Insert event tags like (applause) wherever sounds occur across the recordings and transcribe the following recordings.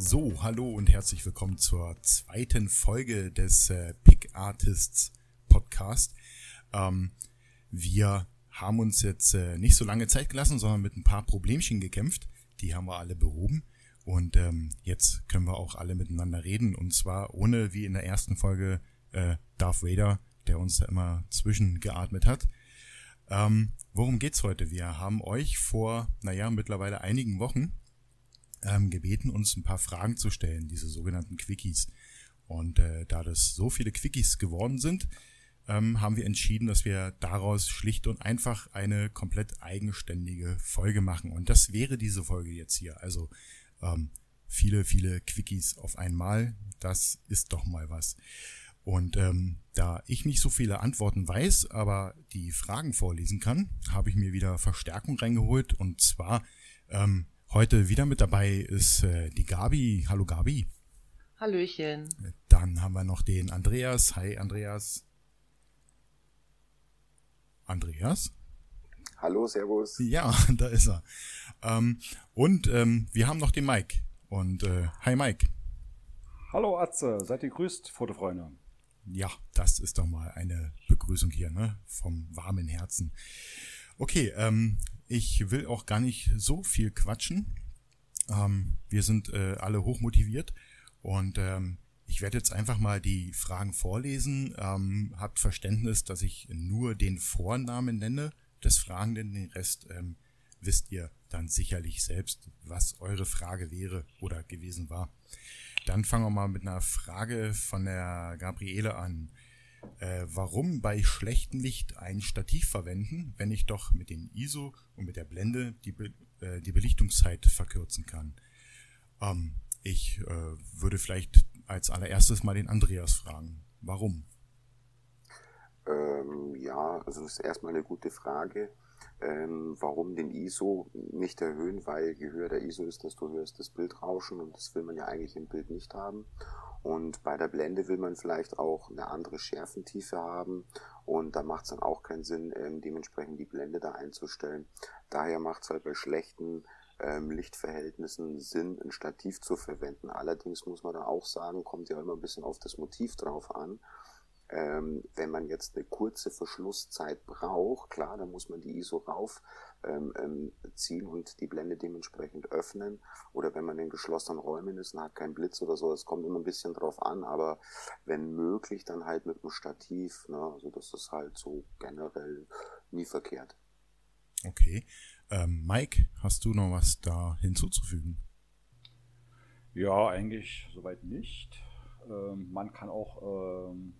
So, hallo und herzlich willkommen zur zweiten Folge des äh, Pick Artists Podcast. Ähm, wir haben uns jetzt äh, nicht so lange Zeit gelassen, sondern mit ein paar Problemchen gekämpft. Die haben wir alle behoben. Und ähm, jetzt können wir auch alle miteinander reden. Und zwar ohne, wie in der ersten Folge, äh, Darth Vader, der uns da immer zwischengeatmet hat. Ähm, worum geht's heute? Wir haben euch vor, naja, mittlerweile einigen Wochen ähm, gebeten, uns ein paar Fragen zu stellen, diese sogenannten Quickies. Und äh, da das so viele Quickies geworden sind, ähm, haben wir entschieden, dass wir daraus schlicht und einfach eine komplett eigenständige Folge machen. Und das wäre diese Folge jetzt hier. Also ähm, viele, viele Quickies auf einmal. Das ist doch mal was. Und ähm, da ich nicht so viele Antworten weiß, aber die Fragen vorlesen kann, habe ich mir wieder Verstärkung reingeholt. Und zwar ähm, Heute wieder mit dabei ist äh, die Gabi. Hallo Gabi. Hallöchen. Dann haben wir noch den Andreas. Hi Andreas. Andreas? Hallo, Servus. Ja, (laughs) da ist er. Ähm, und ähm, wir haben noch den Mike. Und äh, hi Mike. Hallo Atze, seid ihr grüßt, Fotofreunde. Ja, das ist doch mal eine Begrüßung hier, ne? Vom warmen Herzen. Okay, ähm, ich will auch gar nicht so viel quatschen. Ähm, wir sind äh, alle hochmotiviert und ähm, ich werde jetzt einfach mal die Fragen vorlesen. Ähm, habt Verständnis, dass ich nur den Vornamen nenne des Fragenden, den Rest ähm, wisst ihr dann sicherlich selbst, was eure Frage wäre oder gewesen war. Dann fangen wir mal mit einer Frage von der Gabriele an äh, warum bei schlechtem Licht ein Stativ verwenden, wenn ich doch mit dem ISO und mit der Blende die, Be äh, die Belichtungszeit verkürzen kann. Ähm, ich äh, würde vielleicht als allererstes mal den Andreas fragen. Warum? Ähm, ja, also das ist erstmal eine gute Frage. Ähm, warum den ISO nicht erhöhen? Weil je höher der ISO ist, desto höher ist das Bildrauschen und das will man ja eigentlich im Bild nicht haben. Und bei der Blende will man vielleicht auch eine andere Schärfentiefe haben und da macht es dann auch keinen Sinn, ähm, dementsprechend die Blende da einzustellen. Daher macht es halt bei schlechten ähm, Lichtverhältnissen Sinn, ein Stativ zu verwenden. Allerdings muss man da auch sagen, kommt ja immer ein bisschen auf das Motiv drauf an. Ähm, wenn man jetzt eine kurze Verschlusszeit braucht, klar, dann muss man die ISO rauf ähm, ähm, ziehen und die Blende dementsprechend öffnen. Oder wenn man in geschlossenen Räumen ist und hat keinen Blitz oder so, es kommt immer ein bisschen drauf an, aber wenn möglich, dann halt mit einem Stativ. Ne? Also das ist halt so generell nie verkehrt. Okay. Ähm, Mike, hast du noch was da hinzuzufügen? Ja, eigentlich soweit nicht. Ähm, man kann auch ähm,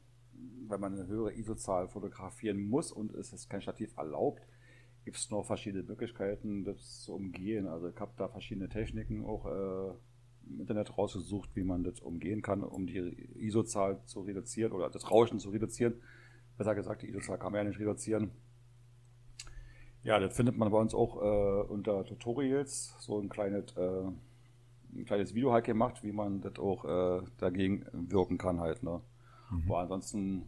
wenn man eine höhere ISO-Zahl fotografieren muss und es ist kein Stativ erlaubt, gibt es noch verschiedene Möglichkeiten, das zu umgehen. Also ich habe da verschiedene Techniken auch äh, im Internet rausgesucht, wie man das umgehen kann, um die ISO-Zahl zu reduzieren oder das Rauschen zu reduzieren. Besser gesagt, die ISO-Zahl kann man ja nicht reduzieren. Ja, das findet man bei uns auch äh, unter Tutorials, so ein kleines, äh, ein kleines Video halt gemacht, wie man das auch äh, dagegen wirken kann halt. Ne? Mhm. Aber ansonsten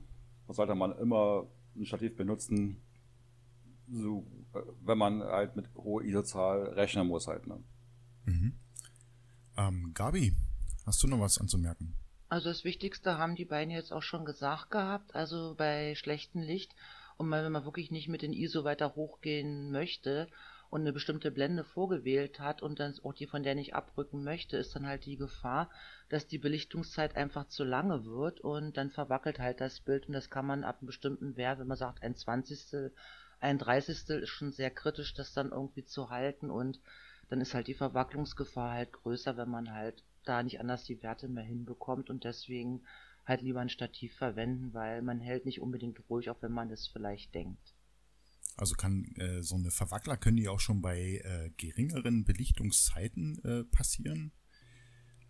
sollte man immer ein Stativ benutzen, so, äh, wenn man halt mit hoher ISO-Zahl rechnen muss halt. Ne? Mhm. Ähm, Gabi, hast du noch was anzumerken? Also das Wichtigste haben die beiden jetzt auch schon gesagt gehabt. Also bei schlechtem Licht und wenn man wirklich nicht mit den ISO weiter hochgehen möchte, und eine bestimmte Blende vorgewählt hat und dann auch die von der nicht abrücken möchte, ist dann halt die Gefahr, dass die Belichtungszeit einfach zu lange wird und dann verwackelt halt das Bild und das kann man ab einem bestimmten Wert, wenn man sagt ein Zwanzigstel, ein Dreißigstel ist schon sehr kritisch, das dann irgendwie zu halten und dann ist halt die Verwacklungsgefahr halt größer, wenn man halt da nicht anders die Werte mehr hinbekommt und deswegen halt lieber ein Stativ verwenden, weil man hält nicht unbedingt ruhig, auch wenn man es vielleicht denkt. Also kann äh, so eine Verwackler können die auch schon bei äh, geringeren Belichtungszeiten äh, passieren?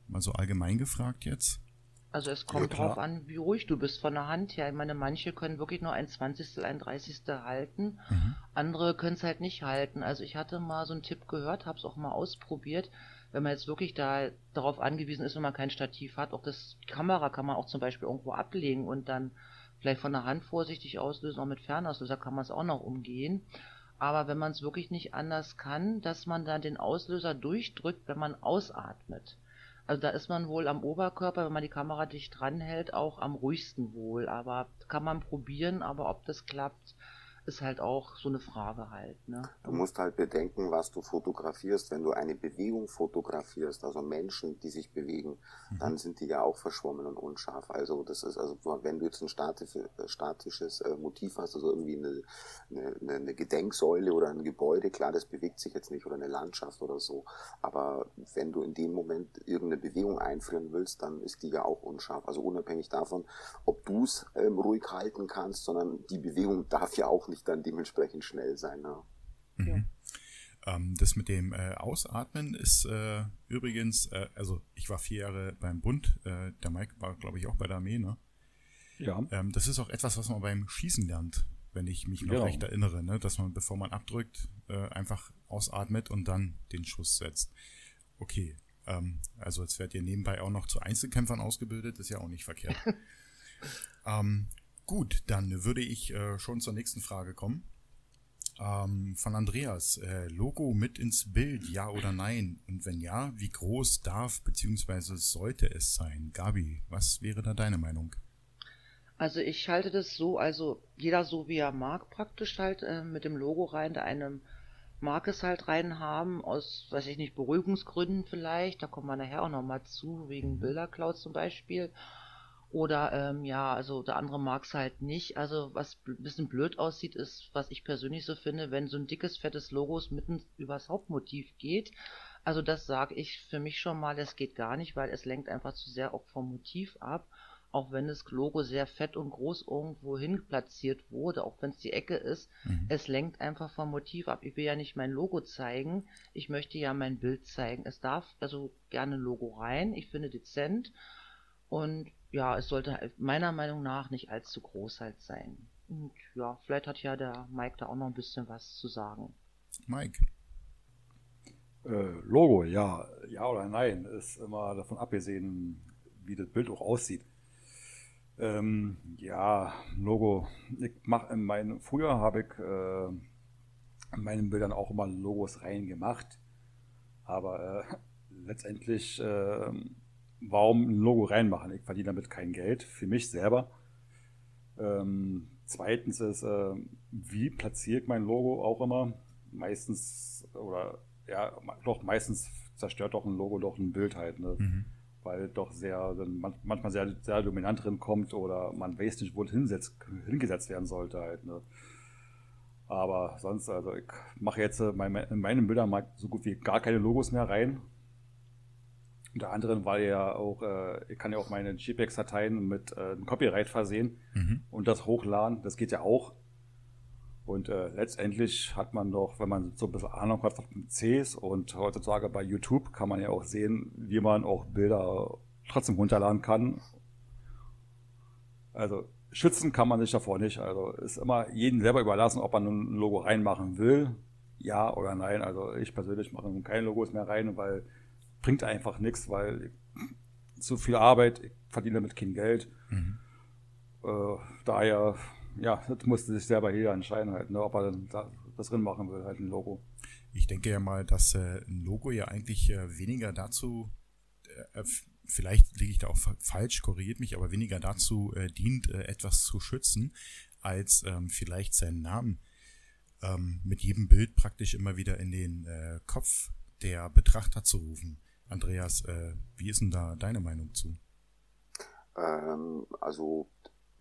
Mal so allgemein gefragt jetzt. Also es kommt ja, drauf an, wie ruhig du bist von der Hand her. Ich meine, manche können wirklich nur ein Zwanzigstel, ein Dreißigstel halten. Mhm. Andere können es halt nicht halten. Also ich hatte mal so einen Tipp gehört, habe es auch mal ausprobiert. Wenn man jetzt wirklich da darauf angewiesen ist, wenn man kein Stativ hat, auch das die Kamera kann man auch zum Beispiel irgendwo ablegen und dann vielleicht von der Hand vorsichtig auslösen, auch mit Fernauslöser kann man es auch noch umgehen. Aber wenn man es wirklich nicht anders kann, dass man dann den Auslöser durchdrückt, wenn man ausatmet. Also da ist man wohl am Oberkörper, wenn man die Kamera dicht dranhält, auch am ruhigsten wohl. Aber kann man probieren, aber ob das klappt, ist halt auch so eine Frage halt. Ne? Du musst halt bedenken, was du fotografierst. Wenn du eine Bewegung fotografierst, also Menschen, die sich bewegen, mhm. dann sind die ja auch verschwommen und unscharf. Also das ist also, wenn du jetzt ein statisches äh, Motiv hast, also irgendwie eine, eine, eine Gedenksäule oder ein Gebäude, klar, das bewegt sich jetzt nicht oder eine Landschaft oder so. Aber wenn du in dem Moment irgendeine Bewegung einführen willst, dann ist die ja auch unscharf. Also unabhängig davon, ob du es ähm, ruhig halten kannst, sondern die Bewegung darf ja auch nicht dann dementsprechend schnell sein. Ne? Mhm. Ähm, das mit dem äh, Ausatmen ist äh, übrigens, äh, also ich war vier Jahre beim Bund, äh, der Mike war, glaube ich, auch bei der Armee, ne? Ja. Ähm, das ist auch etwas, was man beim Schießen lernt, wenn ich mich noch ja. recht erinnere, ne? dass man, bevor man abdrückt, äh, einfach ausatmet und dann den Schuss setzt. Okay, ähm, also jetzt werdet ihr nebenbei auch noch zu Einzelkämpfern ausgebildet, ist ja auch nicht verkehrt. (laughs) ähm, Gut, dann würde ich äh, schon zur nächsten Frage kommen. Ähm, von Andreas. Äh, Logo mit ins Bild, ja oder nein? Und wenn ja, wie groß darf bzw. sollte es sein? Gabi, was wäre da deine Meinung? Also ich halte das so, also jeder so wie er mag praktisch halt äh, mit dem Logo rein, der eine mag es halt rein haben, aus, weiß ich nicht, Beruhigungsgründen vielleicht, da kommen wir nachher auch nochmal zu, wegen. Bildercloud zum Beispiel. Oder ähm, ja, also der andere mag es halt nicht. Also was ein bisschen blöd aussieht, ist, was ich persönlich so finde, wenn so ein dickes, fettes Logos mitten übers Hauptmotiv geht. Also das sage ich für mich schon mal, das geht gar nicht, weil es lenkt einfach zu sehr auch vom Motiv ab. Auch wenn das Logo sehr fett und groß irgendwo hin platziert wurde, auch wenn es die Ecke ist, mhm. es lenkt einfach vom Motiv ab. Ich will ja nicht mein Logo zeigen, ich möchte ja mein Bild zeigen. Es darf also gerne Logo rein, ich finde dezent. Und ja, es sollte halt meiner Meinung nach nicht allzu groß halt sein. Und ja, vielleicht hat ja der Mike da auch noch ein bisschen was zu sagen. Mike. Äh, Logo, ja, ja oder nein, ist immer davon abgesehen, wie das Bild auch aussieht. Ähm, ja, Logo. Ich mache in meinen, früher habe ich äh, in meinen Bildern auch immer Logos reingemacht, aber äh, letztendlich äh, warum ein Logo reinmachen? Ich verdiene damit kein Geld für mich selber. Ähm, zweitens ist, äh, wie platziere ich mein Logo auch immer? Meistens, oder ja, doch meistens zerstört doch ein Logo doch ein Bild halt, ne? Mhm. Weil doch sehr, manchmal sehr, sehr dominant drin kommt oder man weiß nicht, wo es hinsetzt, hingesetzt werden sollte halt, ne? Aber sonst, also ich mache jetzt in meinem Bildermarkt so gut wie gar keine Logos mehr rein, unter anderem, weil ja auch, äh, ich kann ja auch meine JPEG-Dateien mit äh, einem Copyright versehen mhm. und das hochladen. Das geht ja auch. Und äh, letztendlich hat man doch, wenn man so ein bisschen Ahnung hat von PCs und heutzutage bei YouTube kann man ja auch sehen, wie man auch Bilder trotzdem runterladen kann. Also schützen kann man sich davor nicht. Also ist immer jedem selber überlassen, ob man ein Logo reinmachen will, ja oder nein. Also ich persönlich mache keine Logos mehr rein, weil bringt einfach nichts, weil zu viel Arbeit, ich verdiene damit kein Geld. Mhm. Äh, daher, ja, das musste sich selber jeder entscheiden, halt, ne, ob er dann da, das drin machen will, halt ein Logo. Ich denke ja mal, dass äh, ein Logo ja eigentlich äh, weniger dazu, äh, vielleicht liege ich da auch falsch, korrigiert mich, aber weniger dazu äh, dient, äh, etwas zu schützen, als ähm, vielleicht seinen Namen ähm, mit jedem Bild praktisch immer wieder in den Kopf der Betrachter zu rufen. Andreas, äh, wie ist denn da deine Meinung zu? Ähm, also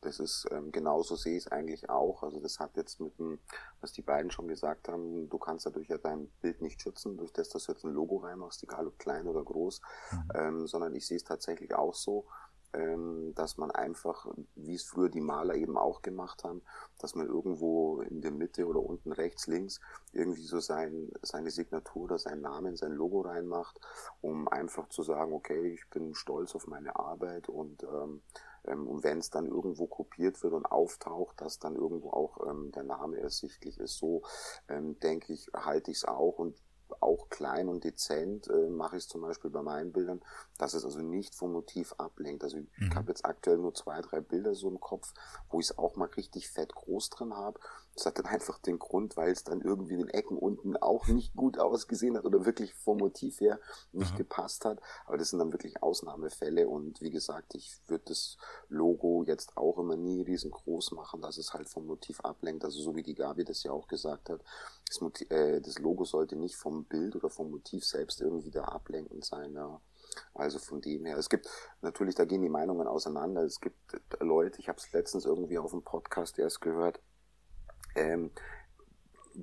das ist ähm, genauso sehe ich es eigentlich auch. Also das hat jetzt mit dem, was die beiden schon gesagt haben, du kannst dadurch ja dein Bild nicht schützen, durch das, dass du jetzt ein Logo reinmachst, egal ob klein oder groß, mhm. ähm, sondern ich sehe es tatsächlich auch so, dass man einfach, wie es früher die Maler eben auch gemacht haben, dass man irgendwo in der Mitte oder unten rechts, links irgendwie so sein, seine Signatur oder seinen Namen, sein Logo reinmacht, um einfach zu sagen, okay, ich bin stolz auf meine Arbeit und ähm, ähm, und wenn es dann irgendwo kopiert wird und auftaucht, dass dann irgendwo auch ähm, der Name ersichtlich ist, so ähm, denke ich, halte ich es auch und auch klein und dezent äh, mache ich es zum Beispiel bei meinen Bildern, dass es also nicht vom Motiv ablenkt. Also mhm. ich habe jetzt aktuell nur zwei, drei Bilder so im Kopf, wo ich es auch mal richtig fett groß drin habe, Das hat dann einfach den Grund, weil es dann irgendwie in den Ecken unten auch nicht gut ausgesehen hat oder wirklich vom Motiv her nicht Aha. gepasst hat. Aber das sind dann wirklich Ausnahmefälle und wie gesagt, ich würde das Logo jetzt auch immer nie riesengroß machen, dass es halt vom Motiv ablenkt. Also so wie die Gabi das ja auch gesagt hat, das, Motiv, äh, das Logo sollte nicht vom Bild oder vom Motiv selbst irgendwie da ablenkend sein. Ja. Also von dem her, es gibt natürlich, da gehen die Meinungen auseinander. Es gibt Leute, ich habe es letztens irgendwie auf dem Podcast erst gehört, ähm,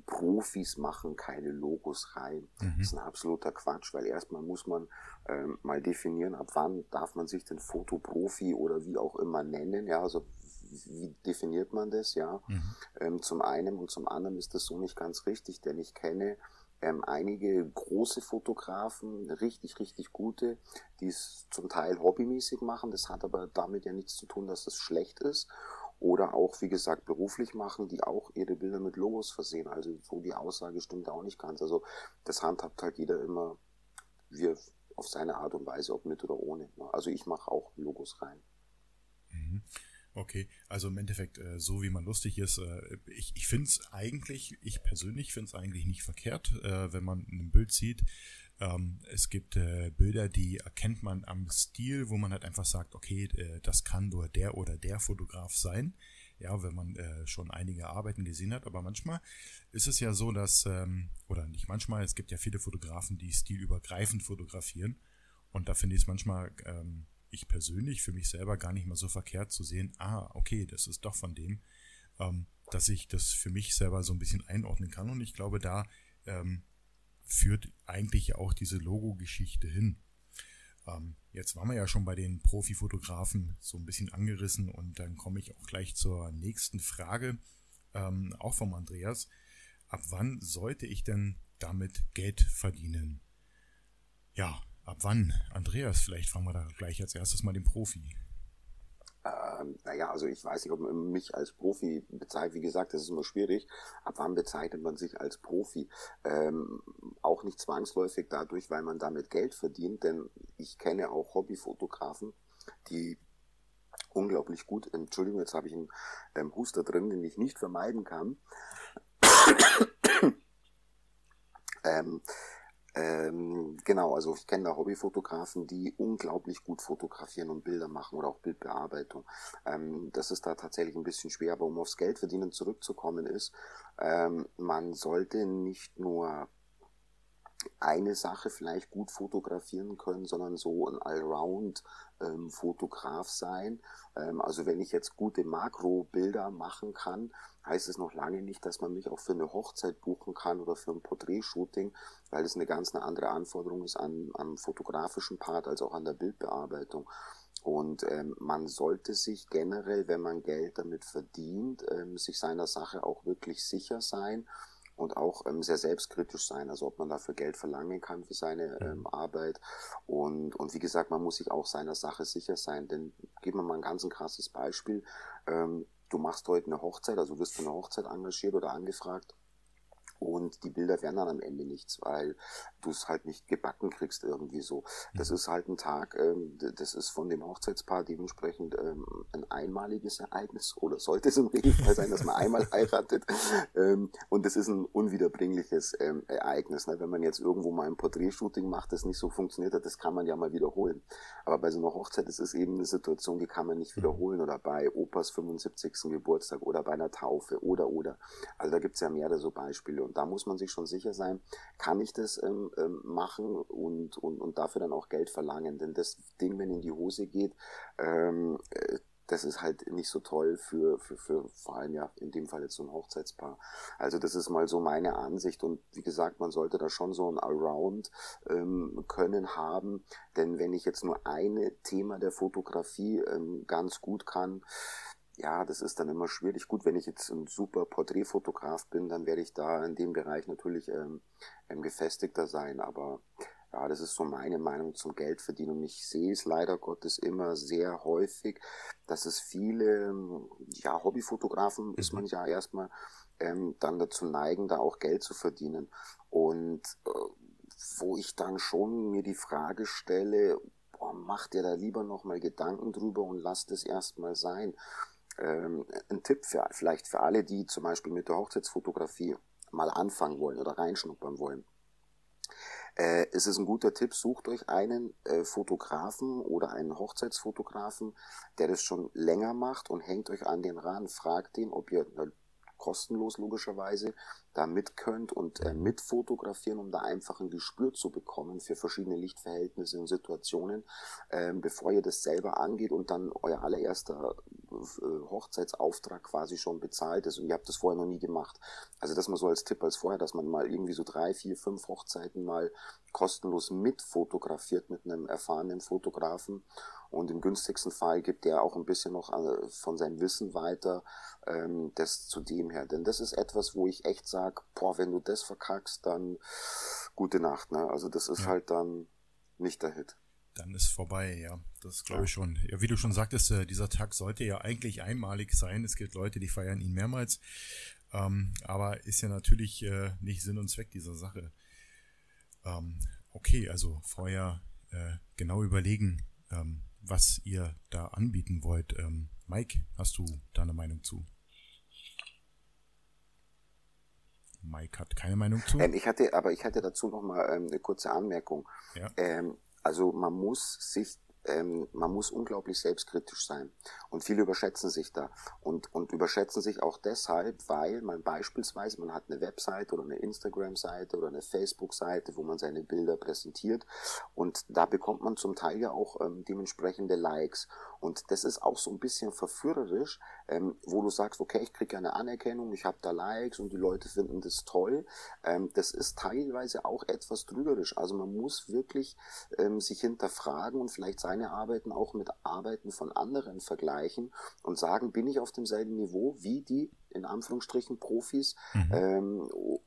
Profis machen keine Logos rein. Mhm. Das ist ein absoluter Quatsch, weil erstmal muss man ähm, mal definieren, ab wann darf man sich den Fotoprofi oder wie auch immer nennen. Ja, also wie definiert man das, ja? Mhm. Ähm, zum einen und zum anderen ist das so nicht ganz richtig, denn ich kenne ähm, einige große Fotografen, richtig, richtig gute, die es zum Teil hobbymäßig machen. Das hat aber damit ja nichts zu tun, dass es schlecht ist. Oder auch, wie gesagt, beruflich machen, die auch ihre Bilder mit Logos versehen. Also so die Aussage stimmt auch nicht ganz. Also das handhabt halt jeder immer wie auf seine Art und Weise, ob mit oder ohne. Also ich mache auch Logos rein. Mhm. Okay, also im Endeffekt, äh, so wie man lustig ist, äh, ich, ich finde es eigentlich, ich persönlich finde es eigentlich nicht verkehrt, äh, wenn man ein Bild sieht. Ähm, es gibt äh, Bilder, die erkennt man am Stil, wo man halt einfach sagt, okay, äh, das kann nur der oder der Fotograf sein. Ja, wenn man äh, schon einige Arbeiten gesehen hat. Aber manchmal ist es ja so, dass, ähm, oder nicht manchmal, es gibt ja viele Fotografen, die stilübergreifend fotografieren. Und da finde ich es manchmal ähm, ich persönlich für mich selber gar nicht mal so verkehrt zu sehen, ah, okay, das ist doch von dem, ähm, dass ich das für mich selber so ein bisschen einordnen kann. Und ich glaube, da ähm, führt eigentlich auch diese Logo-Geschichte hin. Ähm, jetzt waren wir ja schon bei den Profifotografen so ein bisschen angerissen und dann komme ich auch gleich zur nächsten Frage, ähm, auch vom Andreas. Ab wann sollte ich denn damit Geld verdienen? Ja, Ab wann? Andreas, vielleicht fragen wir da gleich als erstes mal den Profi. Ähm, naja, also ich weiß nicht, ob man mich als Profi bezeichnet. Wie gesagt, das ist immer schwierig. Ab wann bezeichnet man sich als Profi? Ähm, auch nicht zwangsläufig dadurch, weil man damit Geld verdient, denn ich kenne auch Hobbyfotografen, die unglaublich gut, Entschuldigung, jetzt habe ich einen ähm, Huster drin, den ich nicht vermeiden kann. (coughs) ähm, ähm, genau, also ich kenne da Hobbyfotografen, die unglaublich gut fotografieren und Bilder machen oder auch Bildbearbeitung. Ähm, das ist da tatsächlich ein bisschen schwer, aber um aufs Geld verdienen zurückzukommen ist, ähm, man sollte nicht nur eine Sache vielleicht gut fotografieren können, sondern so ein Allround-Fotograf ähm, sein. Ähm, also wenn ich jetzt gute Makrobilder machen kann, heißt es noch lange nicht, dass man mich auch für eine Hochzeit buchen kann oder für ein Porträtshooting, weil es eine ganz eine andere Anforderung ist an, am fotografischen Part als auch an der Bildbearbeitung. Und ähm, man sollte sich generell, wenn man Geld damit verdient, ähm, sich seiner Sache auch wirklich sicher sein und auch ähm, sehr selbstkritisch sein, also ob man dafür Geld verlangen kann für seine mhm. ähm, Arbeit. Und, und wie gesagt, man muss sich auch seiner Sache sicher sein. Denn geben wir mal ein ganz ein krasses Beispiel. Ähm, du machst heute eine Hochzeit, also wirst du eine Hochzeit engagiert oder angefragt und die Bilder werden dann am Ende nichts, weil du es halt nicht gebacken kriegst irgendwie so. Das mhm. ist halt ein Tag, ähm, das ist von dem Hochzeitspaar dementsprechend ähm, ein einmaliges Ereignis oder sollte es im Regelfall sein, dass man einmal (laughs) heiratet ähm, und das ist ein unwiederbringliches ähm, Ereignis. Ne? Wenn man jetzt irgendwo mal ein Porträtshooting macht, das nicht so funktioniert hat, das kann man ja mal wiederholen. Aber bei so einer Hochzeit ist es eben eine Situation, die kann man nicht mhm. wiederholen oder bei Opas 75. Geburtstag oder bei einer Taufe oder oder. Also da gibt's ja mehrere so Beispiele und da muss man sich schon sicher sein, kann ich das ähm, ähm, machen und, und, und dafür dann auch Geld verlangen. Denn das Ding, wenn in die Hose geht, ähm, äh, das ist halt nicht so toll für, für, für vor allem ja in dem Fall jetzt so ein Hochzeitspaar. Also das ist mal so meine Ansicht und wie gesagt, man sollte da schon so ein Around ähm, können haben, denn wenn ich jetzt nur ein Thema der Fotografie ähm, ganz gut kann, ja, das ist dann immer schwierig. Gut, wenn ich jetzt ein super Porträtfotograf bin, dann werde ich da in dem Bereich natürlich ähm, ähm, gefestigter sein. Aber ja, das ist so meine Meinung zum Geldverdienen. Und ich sehe es leider Gottes immer sehr häufig, dass es viele, ja, Hobbyfotografen ist mhm. man ja erstmal, ähm, dann dazu neigen, da auch Geld zu verdienen. Und äh, wo ich dann schon mir die Frage stelle, boah, macht ihr da lieber nochmal Gedanken drüber und lasst es erstmal sein ähm, ein Tipp für, vielleicht für alle, die zum Beispiel mit der Hochzeitsfotografie mal anfangen wollen oder reinschnuppern wollen. Äh, es ist ein guter Tipp, sucht euch einen äh, Fotografen oder einen Hochzeitsfotografen, der das schon länger macht und hängt euch an den ran, fragt den, ob ihr kostenlos logischerweise, da mit könnt und äh, mit fotografieren, um da einfach ein Gespür zu bekommen für verschiedene Lichtverhältnisse und Situationen, äh, bevor ihr das selber angeht und dann euer allererster äh, Hochzeitsauftrag quasi schon bezahlt ist und ihr habt das vorher noch nie gemacht. Also das mal so als Tipp als vorher, dass man mal irgendwie so drei, vier, fünf Hochzeiten mal kostenlos mit fotografiert mit einem erfahrenen Fotografen und im günstigsten Fall gibt er auch ein bisschen noch äh, von seinem Wissen weiter, ähm, das zu dem her. Denn das ist etwas, wo ich echt sage, boah, wenn du das verkackst, dann gute Nacht. Ne? Also das ist ja. halt dann nicht der Hit. Dann ist vorbei, ja. Das glaube ich schon. Ja, wie du schon sagtest, äh, dieser Tag sollte ja eigentlich einmalig sein. Es gibt Leute, die feiern ihn mehrmals. Ähm, aber ist ja natürlich äh, nicht Sinn und Zweck dieser Sache. Ähm, okay, also vorher äh, genau überlegen, ähm, was ihr da anbieten wollt. Ähm, Mike, hast du da eine Meinung zu? Mike hat keine Meinung zu. Ähm, ich hatte, aber ich hatte dazu noch mal ähm, eine kurze Anmerkung. Ja. Ähm, also man muss sich ähm, man muss unglaublich selbstkritisch sein. Und viele überschätzen sich da. Und, und überschätzen sich auch deshalb, weil man beispielsweise, man hat eine Webseite oder eine Instagram-Seite oder eine Facebook-Seite, wo man seine Bilder präsentiert. Und da bekommt man zum Teil ja auch ähm, dementsprechende Likes. Und das ist auch so ein bisschen verführerisch, ähm, wo du sagst, okay, ich kriege eine Anerkennung, ich habe da Likes und die Leute finden das toll. Ähm, das ist teilweise auch etwas trügerisch. Also man muss wirklich ähm, sich hinterfragen und vielleicht seine Arbeiten auch mit Arbeiten von anderen vergleichen und sagen, bin ich auf demselben Niveau wie die in Anführungsstrichen Profis, mhm. ähm,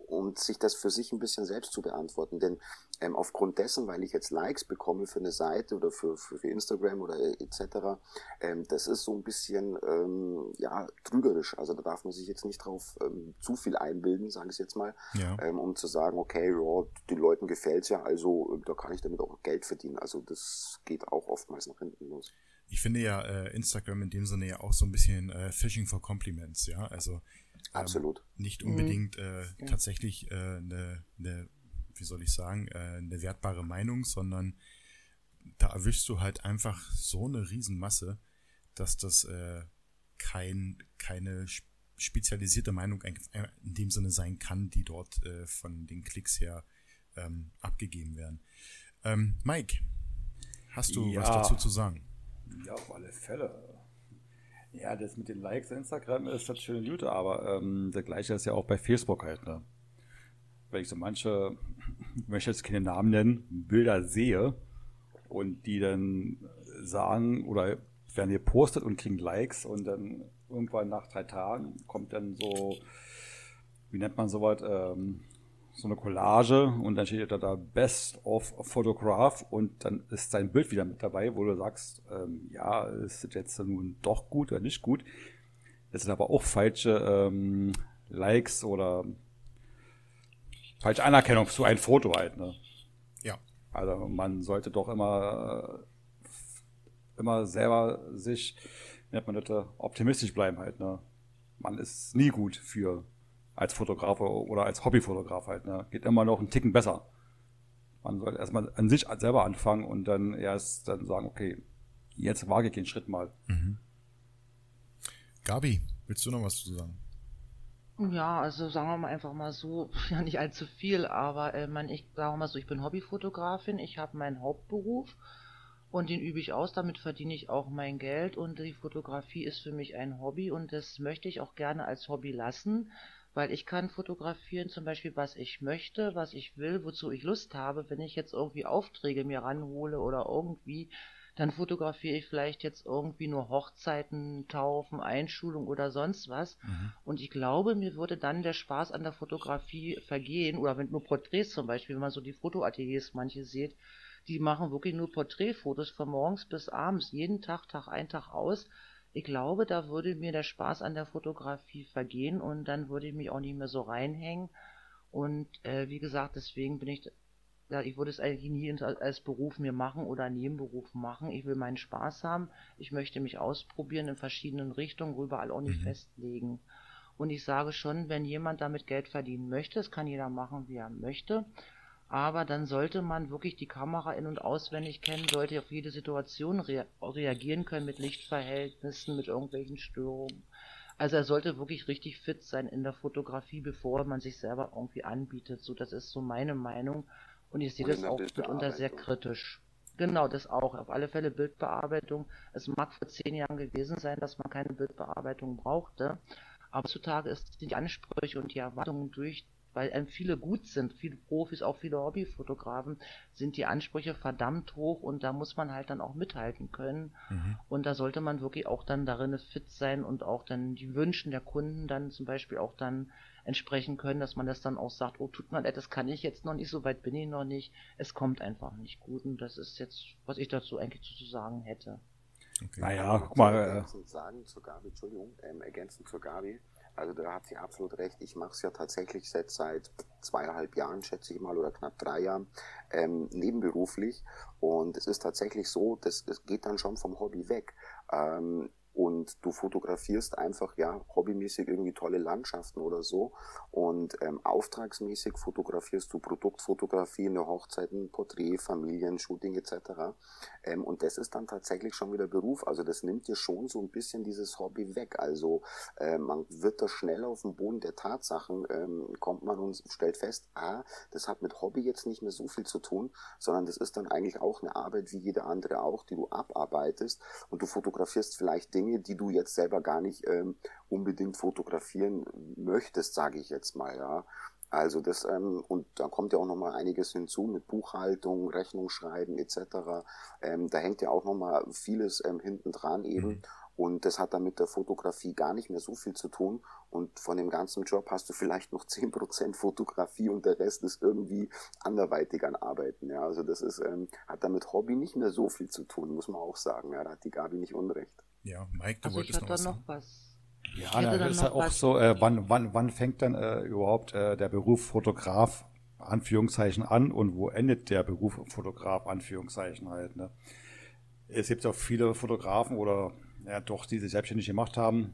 und sich das für sich ein bisschen selbst zu beantworten. Denn ähm, aufgrund dessen, weil ich jetzt Likes bekomme für eine Seite oder für, für, für Instagram oder etc., ähm, das ist so ein bisschen ähm, ja trügerisch. Also da darf man sich jetzt nicht drauf ähm, zu viel einbilden, sage ich jetzt mal, ja. ähm, um zu sagen, okay, ja, den Leuten gefällt's ja, also äh, da kann ich damit auch Geld verdienen. Also das geht auch oftmals nach hinten los ich finde ja äh, Instagram in dem Sinne ja auch so ein bisschen äh, Fishing for Compliments, ja. Also ähm, Absolut. nicht unbedingt äh, ja. tatsächlich eine, äh, ne, ne, wie soll ich sagen, äh, eine wertbare Meinung, sondern da erwischst du halt einfach so eine Riesenmasse, dass das äh, kein, keine spezialisierte Meinung in dem Sinne sein kann, die dort äh, von den Klicks her ähm, abgegeben werden. Ähm, Mike, hast du ja. was dazu zu sagen? Ja, auf alle Fälle. Ja, das mit den Likes auf Instagram ist das schöne Jute, aber ähm, das gleiche ist ja auch bei Facebook halt, ne? Wenn ich so manche, (laughs) ich möchte jetzt keine Namen nennen, Bilder sehe und die dann sagen oder werden gepostet und kriegen Likes und dann irgendwann nach drei Tagen kommt dann so, wie nennt man sowas, ähm, so eine Collage und dann steht da, da Best of Photograph und dann ist dein Bild wieder mit dabei, wo du sagst, ähm, ja, ist das jetzt nun doch gut oder nicht gut. Das sind aber auch falsche ähm, Likes oder falsche Anerkennung zu einem Foto halt, ne? Ja. Also man sollte doch immer, immer selber sich, nennt man das, optimistisch bleiben halt, ne? Man ist nie gut für als Fotograf oder als Hobbyfotograf halt. Ne? Geht immer noch einen Ticken besser. Man sollte erstmal an sich selber anfangen und dann erst dann sagen, okay, jetzt wage ich den Schritt mal. Mhm. Gabi, willst du noch was zu sagen? Ja, also sagen wir mal einfach mal so, (laughs) ja nicht allzu viel, aber äh, man, ich sage mal so, ich bin Hobbyfotografin, ich habe meinen Hauptberuf und den übe ich aus, damit verdiene ich auch mein Geld und die Fotografie ist für mich ein Hobby und das möchte ich auch gerne als Hobby lassen weil ich kann fotografieren zum Beispiel, was ich möchte, was ich will, wozu ich Lust habe. Wenn ich jetzt irgendwie Aufträge mir ranhole oder irgendwie, dann fotografiere ich vielleicht jetzt irgendwie nur Hochzeiten, Taufen, Einschulung oder sonst was. Mhm. Und ich glaube, mir würde dann der Spaß an der Fotografie vergehen. Oder wenn nur Porträts zum Beispiel, wenn man so die Fotoateliers manche sieht, die machen wirklich nur Porträtfotos von morgens bis abends, jeden Tag, Tag ein, Tag aus. Ich glaube, da würde mir der Spaß an der Fotografie vergehen und dann würde ich mich auch nicht mehr so reinhängen. Und äh, wie gesagt, deswegen bin ich ja, ich würde es eigentlich nie als Beruf mir machen oder Nebenberuf machen. Ich will meinen Spaß haben. Ich möchte mich ausprobieren in verschiedenen Richtungen, überall auch nicht mhm. festlegen. Und ich sage schon, wenn jemand damit Geld verdienen möchte, das kann jeder machen, wie er möchte. Aber dann sollte man wirklich die Kamera in- und auswendig kennen, sollte auf jede Situation rea reagieren können mit Lichtverhältnissen, mit irgendwelchen Störungen. Also er sollte wirklich richtig fit sein in der Fotografie, bevor man sich selber irgendwie anbietet. So, das ist so meine Meinung. Und ich sehe das auch mitunter sehr kritisch. Genau, das auch. Auf alle Fälle Bildbearbeitung. Es mag vor zehn Jahren gewesen sein, dass man keine Bildbearbeitung brauchte. Aber heutzutage ist die Ansprüche und die Erwartungen durch weil einem viele gut sind, viele Profis, auch viele Hobbyfotografen, sind die Ansprüche verdammt hoch und da muss man halt dann auch mithalten können. Mhm. Und da sollte man wirklich auch dann darin fit sein und auch dann die Wünschen der Kunden dann zum Beispiel auch dann entsprechen können, dass man das dann auch sagt, oh, tut mir leid, das kann ich jetzt noch nicht, so weit bin ich noch nicht. Es kommt einfach nicht gut und das ist jetzt, was ich dazu eigentlich zu sagen hätte. Okay. Naja, guck mal. Äh, ergänzend sagen zur Gabi, Entschuldigung, ähm, ergänzend zur Gabi, also da hat sie absolut recht. Ich mache es ja tatsächlich seit, seit zweieinhalb Jahren, schätze ich mal, oder knapp drei Jahren, ähm, nebenberuflich. Und es ist tatsächlich so, dass es geht dann schon vom Hobby weg. Ähm, und du fotografierst einfach ja hobbymäßig irgendwie tolle Landschaften oder so und ähm, auftragsmäßig fotografierst du Produktfotografie in der Hochzeiten, Porträt, Familien, Shooting etc. Ähm, und das ist dann tatsächlich schon wieder Beruf. Also das nimmt dir schon so ein bisschen dieses Hobby weg. Also äh, man wird da schnell auf den Boden der Tatsachen ähm, kommt man und stellt fest, ah, das hat mit Hobby jetzt nicht mehr so viel zu tun, sondern das ist dann eigentlich auch eine Arbeit wie jede andere auch, die du abarbeitest und du fotografierst vielleicht Dinge Dinge, die du jetzt selber gar nicht ähm, unbedingt fotografieren möchtest, sage ich jetzt mal, ja. Also das, ähm, und da kommt ja auch nochmal einiges hinzu mit Buchhaltung, Rechnung schreiben etc. Ähm, da hängt ja auch nochmal vieles ähm, hinten dran eben. Mhm. Und das hat dann mit der Fotografie gar nicht mehr so viel zu tun. Und von dem ganzen Job hast du vielleicht noch zehn Prozent Fotografie und der Rest ist irgendwie anderweitig an Arbeiten. Ja, also das ist, ähm, hat damit Hobby nicht mehr so viel zu tun, muss man auch sagen. Ja, da hat die Gabi nicht unrecht. Ja, Mike, du also wolltest noch, was noch was. Ja, na, das ist halt auch so, äh, wann, wann, wann fängt dann äh, überhaupt äh, der Beruf Fotograf, Anführungszeichen, an und wo endet der Beruf Fotograf, Anführungszeichen halt, ne? Es gibt auch viele Fotografen oder ja doch, die sich selbstständig gemacht haben.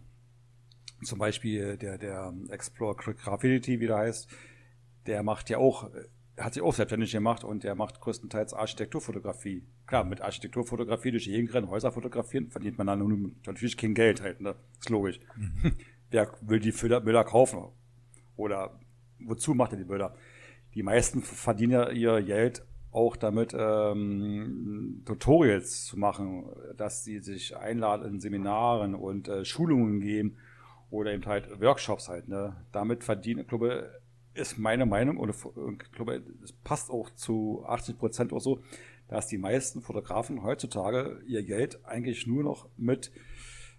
Zum Beispiel der, der Explore Graffiti, wie der heißt, der macht ja auch hat sich auch selbstständig gemacht und der macht größtenteils Architekturfotografie. Klar, mit Architekturfotografie durch die Gegend rennen, Häuser fotografieren, verdient man dann natürlich kein Geld halt, ne? Ist logisch. Mhm. (laughs) Wer will die Müller kaufen? Oder wozu macht er die Müller? Die meisten verdienen ja ihr Geld auch damit, ähm, Tutorials zu machen, dass sie sich einladen in Seminaren und äh, Schulungen geben oder eben halt Workshops halt. Ne? Damit verdienen, ich glaube, ist meine Meinung und ich glaube, es passt auch zu 80 Prozent oder so, dass die meisten Fotografen heutzutage ihr Geld eigentlich nur noch mit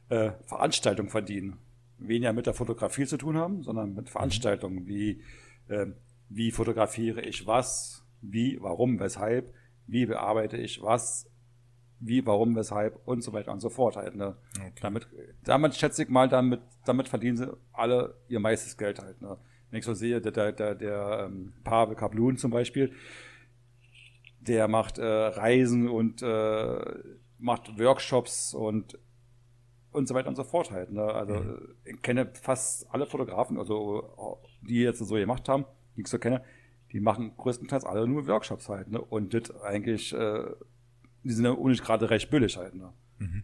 äh, Veranstaltungen verdienen. Weniger mit der Fotografie zu tun haben, sondern mit Veranstaltungen wie äh, wie fotografiere ich was, wie, warum, weshalb, wie bearbeite ich was, wie, warum, weshalb und so weiter und so fort halt. Ne? Okay. Damit, damit schätze ich mal, damit, damit verdienen sie alle ihr meistes Geld halt. Ne? Wenn ich so sehe, der, der, der, der ähm, Pavel Kaplun zum Beispiel, der macht äh, Reisen und äh, macht Workshops und und so weiter und so fort halt. Ne? Also mhm. ich kenne fast alle Fotografen, also die jetzt so gemacht haben, die ich so kenne, die machen größtenteils alle nur Workshops halt. Ne? Und das eigentlich, äh, die sind ja nicht gerade recht billig halt. Ne? Mhm.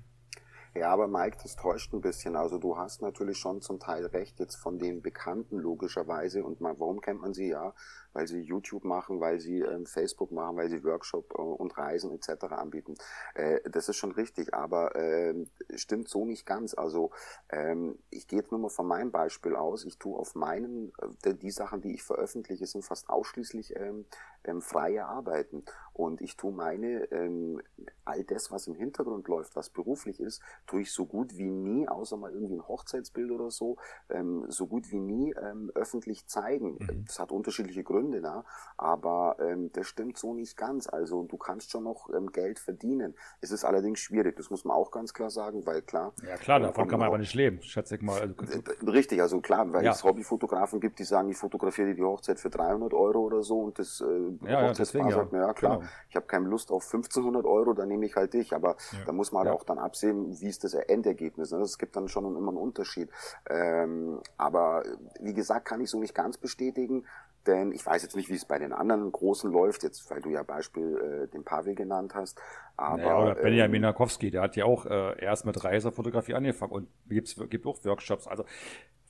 Ja, aber Mike, das täuscht ein bisschen. Also du hast natürlich schon zum Teil recht, jetzt von den Bekannten logischerweise. Und mal, warum kennt man sie? Ja, weil sie YouTube machen, weil sie ähm, Facebook machen, weil sie Workshop äh, und Reisen etc. anbieten. Äh, das ist schon richtig, aber äh, stimmt so nicht ganz. Also ähm, ich gehe jetzt nur mal von meinem Beispiel aus. Ich tue auf meinen, äh, die Sachen, die ich veröffentliche, sind fast ausschließlich ähm, ähm, freie Arbeiten. Und ich tue meine, ähm, all das, was im Hintergrund läuft, was beruflich ist, tue ich so gut wie nie, außer mal irgendwie ein Hochzeitsbild oder so, ähm, so gut wie nie ähm, öffentlich zeigen. Mhm. Das hat unterschiedliche Gründe, na? aber ähm, das stimmt so nicht ganz. Also du kannst schon noch ähm, Geld verdienen. Es ist allerdings schwierig, das muss man auch ganz klar sagen, weil klar. Ja klar, davon kann man aber nicht leben, schätze ich mal. Also, richtig, also klar, weil ja. es Hobbyfotografen gibt, die sagen, ich fotografiere dir die Hochzeit für 300 Euro oder so und das äh, ja, ja, sagt, ja klar, genau. ich habe keine Lust auf 1500 Euro, dann nehme ich halt dich. Aber da muss man halt auch dann absehen, wie ist das Endergebnis. Ne? Es gibt dann schon immer einen Unterschied. Ähm, aber wie gesagt, kann ich so nicht ganz bestätigen. Denn ich weiß jetzt nicht, wie es bei den anderen Großen läuft, jetzt weil du ja Beispiel äh, den Pavel genannt hast. Aber, naja, oder Benjamin ähm, Nakowski, der hat ja auch äh, erst mit Reiserfotografie angefangen und gibt's, gibt auch Workshops. Also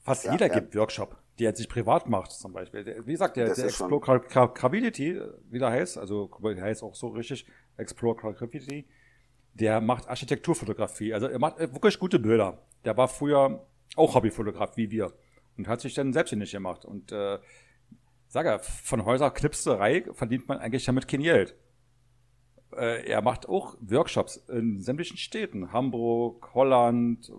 fast ja, jeder ja. gibt Workshop, die er sich privat macht zum Beispiel. Wie gesagt, der, der Explore Gravity, wie der heißt, also der heißt auch so richtig, Explore Gravity, der macht Architekturfotografie. Also er macht äh, wirklich gute Bilder. Der war früher auch Hobbyfotograf wie wir und hat sich dann selbstständig gemacht und äh, sag er, von Häuserknipserei verdient man eigentlich damit kein Geld. Äh, er macht auch Workshops in sämtlichen Städten. Hamburg, Holland,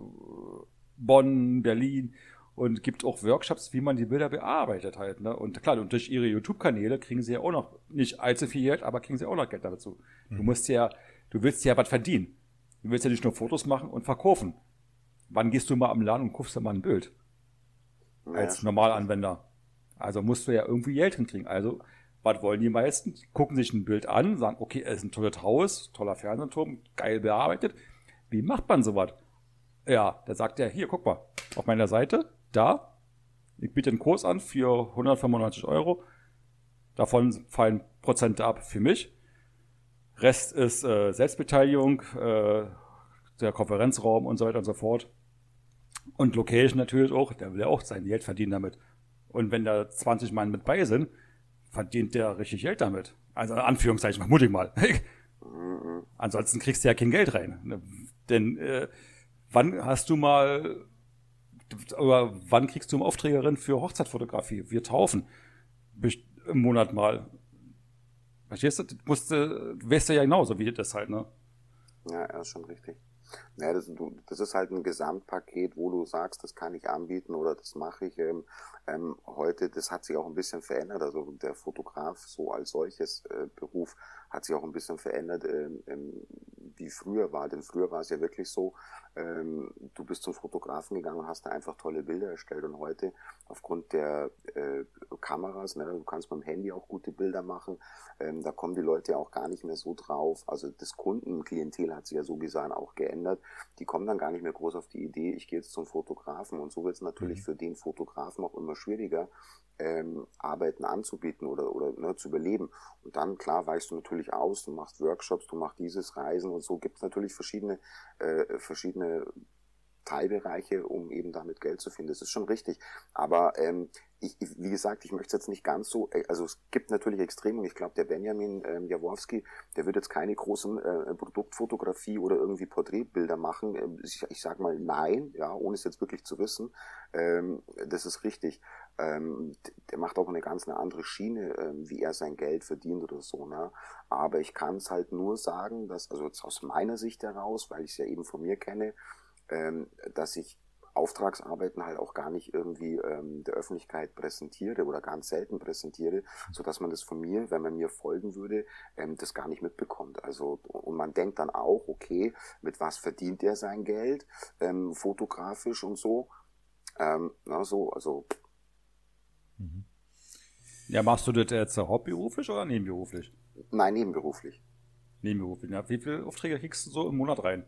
Bonn, Berlin und gibt auch Workshops, wie man die Bilder bearbeitet halt. Ne? Und klar, und durch ihre YouTube-Kanäle kriegen sie ja auch noch, nicht allzu viel Geld, aber kriegen sie auch noch Geld dazu. Mhm. Du musst ja, du willst ja was verdienen. Du willst ja nicht nur Fotos machen und verkaufen. Wann gehst du mal am Laden und kaufst dir mal ein Bild? Ja, als Normalanwender. Also musst du ja irgendwie Geld hinkriegen. Also, was wollen die meisten? Die gucken sich ein Bild an, sagen, okay, es ist ein tolles Haus, toller Fernsehturm, geil bearbeitet. Wie macht man sowas? Ja, da sagt er, hier, guck mal, auf meiner Seite, da, ich biete einen Kurs an für 195 Euro. Davon fallen Prozente ab für mich. Rest ist äh, Selbstbeteiligung, äh, der Konferenzraum und so weiter und so fort. Und Location natürlich auch, der will ja auch sein Geld verdienen damit. Und wenn da 20 Mann mit bei sind, verdient der richtig Geld damit. Also in Anführungszeichen, vermute ich mal. Ansonsten kriegst du ja kein Geld rein. Ne? Denn äh, wann hast du mal oder wann kriegst du eine Aufträgerin für Hochzeitfotografie? Wir taufen im Monat mal. Verstehst du? Musst, du weißt ja genauso wie das halt, ne? Ja, ist schon richtig. Ja, das, das, ist halt ein Gesamtpaket, wo du sagst, das kann ich anbieten oder das mache ich. Ähm, ähm, heute, das hat sich auch ein bisschen verändert. Also der Fotograf so als solches äh, Beruf hat sich auch ein bisschen verändert, ähm, wie früher war. Denn früher war es ja wirklich so, ähm, du bist zum Fotografen gegangen und hast da einfach tolle Bilder erstellt. Und heute, aufgrund der äh, Kameras, ne, du kannst mit dem Handy auch gute Bilder machen, ähm, da kommen die Leute ja auch gar nicht mehr so drauf. Also das Kundenklientel hat sich ja so gesagt auch geändert. Die kommen dann gar nicht mehr groß auf die Idee, ich gehe jetzt zum Fotografen. Und so wird es natürlich mhm. für den Fotografen auch immer schwieriger, ähm, Arbeiten anzubieten oder, oder ne, zu überleben. Und dann, klar, weichst du natürlich aus, du machst Workshops, du machst dieses Reisen und so gibt es natürlich verschiedene, äh, verschiedene Teilbereiche, um eben damit Geld zu finden. Das ist schon richtig. Aber ähm, ich, wie gesagt, ich möchte es jetzt nicht ganz so, äh, also es gibt natürlich Extreme und ich glaube, der Benjamin ähm, Jaworski, der wird jetzt keine großen äh, Produktfotografie oder irgendwie Porträtbilder machen. Ähm, ich, ich sage mal nein, ja, ohne es jetzt wirklich zu wissen. Ähm, das ist richtig. Ähm, der macht auch eine ganz eine andere Schiene, ähm, wie er sein Geld verdient oder so. Ne? Aber ich kann es halt nur sagen, dass, also jetzt aus meiner Sicht heraus, weil ich es ja eben von mir kenne, ähm, dass ich Auftragsarbeiten halt auch gar nicht irgendwie ähm, der Öffentlichkeit präsentiere oder ganz selten präsentiere, so dass man das von mir, wenn man mir folgen würde, ähm, das gar nicht mitbekommt. Also und man denkt dann auch, okay, mit was verdient er sein Geld, ähm, fotografisch und so. Ähm, na so, also. Mhm. Ja, machst du das jetzt hauptberuflich oder nebenberuflich? Nein, nebenberuflich. Nebenberuflich. Ja, wie viele Aufträge kriegst du so im Monat rein?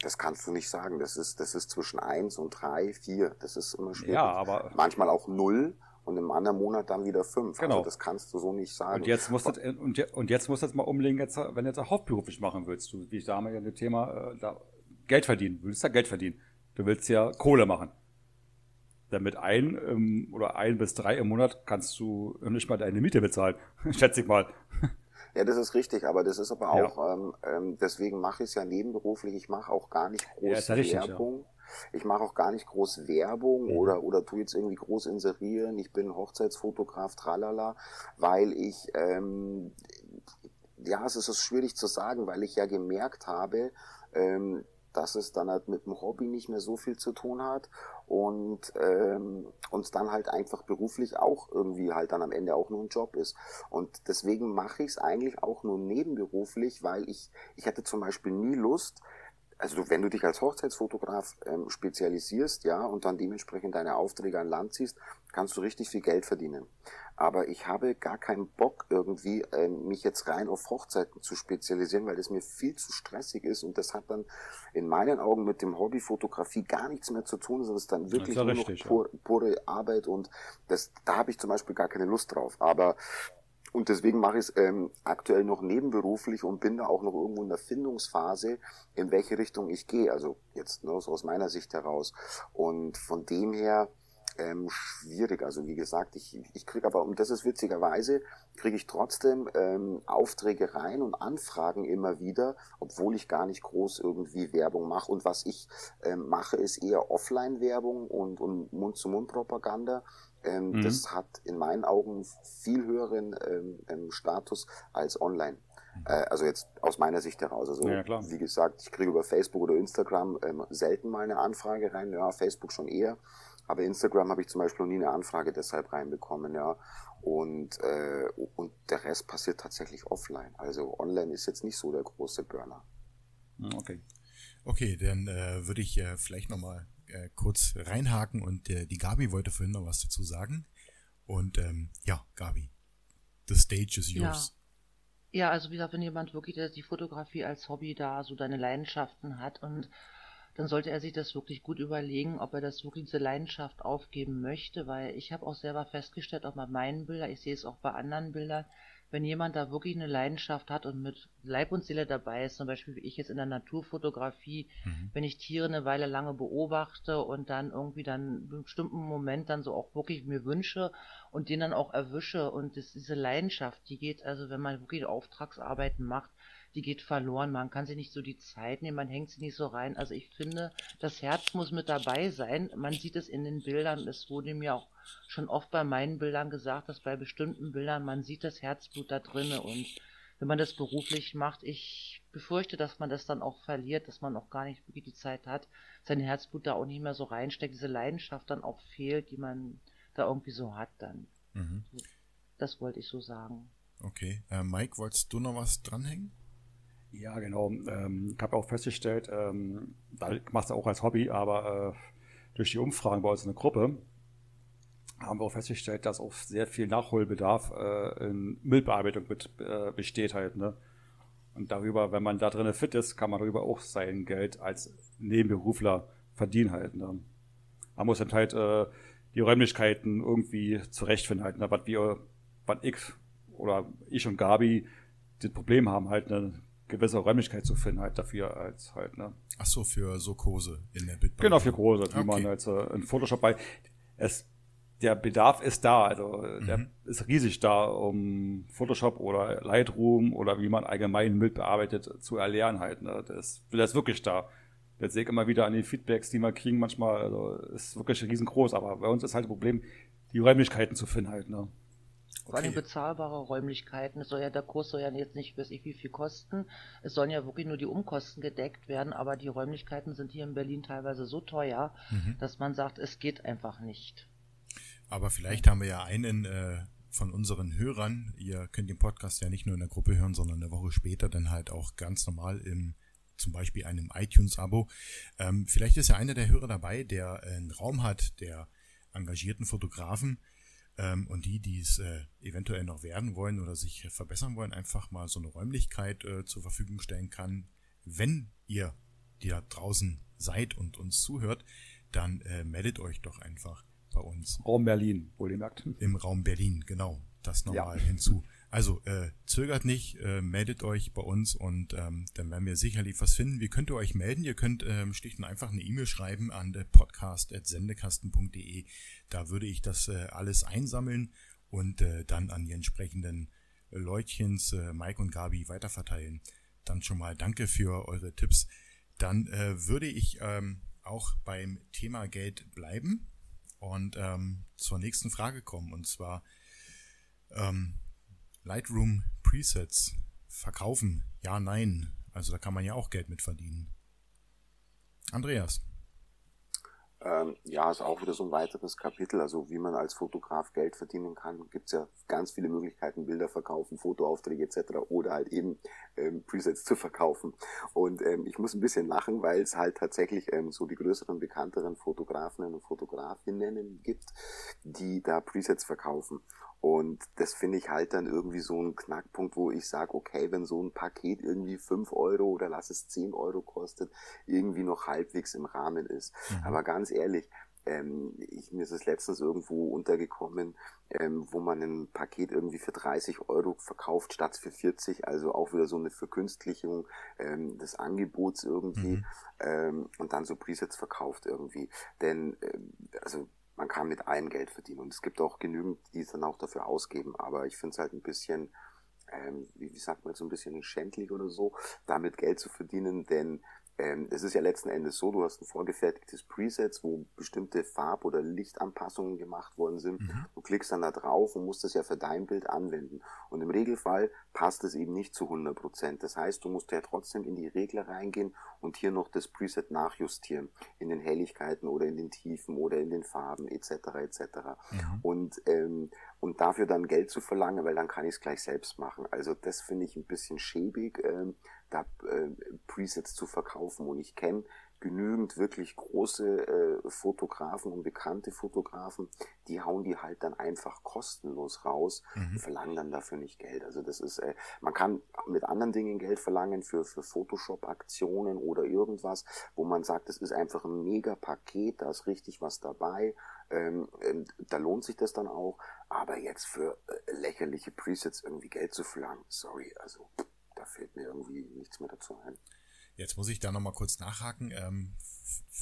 Das kannst du nicht sagen. Das ist, das ist zwischen eins und drei, vier. Das ist immer schwierig. Ja, aber. Manchmal auch null und im anderen Monat dann wieder fünf. Genau. Also das kannst du so nicht sagen. Und jetzt musst du, und, und jetzt musst du jetzt mal umlegen, jetzt, wenn du jetzt auch hauptberuflich machen willst. Du, wie ich da wir ja das Thema, äh, da, Geld verdienen. Du willst ja Geld verdienen. Du willst ja Kohle machen. Damit ein ähm, oder ein bis drei im Monat kannst du nicht mal deine Miete bezahlen. (laughs) Schätze ich mal. Ja, das ist richtig, aber das ist aber auch, ja. ähm, ähm, deswegen mache ich es ja nebenberuflich. Ich mache auch gar nicht groß ja, Werbung. Ja. Ich mache auch gar nicht groß Werbung mhm. oder, oder tu jetzt irgendwie groß inserieren. Ich bin Hochzeitsfotograf, tralala, weil ich, ähm, ja, es ist schwierig zu sagen, weil ich ja gemerkt habe, ähm, dass es dann halt mit dem Hobby nicht mehr so viel zu tun hat und ähm, uns dann halt einfach beruflich auch irgendwie halt dann am Ende auch nur ein Job ist. Und deswegen mache ich es eigentlich auch nur nebenberuflich, weil ich, ich hatte zum Beispiel nie Lust, also wenn du dich als Hochzeitsfotograf ähm, spezialisierst, ja, und dann dementsprechend deine Aufträge an Land ziehst, kannst du richtig viel Geld verdienen. Aber ich habe gar keinen Bock irgendwie, ähm, mich jetzt rein auf Hochzeiten zu spezialisieren, weil das mir viel zu stressig ist und das hat dann in meinen Augen mit dem Hobby Fotografie gar nichts mehr zu tun, sondern es ist dann wirklich nur richtig, noch pur, pure Arbeit und das, da habe ich zum Beispiel gar keine Lust drauf. Aber und deswegen mache ich es ähm, aktuell noch nebenberuflich und bin da auch noch irgendwo in der Findungsphase, in welche Richtung ich gehe. Also jetzt ne, so aus meiner Sicht heraus. Und von dem her ähm, schwierig. Also wie gesagt, ich, ich kriege aber, und das ist witzigerweise, kriege ich trotzdem ähm, Aufträge rein und Anfragen immer wieder, obwohl ich gar nicht groß irgendwie Werbung mache. Und was ich ähm, mache, ist eher Offline-Werbung und, und Mund-zu-Mund-Propaganda. Ähm, mhm. Das hat in meinen Augen viel höheren ähm, ähm Status als online. Mhm. Äh, also jetzt aus meiner Sicht heraus. Also ja, wie gesagt, ich kriege über Facebook oder Instagram ähm, selten mal eine Anfrage rein. Ja, Facebook schon eher. Aber Instagram habe ich zum Beispiel noch nie eine Anfrage deshalb reinbekommen, ja. Und, äh, und der Rest passiert tatsächlich offline. Also online ist jetzt nicht so der große Burner. Hm, okay. Okay, dann äh, würde ich äh, vielleicht nochmal äh, kurz reinhaken und äh, die Gabi wollte vorhin noch was dazu sagen. Und ähm, ja, Gabi, the stage is yours. Ja. ja, also wie gesagt, wenn jemand wirklich die Fotografie als Hobby da so deine Leidenschaften hat und dann sollte er sich das wirklich gut überlegen, ob er das wirklich diese Leidenschaft aufgeben möchte, weil ich habe auch selber festgestellt, auch bei meinen Bildern, ich sehe es auch bei anderen Bildern, wenn jemand da wirklich eine Leidenschaft hat und mit Leib und Seele dabei ist, zum Beispiel wie ich jetzt in der Naturfotografie, mhm. wenn ich Tiere eine Weile lange beobachte und dann irgendwie dann einen bestimmten Moment dann so auch wirklich mir wünsche und den dann auch erwische und das, diese Leidenschaft, die geht also, wenn man wirklich Auftragsarbeiten macht, die geht verloren. Man kann sich nicht so die Zeit nehmen, man hängt sie nicht so rein. Also ich finde, das Herz muss mit dabei sein. Man sieht es in den Bildern. Es wurde mir auch schon oft bei meinen Bildern gesagt, dass bei bestimmten Bildern man sieht das Herzblut da drinne und wenn man das beruflich macht, ich befürchte, dass man das dann auch verliert, dass man auch gar nicht wirklich die Zeit hat, sein Herzblut da auch nicht mehr so reinsteckt, diese Leidenschaft dann auch fehlt, die man da irgendwie so hat dann. Mhm. Das wollte ich so sagen. Okay. Äh, Mike, wolltest du noch was dranhängen? Ja, genau. Ähm, ich habe auch festgestellt, ähm, da machst du auch als Hobby, aber äh, durch die Umfragen bei uns in der Gruppe haben wir auch festgestellt, dass auch sehr viel Nachholbedarf äh, in Müllbearbeitung mit, äh, besteht halt. Ne? Und darüber, wenn man da drin fit ist, kann man darüber auch sein Geld als Nebenberufler verdienen halt. Ne? Man muss dann halt äh, die Räumlichkeiten irgendwie zurechtfinden halt. Ne? Was wir, was ich oder ich und Gabi das Problem haben halt, ne? Gewisse Räumlichkeit zu finden halt dafür als halt, ne? Ach so, für so Kurse in der Bitbank. Genau, für Kurse, die okay. man halt äh, in Photoshop bei. Es, der Bedarf ist da, also mhm. der ist riesig da, um Photoshop oder Lightroom oder wie man allgemein Bild bearbeitet zu erlernen halt. Ne? Das, das ist wirklich da. Das sehe ich immer wieder an den Feedbacks, die wir kriegen manchmal, also ist wirklich riesengroß, aber bei uns ist halt das Problem, die Räumlichkeiten zu finden halt, ne? Vor allem bezahlbare Räumlichkeiten. Es soll ja, der Kurs soll ja jetzt nicht weiß ich wie viel kosten. Es sollen ja wirklich nur die Umkosten gedeckt werden, aber die Räumlichkeiten sind hier in Berlin teilweise so teuer, mhm. dass man sagt, es geht einfach nicht. Aber vielleicht haben wir ja einen äh, von unseren Hörern, ihr könnt den Podcast ja nicht nur in der Gruppe hören, sondern eine Woche später dann halt auch ganz normal im zum Beispiel einem iTunes-Abo. Ähm, vielleicht ist ja einer der Hörer dabei, der einen Raum hat, der engagierten Fotografen, ähm, und die, die es äh, eventuell noch werden wollen oder sich verbessern wollen, einfach mal so eine Räumlichkeit äh, zur Verfügung stellen kann. Wenn ihr, die da draußen seid und uns zuhört, dann äh, meldet euch doch einfach bei uns. Raum Berlin, wohlgemerkt. Im Raum Berlin, genau. Das nochmal ja. hinzu. Also äh, zögert nicht, äh, meldet euch bei uns und ähm, dann werden wir sicherlich was finden. Wie könnt ihr euch melden? Ihr könnt ähm, schlicht und einfach eine E-Mail schreiben an podcast.sendekasten.de. Da würde ich das äh, alles einsammeln und äh, dann an die entsprechenden Leutchens, äh, Mike und Gabi weiterverteilen. Dann schon mal danke für eure Tipps. Dann äh, würde ich ähm, auch beim Thema Geld bleiben und ähm, zur nächsten Frage kommen. Und zwar, ähm, Lightroom Presets verkaufen? Ja, nein. Also da kann man ja auch Geld mit verdienen. Andreas. Ähm, ja, ist auch wieder so ein weiteres Kapitel. Also wie man als Fotograf Geld verdienen kann, gibt es ja ganz viele Möglichkeiten, Bilder verkaufen, Fotoaufträge etc. oder halt eben ähm, Presets zu verkaufen. Und ähm, ich muss ein bisschen lachen, weil es halt tatsächlich ähm, so die größeren, bekannteren Fotografen und Fotografinnen gibt, die da Presets verkaufen. Und das finde ich halt dann irgendwie so ein Knackpunkt, wo ich sage, okay, wenn so ein Paket irgendwie fünf Euro oder lass es zehn Euro kostet, irgendwie noch halbwegs im Rahmen ist. Mhm. Aber ganz ehrlich, ähm, ich, mir ist es letztens irgendwo untergekommen, ähm, wo man ein Paket irgendwie für 30 Euro verkauft statt für 40, also auch wieder so eine Verkünstlichung ähm, des Angebots irgendwie mhm. ähm, und dann so Presets verkauft irgendwie. Denn, ähm, also man kann mit allem Geld verdienen. Und es gibt auch genügend, die es dann auch dafür ausgeben. Aber ich finde es halt ein bisschen, ähm, wie, wie sagt man, so ein bisschen schändlich oder so, damit Geld zu verdienen, denn ähm, es ist ja letzten Endes so, du hast ein vorgefertigtes Preset, wo bestimmte Farb- oder Lichtanpassungen gemacht worden sind. Mhm. Du klickst dann da drauf und musst das ja für dein Bild anwenden. Und im Regelfall passt es eben nicht zu 100 Prozent. Das heißt, du musst ja trotzdem in die Regler reingehen und hier noch das Preset nachjustieren. In den Helligkeiten oder in den Tiefen oder in den Farben etc. etc. Mhm. Und, ähm, und dafür dann Geld zu verlangen, weil dann kann ich es gleich selbst machen. Also das finde ich ein bisschen schäbig. Ähm, da äh, Presets zu verkaufen. Und ich kenne genügend wirklich große äh, Fotografen und bekannte Fotografen, die hauen die halt dann einfach kostenlos raus mhm. und verlangen dann dafür nicht Geld. Also das ist, äh, man kann mit anderen Dingen Geld verlangen für, für Photoshop-Aktionen oder irgendwas, wo man sagt, das ist einfach ein mega Paket, da ist richtig was dabei. Ähm, ähm, da lohnt sich das dann auch. Aber jetzt für äh, lächerliche Presets irgendwie Geld zu verlangen, sorry, also da fällt mir irgendwie nichts mehr dazu ein. Jetzt muss ich da nochmal kurz nachhaken. Ähm,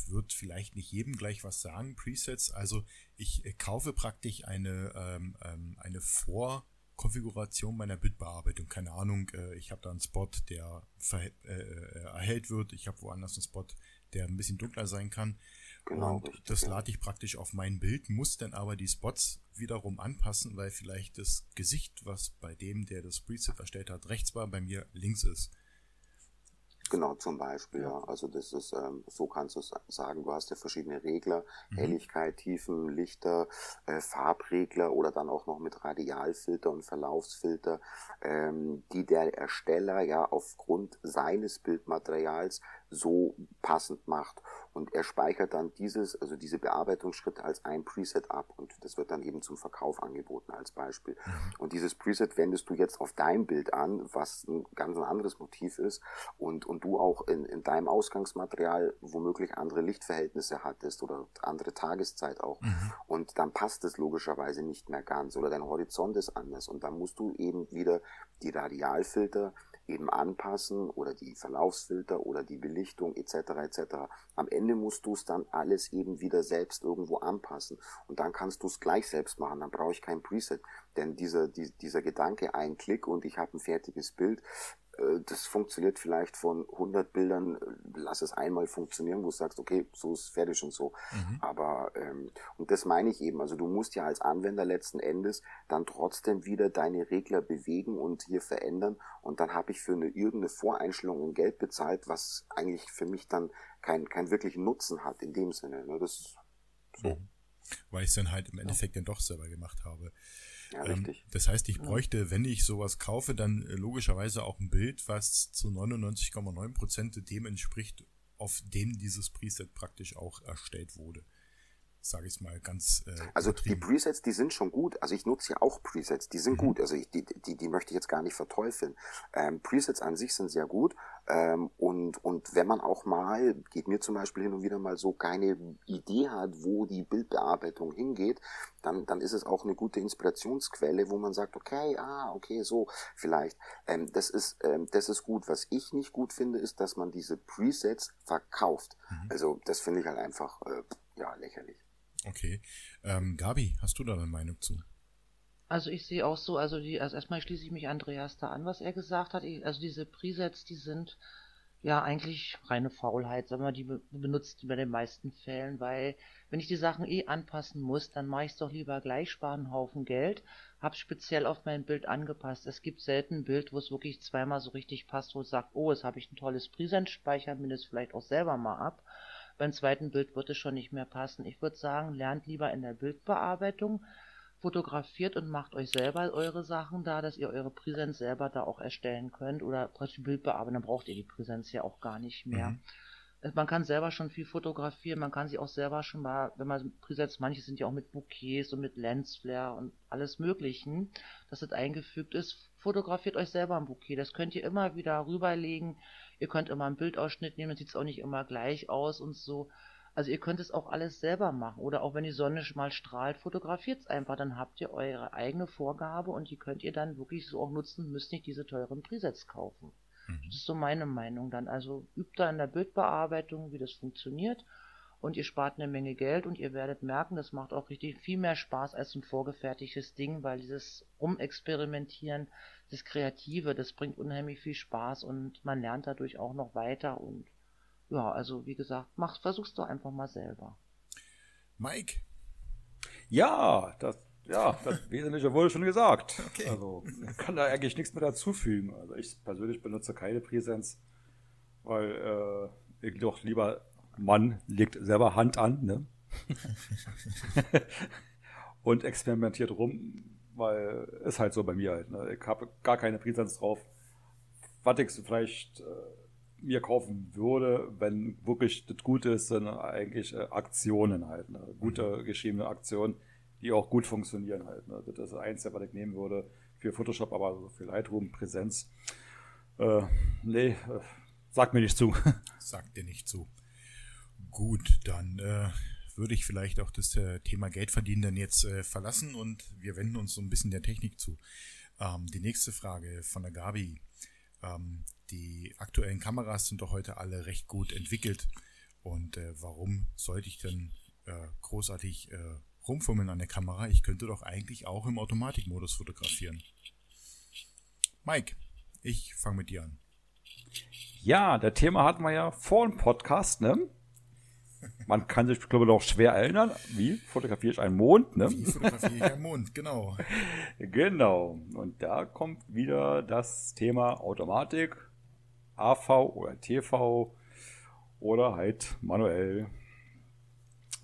wird vielleicht nicht jedem gleich was sagen, Presets. Also ich äh, kaufe praktisch eine, ähm, ähm, eine Vorkonfiguration meiner Bildbearbeitung. Keine Ahnung, äh, ich habe da einen Spot, der äh, äh, erhellt wird. Ich habe woanders einen Spot, der ein bisschen dunkler sein kann. Genau, und richtig, das lade ich praktisch auf mein Bild, muss dann aber die Spots wiederum anpassen, weil vielleicht das Gesicht, was bei dem, der das Preset erstellt hat, rechts war, bei mir links ist. Genau, zum Beispiel, ja. Also das ist, ähm, so kannst du sagen, du hast ja verschiedene Regler, mhm. Helligkeit, Tiefen, Lichter, äh, Farbregler oder dann auch noch mit Radialfilter und Verlaufsfilter, ähm, die der Ersteller ja aufgrund seines Bildmaterials so passend macht. Und er speichert dann dieses, also diese Bearbeitungsschritte als ein Preset ab und das wird dann eben zum Verkauf angeboten als Beispiel. Mhm. Und dieses Preset wendest du jetzt auf dein Bild an, was ein ganz anderes Motiv ist und, und du auch in, in deinem Ausgangsmaterial womöglich andere Lichtverhältnisse hattest oder andere Tageszeit auch. Mhm. Und dann passt es logischerweise nicht mehr ganz oder dein Horizont ist anders und dann musst du eben wieder die Radialfilter eben anpassen oder die Verlaufsfilter oder die Belichtung etc. etc. Am Ende musst du es dann alles eben wieder selbst irgendwo anpassen und dann kannst du es gleich selbst machen. Dann brauche ich kein Preset, denn dieser, die, dieser Gedanke, ein Klick und ich habe ein fertiges Bild, das funktioniert vielleicht von 100 Bildern, äh, lass es einmal funktionieren, wo du sagst, okay, so ist fertig und so. Mhm. Aber, ähm, und das meine ich eben, also du musst ja als Anwender letzten Endes dann trotzdem wieder deine Regler bewegen und hier verändern und dann habe ich für eine irgendeine Voreinstellung ein Geld bezahlt, was eigentlich für mich dann keinen kein wirklichen Nutzen hat in dem Sinne. Ne? Das so. Mhm. Weil ich es dann halt im Endeffekt ja. dann doch selber gemacht habe. Ja, ähm, richtig. Das heißt, ich bräuchte, wenn ich sowas kaufe, dann äh, logischerweise auch ein Bild, was zu 99,9 Prozent dem entspricht, auf dem dieses Preset praktisch auch erstellt wurde sage ich mal ganz. Äh, also die Presets, die sind schon gut. Also ich nutze ja auch Presets, die sind mhm. gut. Also ich, die, die, die möchte ich jetzt gar nicht verteufeln. Ähm, Presets an sich sind sehr gut. Ähm, und, und wenn man auch mal, geht mir zum Beispiel hin und wieder mal so, keine Idee hat, wo die Bildbearbeitung hingeht, dann, dann ist es auch eine gute Inspirationsquelle, wo man sagt, okay, ah, okay, so vielleicht. Ähm, das, ist, ähm, das ist gut. Was ich nicht gut finde, ist, dass man diese Presets verkauft. Mhm. Also das finde ich halt einfach, äh, ja, lächerlich. Okay. Ähm, Gabi, hast du da eine Meinung zu? Also ich sehe auch so, also die, also erstmal schließe ich mich Andreas da an, was er gesagt hat. Ich, also diese Presets, die sind ja eigentlich reine Faulheit, sagen wir, die be benutzt bei den meisten Fällen, weil wenn ich die Sachen eh anpassen muss, dann mache ich es doch lieber gleich, spare einen Haufen Geld, habe speziell auf mein Bild angepasst. Es gibt selten ein Bild, wo es wirklich zweimal so richtig passt, wo es sagt, oh, jetzt habe ich ein tolles Preset, speichern mir das vielleicht auch selber mal ab Beim zweiten Bild wird es schon nicht mehr passen. Ich würde sagen, lernt lieber in der Bildbearbeitung, fotografiert und macht euch selber eure Sachen da, dass ihr eure Präsenz selber da auch erstellen könnt oder praktisch Bildbearbeitung, dann braucht ihr die Präsenz ja auch gar nicht mehr. Mhm. Äh, man kann selber schon viel fotografieren, man kann sich auch selber schon mal, wenn man Präsenz, manche sind ja auch mit Bouquets und mit Lensflare und alles Möglichen, dass das eingefügt ist, fotografiert euch selber ein Bouquet. Das könnt ihr immer wieder rüberlegen. Ihr könnt immer einen Bildausschnitt nehmen, dann sieht es auch nicht immer gleich aus und so. Also ihr könnt es auch alles selber machen. Oder auch wenn die Sonne mal strahlt, fotografiert es einfach. Dann habt ihr eure eigene Vorgabe und die könnt ihr dann wirklich so auch nutzen, müsst nicht diese teuren Presets kaufen. Mhm. Das ist so meine Meinung dann. Also übt da in der Bildbearbeitung, wie das funktioniert. Und ihr spart eine Menge Geld und ihr werdet merken, das macht auch richtig viel mehr Spaß als ein vorgefertigtes Ding, weil dieses Rumexperimentieren, das Kreative, das bringt unheimlich viel Spaß und man lernt dadurch auch noch weiter und ja, also wie gesagt, mach, versuch's doch einfach mal selber. Mike. Ja, das, ja, das (laughs) Wesentliche wurde schon gesagt. Okay. Also, ich kann da eigentlich nichts mehr dazufügen. Also, ich persönlich benutze keine Präsenz, weil äh, ich doch lieber Mann legt selber Hand an, ne? (laughs) und experimentiert rum, weil ist halt so bei mir halt. Ne? Ich habe gar keine Präsenz drauf. Was ich vielleicht äh, mir kaufen würde, wenn wirklich das Gute ist, sind eigentlich äh, Aktionen halt. Ne? Gute mhm. geschriebene Aktionen, die auch gut funktionieren halt. Ne? Das ist eins, was ich nehmen würde für Photoshop, aber so für Lightroom, Präsenz. Äh, nee, äh, sagt mir nicht zu. (laughs) Sagt dir nicht zu. Gut, dann äh, würde ich vielleicht auch das äh, Thema Geld verdienen dann jetzt äh, verlassen und wir wenden uns so ein bisschen der Technik zu. Ähm, die nächste Frage von der Gabi. Ähm, die aktuellen Kameras sind doch heute alle recht gut entwickelt. Und äh, warum sollte ich denn äh, großartig äh, rumfummeln an der Kamera? Ich könnte doch eigentlich auch im Automatikmodus fotografieren. Mike, ich fange mit dir an. Ja, der Thema hatten wir ja vor dem Podcast, ne? Man kann sich, glaube ich, noch schwer erinnern. Wie fotografiere ich einen Mond? Ne? Wie fotografiere ich einen Mond, genau. (laughs) genau. Und da kommt wieder das Thema Automatik, AV oder TV oder halt manuell.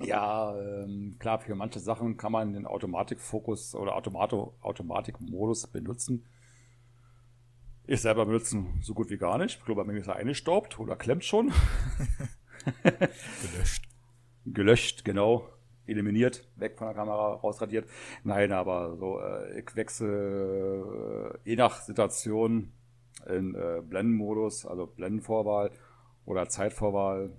Ja, ähm, klar, für manche Sachen kann man den Automatikfokus oder Automato Automatikmodus benutzen. Ich selber benutze so gut wie gar nicht. Ich glaube, bei mir ist er eingestaubt oder klemmt schon. (laughs) (laughs) Gelöscht. Gelöscht, genau. Eliminiert, weg von der Kamera, rausradiert. Nein, aber so, äh, ich wechsle äh, je nach Situation in äh, Blendenmodus, also Blendenvorwahl oder Zeitvorwahl.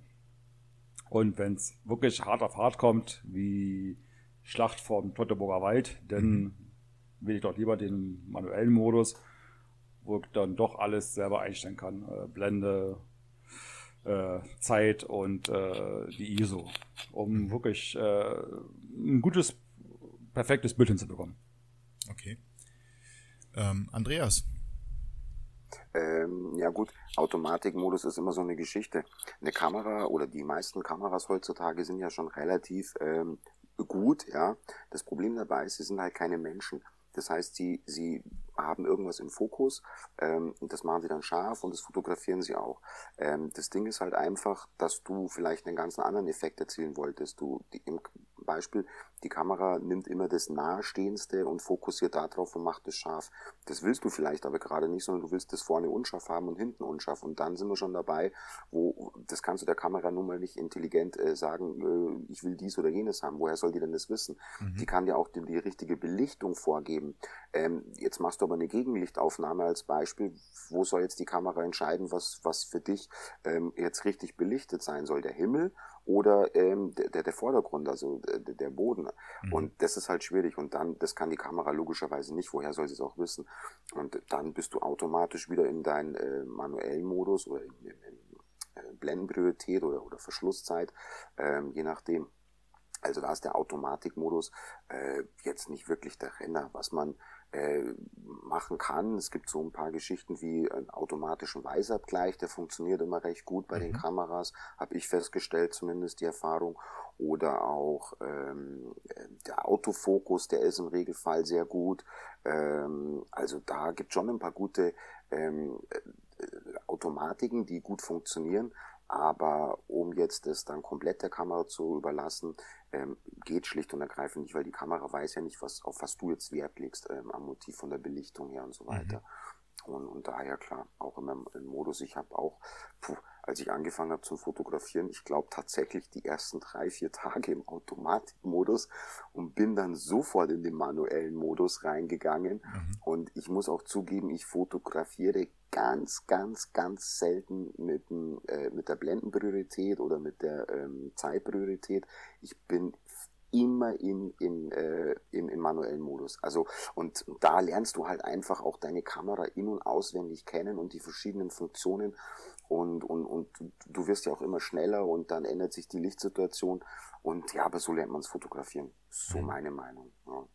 Und wenn es wirklich hart auf hart kommt, wie Schlacht vom Teutoburger Wald, dann mhm. will ich doch lieber den manuellen Modus, wo ich dann doch alles selber einstellen kann. Äh, Blende, äh, Zeit und äh, die ISO, um mhm. wirklich äh, ein gutes, perfektes Bild hinzubekommen. Okay. Ähm, Andreas. Ähm, ja gut, Automatikmodus ist immer so eine Geschichte. Eine Kamera oder die meisten Kameras heutzutage sind ja schon relativ ähm, gut, ja. Das Problem dabei ist, sie sind halt keine Menschen. Das heißt, sie, sie haben irgendwas im Fokus ähm, und das machen sie dann scharf und das fotografieren sie auch. Ähm, das Ding ist halt einfach, dass du vielleicht einen ganz anderen Effekt erzielen wolltest. Du die, im Beispiel, die Kamera nimmt immer das Nahestehendste und fokussiert darauf und macht es scharf. Das willst du vielleicht aber gerade nicht, sondern du willst das vorne unscharf haben und hinten unscharf. Und dann sind wir schon dabei, wo das kannst du der Kamera nun mal nicht intelligent äh, sagen, äh, ich will dies oder jenes haben. Woher soll die denn das wissen? Mhm. Die kann dir auch die, die richtige Belichtung vorgeben. Ähm, jetzt machst du aber eine Gegenlichtaufnahme als Beispiel. Wo soll jetzt die Kamera entscheiden, was, was für dich ähm, jetzt richtig belichtet sein soll? Der Himmel oder ähm, der, der Vordergrund, also der, der Boden. Mhm. Und das ist halt schwierig. Und dann, das kann die Kamera logischerweise nicht. Woher soll sie es auch wissen? Und dann bist du automatisch wieder in deinen äh, manuellen Modus oder in, in, in äh, Blendenpriorität oder, oder Verschlusszeit, ähm, je nachdem. Also da ist der Automatikmodus äh, jetzt nicht wirklich der Renner. Was man äh, machen kann. Es gibt so ein paar Geschichten wie einen automatischen Weißabgleich, der funktioniert immer recht gut bei mhm. den Kameras, habe ich festgestellt, zumindest die Erfahrung. Oder auch ähm, der Autofokus, der ist im Regelfall sehr gut. Ähm, also da gibt schon ein paar gute ähm, äh, Automatiken, die gut funktionieren. Aber um jetzt das dann komplett der Kamera zu überlassen, ähm, geht schlicht und ergreifend nicht, weil die Kamera weiß ja nicht, was, auf was du jetzt Wert legst ähm, am Motiv von der Belichtung her und so weiter. Mhm. Und, und daher klar, auch immer im Modus, ich habe auch, puh, als ich angefangen habe zum Fotografieren, ich glaube tatsächlich die ersten drei, vier Tage im Automatikmodus und bin dann sofort in den manuellen Modus reingegangen. Mhm. Und ich muss auch zugeben, ich fotografiere ganz, ganz, ganz selten mit, dem, äh, mit der Blendenpriorität oder mit der ähm, Zeitpriorität. Ich bin immer in, in, äh, im, im manuellen Modus. Also und da lernst du halt einfach auch deine Kamera in und auswendig kennen und die verschiedenen Funktionen und, und, und du wirst ja auch immer schneller und dann ändert sich die Lichtsituation. Und ja, aber so lernt man es fotografieren. So mhm. meine Meinung. Ja.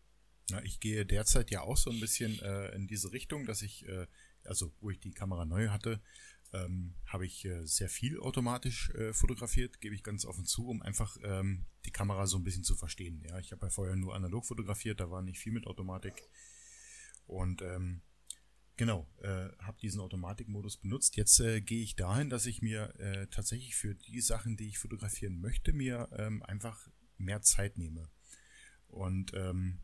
ja. ich gehe derzeit ja auch so ein bisschen äh, in diese Richtung, dass ich, äh, also wo ich die Kamera neu hatte, ähm, habe ich äh, sehr viel automatisch äh, fotografiert, gebe ich ganz offen zu, um einfach ähm, die Kamera so ein bisschen zu verstehen. Ja, ich habe ja vorher nur analog fotografiert, da war nicht viel mit Automatik. Und ähm, Genau, äh, habe diesen Automatikmodus benutzt. Jetzt äh, gehe ich dahin, dass ich mir äh, tatsächlich für die Sachen, die ich fotografieren möchte, mir ähm, einfach mehr Zeit nehme. Und ähm,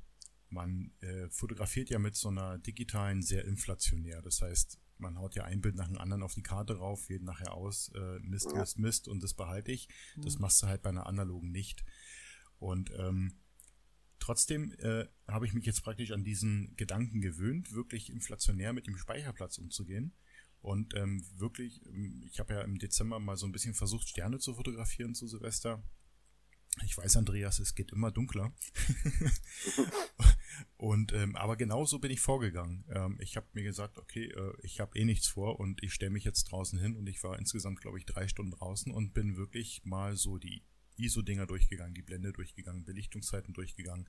man äh, fotografiert ja mit so einer digitalen sehr inflationär. Das heißt, man haut ja ein Bild nach dem anderen auf die Karte rauf, wählt nachher aus, äh, Mist, Mist, Mist und das behalte ich. Das mhm. machst du halt bei einer analogen nicht. Und ähm, Trotzdem äh, habe ich mich jetzt praktisch an diesen Gedanken gewöhnt, wirklich inflationär mit dem Speicherplatz umzugehen. Und ähm, wirklich, ähm, ich habe ja im Dezember mal so ein bisschen versucht, Sterne zu fotografieren zu Silvester. Ich weiß, Andreas, es geht immer dunkler. (laughs) und ähm, aber genau so bin ich vorgegangen. Ähm, ich habe mir gesagt, okay, äh, ich habe eh nichts vor und ich stelle mich jetzt draußen hin und ich war insgesamt, glaube ich, drei Stunden draußen und bin wirklich mal so die ISO-Dinger durchgegangen, die Blende durchgegangen, Belichtungszeiten durchgegangen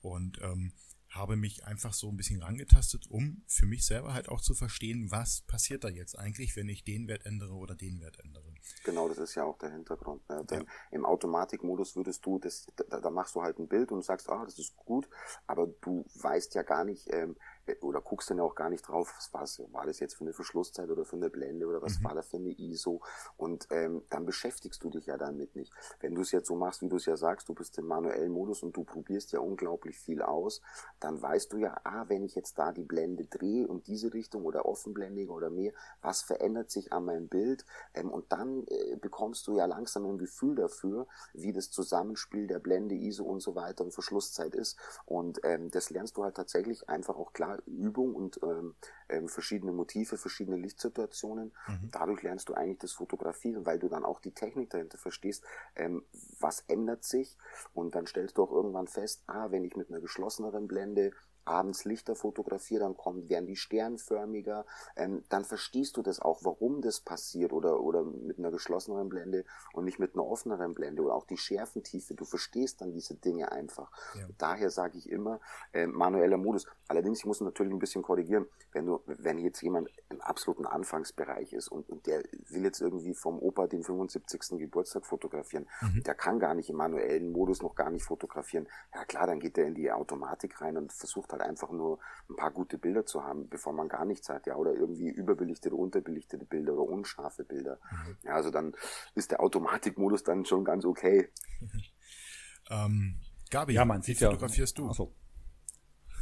und ähm, habe mich einfach so ein bisschen rangetastet, um für mich selber halt auch zu verstehen, was passiert da jetzt eigentlich, wenn ich den Wert ändere oder den Wert ändere. Genau, das ist ja auch der Hintergrund. Ne? Denn ja. im Automatikmodus würdest du, das, da, da, machst du halt ein Bild und sagst, ah, das ist gut, aber du weißt ja gar nicht, ähm, äh, oder guckst dann ja auch gar nicht drauf, was war's, war das jetzt für eine Verschlusszeit oder für eine Blende oder was mhm. war das für eine ISO und ähm, dann beschäftigst du dich ja damit nicht. Wenn du es jetzt so machst, wie du es ja sagst, du bist im manuellen Modus und du probierst ja unglaublich viel aus, dann weißt du ja, ah, wenn ich jetzt da die Blende drehe und diese Richtung oder offenblendiger oder mehr, was verändert sich an meinem Bild ähm, und dann äh, bekommst du ja langsam ein Gefühl dafür, wie das Zusammenspiel der Blende, ISO und so weiter und Verschlusszeit ist und ähm, das lernst du halt tatsächlich einfach auch klar Übung und ähm, ähm, verschiedene Motive, verschiedene Lichtsituationen. Mhm. Dadurch lernst du eigentlich das Fotografieren, weil du dann auch die Technik dahinter verstehst, ähm, was ändert sich und dann stellst du auch irgendwann fest, ah, wenn ich mit einer geschlosseneren Blende abends Lichter fotografiere, dann kommen, werden die sternförmiger, ähm, dann verstehst du das auch, warum das passiert oder, oder mit einer geschlosseneren Blende und nicht mit einer offeneren Blende oder auch die Schärfentiefe, du verstehst dann diese Dinge einfach. Ja. Daher sage ich immer, äh, manueller Modus. Allerdings, ich muss natürlich ein bisschen korrigieren, wenn du, wenn jetzt jemand im absoluten Anfangsbereich ist und, und der will jetzt irgendwie vom Opa den 75. Geburtstag fotografieren, mhm. der kann gar nicht im manuellen Modus noch gar nicht fotografieren. Ja klar, dann geht er in die Automatik rein und versucht halt einfach nur ein paar gute Bilder zu haben, bevor man gar nichts hat, ja, oder irgendwie überbelichtete, unterbelichtete Bilder oder unscharfe Bilder. Mhm. Ja, also dann ist der Automatikmodus dann schon ganz okay. (laughs) ähm, Gabi, ja, man sieht wie fotografierst ja, du? Achso.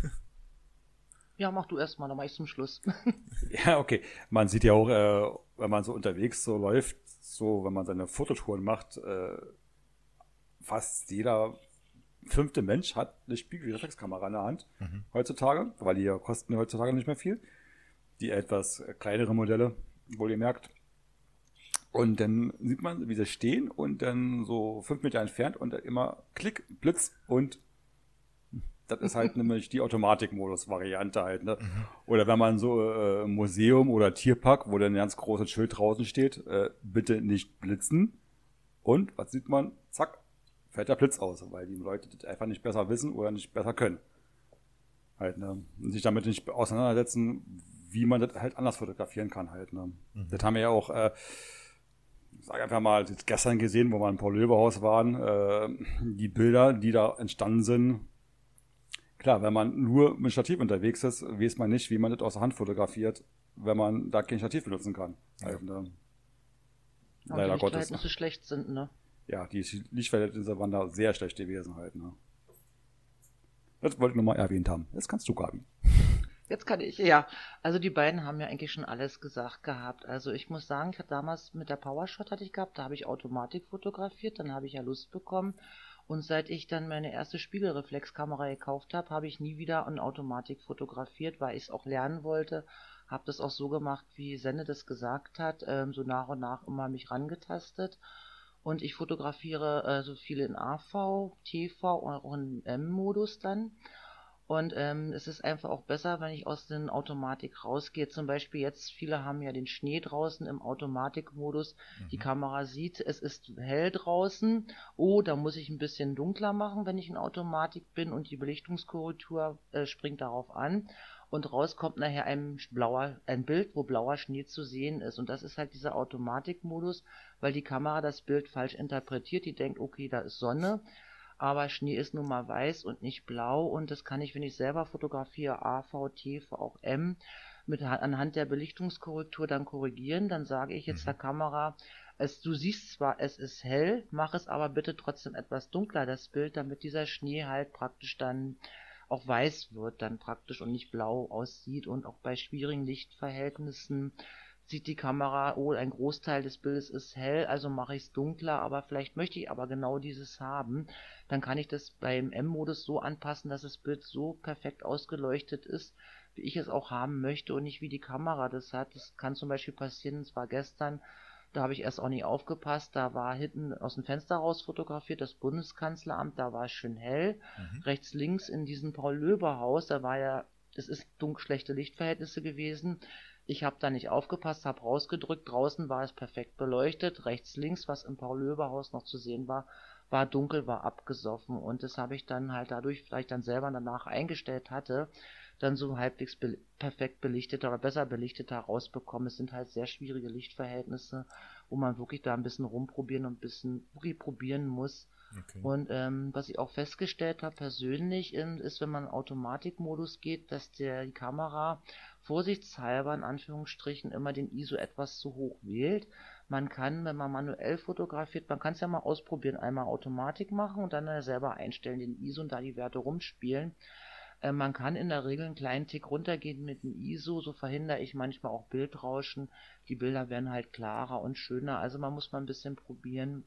(laughs) Ja, mach du erstmal, dann mach ich zum Schluss. (laughs) ja, okay. Man sieht ja auch, äh, wenn man so unterwegs so läuft, so, wenn man seine Fototouren macht, äh, fast jeder fünfte Mensch hat eine Spiegelreflexkamera in der Hand mhm. heutzutage, weil die ja kosten heutzutage nicht mehr viel. Die etwas kleinere Modelle, wohl ihr merkt. Und dann sieht man, wie sie stehen und dann so fünf Meter entfernt und dann immer Klick, Blitz und das ist halt (laughs) nämlich die Automatikmodus-Variante halt. Ne? Mhm. Oder wenn man so äh, Museum oder Tierpark, wo dann ein ganz großes Schild draußen steht, äh, bitte nicht blitzen. Und was sieht man? Zack, fällt der Blitz aus, weil die Leute das einfach nicht besser wissen oder nicht besser können. Halt, ne? Und sich damit nicht auseinandersetzen, wie man das halt anders fotografieren kann halt. Ne? Mhm. Das haben wir ja auch, äh, sag einfach mal, gestern gesehen, wo wir im Paul-Löbe-Haus waren, äh, die Bilder, die da entstanden sind. Klar, wenn man nur mit Stativ unterwegs ist, weiß man nicht, wie man das aus der Hand fotografiert, wenn man da kein Stativ benutzen kann. Halt, ne? Leider die Gottes. so schlecht sind, ne? Ja, die Lichtverhältnisse waren da sehr schlecht gewesen halt, ne? Das wollte ich nochmal erwähnt haben. Jetzt kannst du, Gabi. Jetzt kann ich, ja. Also die beiden haben ja eigentlich schon alles gesagt gehabt. Also ich muss sagen, ich hatte damals mit der Powershot hatte ich gehabt, da habe ich Automatik fotografiert, dann habe ich ja Lust bekommen. Und seit ich dann meine erste Spiegelreflexkamera gekauft habe, habe ich nie wieder in Automatik fotografiert, weil ich es auch lernen wollte. Habe das auch so gemacht, wie Sende das gesagt hat, ähm, so nach und nach immer mich rangetastet. Und ich fotografiere äh, so viele in AV, TV und auch in M-Modus dann. Und ähm, es ist einfach auch besser, wenn ich aus der Automatik rausgehe. Zum Beispiel jetzt, viele haben ja den Schnee draußen im Automatikmodus. Mhm. Die Kamera sieht, es ist hell draußen. Oh, da muss ich ein bisschen dunkler machen, wenn ich in Automatik bin und die Belichtungskorrektur äh, springt darauf an. Und raus kommt nachher ein blauer, ein Bild, wo blauer Schnee zu sehen ist. Und das ist halt dieser Automatikmodus, weil die Kamera das Bild falsch interpretiert. Die denkt, okay, da ist Sonne aber Schnee ist nun mal weiß und nicht blau und das kann ich, wenn ich selber fotografiere, A, V, T, V, auch M, mit, anhand der Belichtungskorrektur dann korrigieren. Dann sage ich jetzt mhm. der Kamera, es, du siehst zwar, es ist hell, mach es aber bitte trotzdem etwas dunkler, das Bild, damit dieser Schnee halt praktisch dann auch weiß wird, dann praktisch und nicht blau aussieht und auch bei schwierigen Lichtverhältnissen sieht die Kamera, oh, ein Großteil des Bildes ist hell, also mache ich es dunkler, aber vielleicht möchte ich aber genau dieses haben. Dann kann ich das beim M-Modus so anpassen, dass das Bild so perfekt ausgeleuchtet ist, wie ich es auch haben möchte und nicht wie die Kamera das hat. Das kann zum Beispiel passieren, es war gestern, da habe ich erst auch nicht aufgepasst, da war hinten aus dem Fenster raus fotografiert das Bundeskanzleramt, da war es schön hell. Mhm. Rechts, links in diesem Paul-Löber-Haus, da war ja, es ist dunkel schlechte Lichtverhältnisse gewesen. Ich habe da nicht aufgepasst, habe rausgedrückt. Draußen war es perfekt beleuchtet. Rechts, links, was im Paul-Löber-Haus noch zu sehen war, war dunkel, war abgesoffen. Und das habe ich dann halt dadurch, weil ich dann selber danach eingestellt hatte, dann so halbwegs be perfekt belichteter oder besser belichteter rausbekommen. Es sind halt sehr schwierige Lichtverhältnisse, wo man wirklich da ein bisschen rumprobieren und ein bisschen wirklich probieren muss. Okay. Und ähm, was ich auch festgestellt habe persönlich, ist, wenn man in Automatikmodus geht, dass der, die Kamera vorsichtshalber in Anführungsstrichen immer den ISO etwas zu hoch wählt. Man kann, wenn man manuell fotografiert, man kann es ja mal ausprobieren, einmal Automatik machen und dann selber einstellen, den ISO und da die Werte rumspielen. Äh, man kann in der Regel einen kleinen Tick runtergehen mit dem ISO, so verhindere ich manchmal auch Bildrauschen. Die Bilder werden halt klarer und schöner, also man muss mal ein bisschen probieren.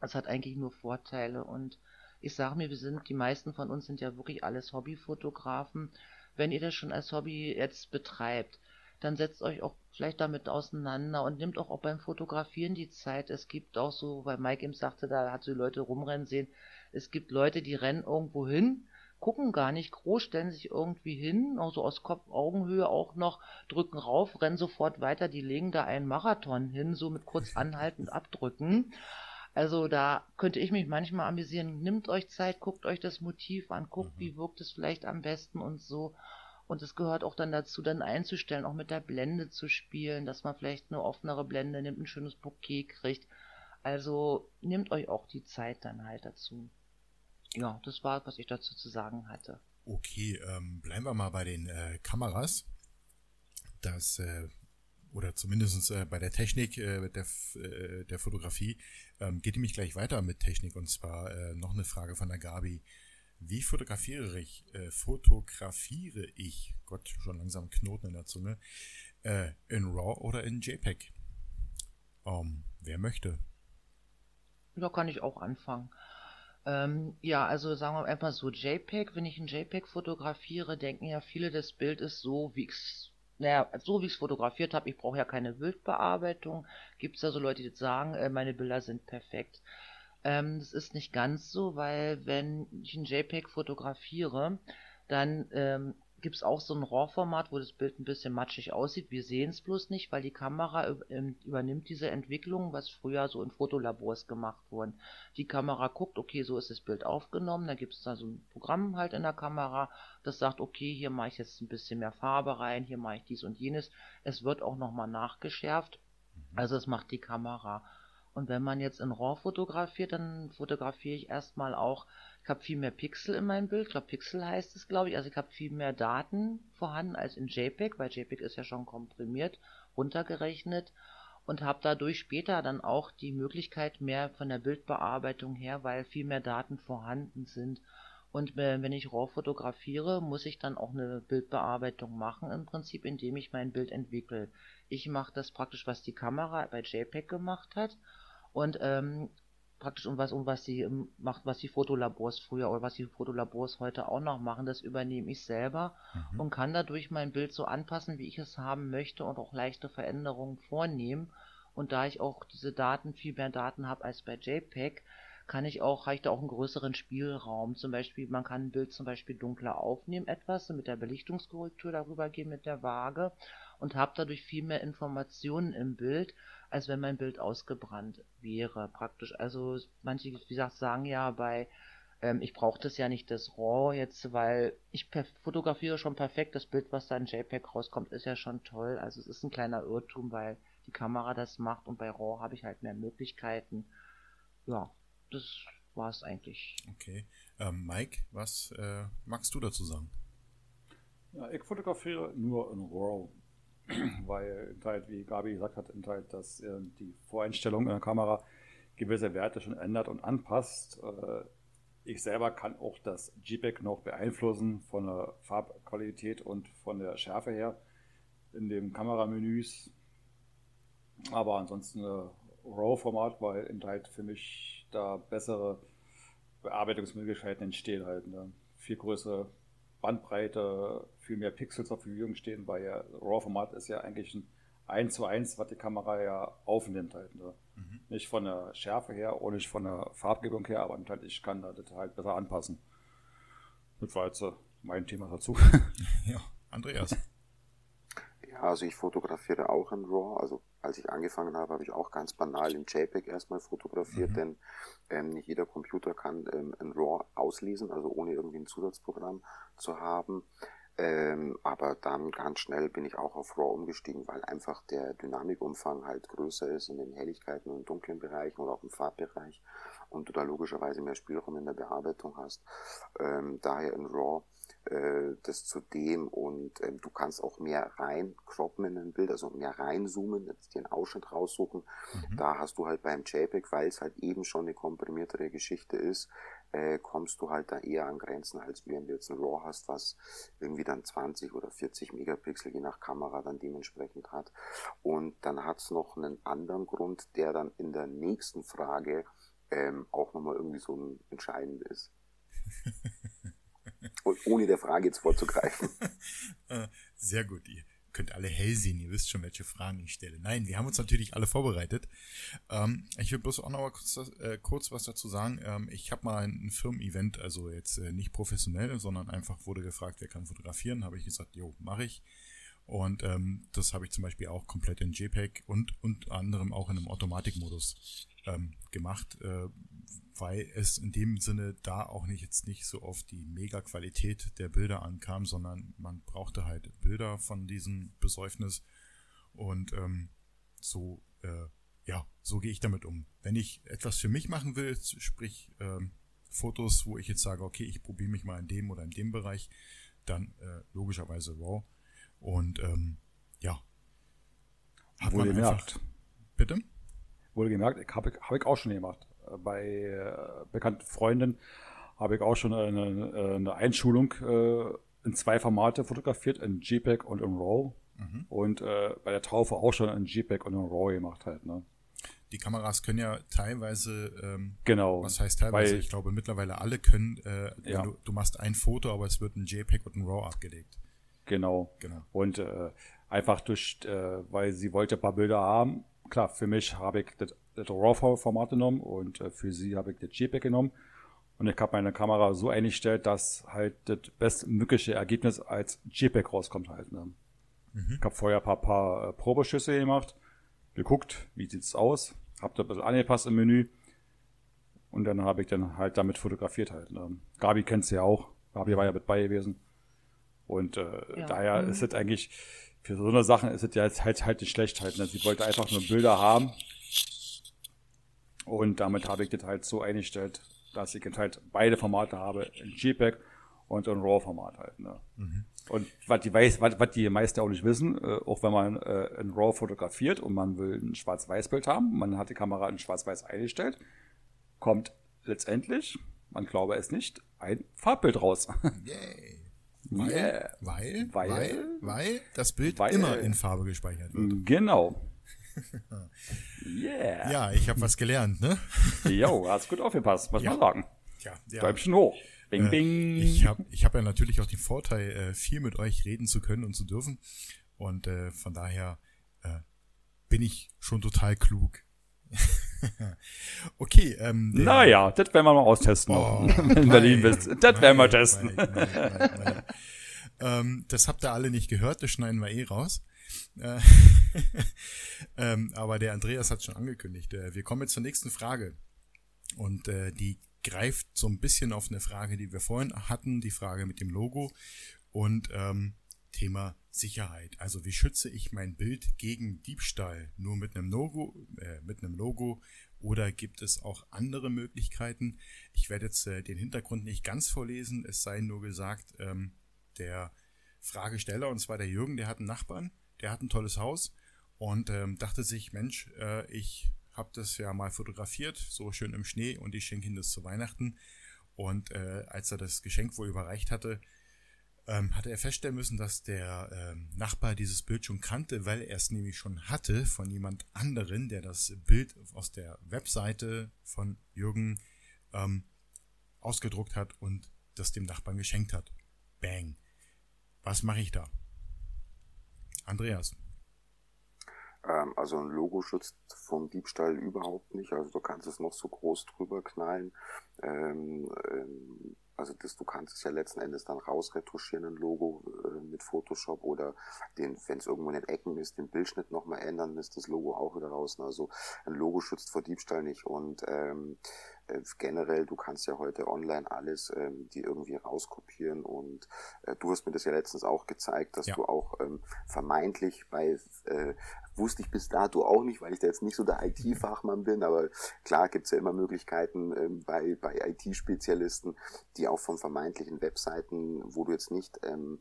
Es hat eigentlich nur Vorteile und ich sage mir, wir sind, die meisten von uns sind ja wirklich alles Hobbyfotografen wenn ihr das schon als Hobby jetzt betreibt, dann setzt euch auch vielleicht damit auseinander und nimmt auch, auch beim Fotografieren die Zeit. Es gibt auch so, weil Mike eben sagte, da hat so Leute rumrennen sehen, es gibt Leute, die rennen irgendwo hin, gucken gar nicht groß, stellen sich irgendwie hin, also aus Kopf-Augenhöhe auch noch, drücken rauf, rennen sofort weiter, die legen da einen Marathon hin, so mit kurz (laughs) anhalten und abdrücken. Also da könnte ich mich manchmal amüsieren. Nimmt euch Zeit, guckt euch das Motiv an, guckt, mhm. wie wirkt es vielleicht am besten und so. Und es gehört auch dann dazu, dann einzustellen, auch mit der Blende zu spielen, dass man vielleicht eine offenere Blende nimmt, ein schönes Bouquet kriegt. Also nehmt euch auch die Zeit dann halt dazu. Ja, das war, was ich dazu zu sagen hatte. Okay, ähm, bleiben wir mal bei den äh, Kameras. Das äh, oder zumindest äh, bei der Technik äh, der, äh, der Fotografie, ähm, geht nämlich gleich weiter mit Technik und zwar äh, noch eine Frage von der Gabi. Wie fotografiere ich, äh, fotografiere ich, Gott, schon langsam Knoten in der Zunge, äh, in RAW oder in JPEG? Um, wer möchte? Da kann ich auch anfangen. Ähm, ja, also sagen wir einfach so JPEG. Wenn ich ein JPEG fotografiere, denken ja viele, das Bild ist so, wie ich es naja, so wie ich es fotografiert habe, ich brauche ja keine Bildbearbeitung, gibt es ja so Leute, die sagen, äh, meine Bilder sind perfekt. Ähm, das ist nicht ganz so, weil wenn ich ein JPEG fotografiere, dann ähm, gibt es auch so ein RAW-Format, wo das Bild ein bisschen matschig aussieht. Wir sehen es bloß nicht, weil die Kamera ähm, übernimmt diese Entwicklung, was früher so in Fotolabors gemacht wurden. Die Kamera guckt, okay, so ist das Bild aufgenommen, da gibt es da so ein Programm halt in der Kamera, das sagt, okay, hier mache ich jetzt ein bisschen mehr Farbe rein, hier mache ich dies und jenes. Es wird auch nochmal nachgeschärft, mhm. also es macht die Kamera. Und wenn man jetzt in RAW fotografiert, dann fotografiere ich erstmal auch ich habe viel mehr Pixel in meinem Bild. Ich glaube, Pixel heißt es, glaube ich. Also ich habe viel mehr Daten vorhanden als in JPEG, weil JPEG ist ja schon komprimiert, runtergerechnet. und habe dadurch später dann auch die Möglichkeit mehr von der Bildbearbeitung her, weil viel mehr Daten vorhanden sind. Und äh, wenn ich RAW fotografiere, muss ich dann auch eine Bildbearbeitung machen, im Prinzip, indem ich mein Bild entwickle. Ich mache das praktisch, was die Kamera bei JPEG gemacht hat. Und ähm, praktisch um was, um was sie ähm, macht, was die Fotolabors früher oder was die Fotolabors heute auch noch machen, das übernehme ich selber mhm. und kann dadurch mein Bild so anpassen, wie ich es haben möchte und auch leichte Veränderungen vornehmen. Und da ich auch diese Daten, viel mehr Daten habe als bei JPEG, kann ich auch, reicht auch einen größeren Spielraum. Zum Beispiel, man kann ein Bild zum Beispiel dunkler aufnehmen, etwas, mit der Belichtungskorrektur darüber gehen mit der Waage und habe dadurch viel mehr Informationen im Bild, als wenn mein Bild ausgebrannt wäre, praktisch. Also manche, wie gesagt, sagen ja bei ähm, ich brauche das ja nicht das RAW jetzt, weil ich fotografiere schon perfekt. Das Bild, was da in JPEG rauskommt, ist ja schon toll. Also es ist ein kleiner Irrtum, weil die Kamera das macht und bei RAW habe ich halt mehr Möglichkeiten. Ja, das war es eigentlich. Okay. Ähm, Mike, was äh, magst du dazu sagen? Ja, ich fotografiere nur in RAW, (clears throat) weil halt, wie Gabi gesagt hat, halt, dass äh, die Voreinstellung in der Kamera gewisse Werte schon ändert und anpasst. Äh, ich selber kann auch das JPEG noch beeinflussen von der Farbqualität und von der Schärfe her in den Kameramenüs. Aber ansonsten äh, RAW-Format, weil halt für mich da bessere Bearbeitungsmöglichkeiten entstehen halt. Ne? Viel größere Bandbreite, viel mehr Pixel zur Verfügung stehen, weil ja RAW-Format ist ja eigentlich ein 1 zu 1, was die Kamera ja aufnimmt halt. Ne? Mhm. Nicht von der Schärfe her und nicht von der Farbgebung her, aber halt ich kann das halt besser anpassen. Das war jetzt äh, mein Thema dazu. (laughs) ja, Andreas. Ja, also ich fotografiere auch in RAW. Also als ich angefangen habe, habe ich auch ganz banal in JPEG erstmal fotografiert, mhm. denn ähm, nicht jeder Computer kann ähm, in RAW auslesen, also ohne irgendwie ein Zusatzprogramm zu haben. Ähm, aber dann ganz schnell bin ich auch auf RAW umgestiegen, weil einfach der Dynamikumfang halt größer ist in den Helligkeiten und dunklen Bereichen oder auch im Farbbereich und du da logischerweise mehr Spielraum in der Bearbeitung hast. Ähm, daher in RAW äh, das zudem und ähm, du kannst auch mehr rein croppen in ein Bild, also mehr reinzoomen, jetzt den Ausschnitt raussuchen. Mhm. Da hast du halt beim JPEG, weil es halt eben schon eine komprimiertere Geschichte ist, äh, kommst du halt da eher an Grenzen, als wenn du jetzt ein RAW hast, was irgendwie dann 20 oder 40 Megapixel je nach Kamera dann dementsprechend hat. Und dann hat es noch einen anderen Grund, der dann in der nächsten Frage ähm, auch nochmal irgendwie so ein entscheidend ist. (laughs) ohne der Frage jetzt vorzugreifen. (laughs) Äh, sehr gut. Ihr könnt alle hell sehen. Ihr wisst schon, welche Fragen ich stelle. Nein, wir haben uns natürlich alle vorbereitet. Ähm, ich will bloß auch noch mal kurz, äh, kurz was dazu sagen. Ähm, ich habe mal ein Firmen-Event, also jetzt äh, nicht professionell, sondern einfach wurde gefragt, wer kann fotografieren. Habe ich gesagt, jo, mache ich. Und ähm, das habe ich zum Beispiel auch komplett in JPEG und unter anderem auch in einem Automatikmodus ähm, gemacht, äh, weil es in dem Sinne da auch nicht jetzt nicht so auf die Mega-Qualität der Bilder ankam, sondern man brauchte halt Bilder von diesem Besäufnis. Und ähm, so äh, ja so gehe ich damit um. Wenn ich etwas für mich machen will, sprich ähm, Fotos, wo ich jetzt sage, okay, ich probiere mich mal in dem oder in dem Bereich, dann äh, logischerweise RAW. Und ähm, ja, hat Wohl man einfach, Bitte? Wohlgemerkt, habe ich, hab ich auch schon gemacht bei äh, bekannten Freunden habe ich auch schon eine, eine Einschulung äh, in zwei Formate fotografiert, in JPEG und in RAW. Mhm. Und äh, bei der Taufe auch schon in JPEG und in RAW gemacht halt. Ne? Die Kameras können ja teilweise, ähm, genau, was heißt teilweise, ich glaube mittlerweile alle können, äh, ja. du, du, machst ein Foto, aber es wird ein JPEG und ein RAW abgelegt. Genau. genau. Und äh, einfach durch, äh, weil sie wollte ein paar Bilder haben, klar, für mich habe ich das, das RAW-Format genommen und äh, für sie habe ich das JPEG genommen. Und ich habe meine Kamera so eingestellt, dass halt das bestmögliche Ergebnis als JPEG rauskommt halt. Ne? Mhm. Ich habe vorher ein paar, paar äh, Probeschüsse gemacht, geguckt, wie sieht's aus, habe das ein bisschen angepasst im Menü und dann habe ich dann halt damit fotografiert halt. Ne? Gabi kennt's ja auch, Gabi war ja mit bei gewesen. Und äh, ja. daher mhm. ist es eigentlich, für so eine Sache ist es ja jetzt halt, halt nicht schlecht halt. Ne? Sie wollte einfach nur Bilder haben. Und damit habe ich das halt so eingestellt, dass ich halt beide Formate habe, in JPEG und in RAW-Format halt. Ne? Mhm. Und was die, weiß, was, was die meisten auch nicht wissen, äh, auch wenn man äh, in RAW fotografiert und man will ein Schwarz-Weiß-Bild haben, man hat die Kamera in Schwarz-Weiß eingestellt, kommt letztendlich, man glaube es nicht, ein Farbbild raus. (laughs) Yay. Weil, yeah. weil, weil, weil, weil das Bild weil, immer in Farbe gespeichert wird. Genau. Yeah. Ja, ich habe was gelernt, ne? Jo, hast gut aufgepasst, muss ja. man sagen. Ja, ja. Däumchen hoch. Bing, äh, bing. ich habe ich hab ja natürlich auch den Vorteil, äh, viel mit euch reden zu können und zu dürfen. Und äh, von daher äh, bin ich schon total klug. (laughs) okay. Ähm, naja, das werden wir mal austesten, oh, wenn Berlin bist. Das werden wir testen. Nein, nein, nein, ähm, das habt ihr alle nicht gehört, das schneiden wir eh raus. Äh, (laughs) ähm, aber der Andreas hat schon angekündigt. Äh, wir kommen jetzt zur nächsten Frage. Und äh, die greift so ein bisschen auf eine Frage, die wir vorhin hatten, die Frage mit dem Logo und ähm, Thema Sicherheit. Also wie schütze ich mein Bild gegen Diebstahl? Nur mit einem Logo, äh, mit einem Logo oder gibt es auch andere Möglichkeiten? Ich werde jetzt äh, den Hintergrund nicht ganz vorlesen, es sei nur gesagt, ähm, der Fragesteller, und zwar der Jürgen, der hat einen Nachbarn, der hat ein tolles Haus und ähm, dachte sich, Mensch, äh, ich habe das ja mal fotografiert, so schön im Schnee und ich schenke ihm das zu Weihnachten. Und äh, als er das Geschenk wohl überreicht hatte, ähm, hatte er feststellen müssen, dass der ähm, Nachbar dieses Bild schon kannte, weil er es nämlich schon hatte von jemand anderen, der das Bild aus der Webseite von Jürgen ähm, ausgedruckt hat und das dem Nachbarn geschenkt hat. Bang. Was mache ich da? Andreas. Ähm, also ein Logo schützt vom Diebstahl überhaupt nicht. Also du kannst es noch so groß drüber knallen. Ähm, ähm, also das, du kannst es ja letzten Endes dann rausretuschieren, ein Logo äh, mit Photoshop oder den, wenn es irgendwo in den Ecken ist, den Bildschnitt nochmal ändern, ist das Logo auch wieder raus. Also ein Logo schützt vor Diebstahl nicht und ähm, äh, generell, du kannst ja heute online alles ähm, die irgendwie rauskopieren und äh, du hast mir das ja letztens auch gezeigt, dass ja. du auch ähm, vermeintlich bei äh, wusste ich bis dato auch nicht, weil ich da jetzt nicht so der IT-Fachmann bin, aber klar gibt's ja immer Möglichkeiten ähm, bei, bei IT-Spezialisten, die auch von vermeintlichen Webseiten, wo du jetzt nicht ähm,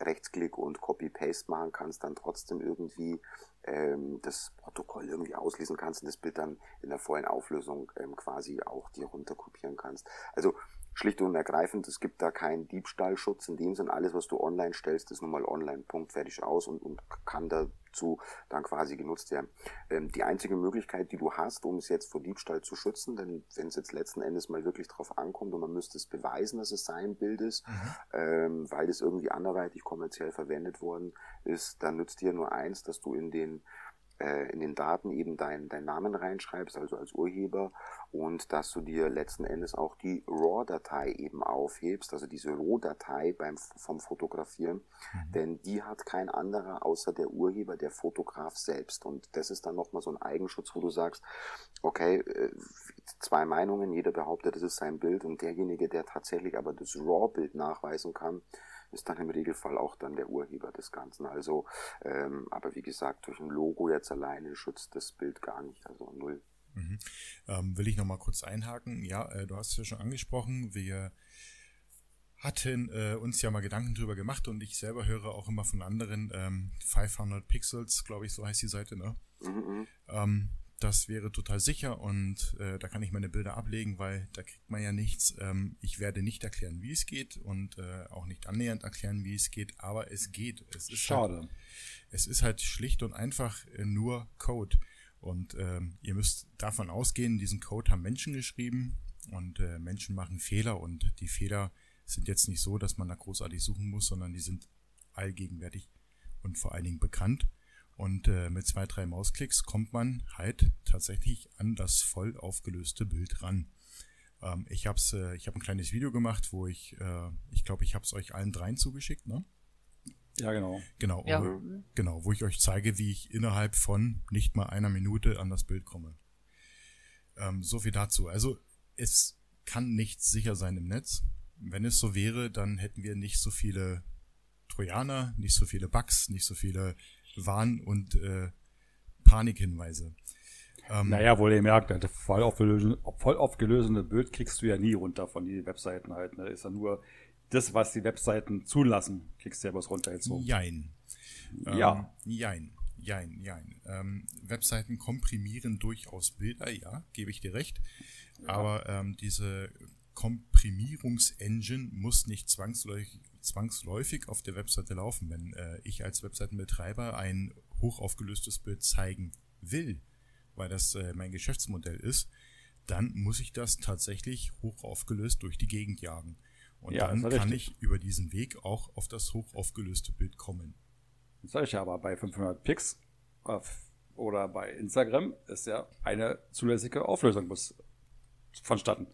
Rechtsklick und Copy-Paste machen kannst, dann trotzdem irgendwie ähm, das Protokoll irgendwie auslesen kannst und das Bild dann in der vollen Auflösung ähm, quasi auch dir runterkopieren kannst. Also schlicht und ergreifend, es gibt da keinen Diebstahlschutz in dem Sinn. Alles, was du online stellst, ist nun mal online, Punkt, fertig aus und, und kann dazu dann quasi genutzt werden. Ähm, die einzige Möglichkeit, die du hast, um es jetzt vor Diebstahl zu schützen, denn wenn es jetzt letzten Endes mal wirklich drauf ankommt und man müsste es beweisen, dass es sein Bild ist, mhm. ähm, weil es irgendwie anderweitig kommerziell verwendet worden ist, dann nützt dir nur eins, dass du in den äh, in den Daten eben deinen dein Namen reinschreibst, also als Urheber, und dass du dir letzten Endes auch die RAW-Datei eben aufhebst, also diese RAW-Datei beim vom Fotografieren, mhm. denn die hat kein anderer außer der Urheber, der Fotograf selbst. Und das ist dann nochmal so ein Eigenschutz, wo du sagst, okay, äh, zwei Meinungen, jeder behauptet, das ist sein Bild und derjenige, der tatsächlich aber das RAW-Bild nachweisen kann, ist dann im Regelfall auch dann der Urheber des Ganzen. Also, ähm, aber wie gesagt, durch ein Logo jetzt alleine schützt das Bild gar nicht, also null. Mhm. Ähm, will ich nochmal kurz einhaken? Ja, äh, du hast es ja schon angesprochen, wir hatten äh, uns ja mal Gedanken drüber gemacht und ich selber höre auch immer von anderen ähm, 500 Pixels, glaube ich, so heißt die Seite, ne? Mhm. mhm. Ähm, das wäre total sicher und äh, da kann ich meine Bilder ablegen, weil da kriegt man ja nichts. Ähm, ich werde nicht erklären, wie es geht und äh, auch nicht annähernd erklären, wie es geht, aber es geht. Es ist Schade. Halt, es ist halt schlicht und einfach äh, nur Code. Und ähm, ihr müsst davon ausgehen, diesen Code haben Menschen geschrieben und äh, Menschen machen Fehler und die Fehler sind jetzt nicht so, dass man da großartig suchen muss, sondern die sind allgegenwärtig und vor allen Dingen bekannt. Und äh, mit zwei, drei Mausklicks kommt man halt tatsächlich an das voll aufgelöste Bild ran. Ähm, ich habe äh, ich hab ein kleines Video gemacht, wo ich, äh, ich glaube, ich habe es euch allen dreien zugeschickt, ne? Ja, genau. Genau, ja. Wo, genau, wo ich euch zeige, wie ich innerhalb von nicht mal einer Minute an das Bild komme. Ähm, so viel dazu. Also es kann nicht sicher sein im Netz. Wenn es so wäre, dann hätten wir nicht so viele Trojaner, nicht so viele Bugs, nicht so viele Warn- und äh, Panikhinweise. Ähm, naja, wohl ihr merkt, voll aufgelösende, voll aufgelösende Bild kriegst du ja nie runter von den Webseiten halt. Ne? Ist ja nur das, was die Webseiten zulassen, klickst du ja was runter jetzt so. Jein. Ja. Ähm, jein. Jein, jein. Ähm, Webseiten komprimieren durchaus Bilder, ja, gebe ich dir recht. Aber ähm, diese Komprimierungsengine muss nicht zwangsläufig, zwangsläufig auf der Webseite laufen. Wenn äh, ich als Webseitenbetreiber ein hochaufgelöstes Bild zeigen will, weil das äh, mein Geschäftsmodell ist, dann muss ich das tatsächlich hochaufgelöst durch die Gegend jagen. Und Ja, dann kann richtig. ich über diesen Weg auch auf das hochaufgelöste Bild kommen. Das sag ich ja, aber bei 500 Pix auf, oder bei Instagram ist ja eine zulässige Auflösung muss vonstatten.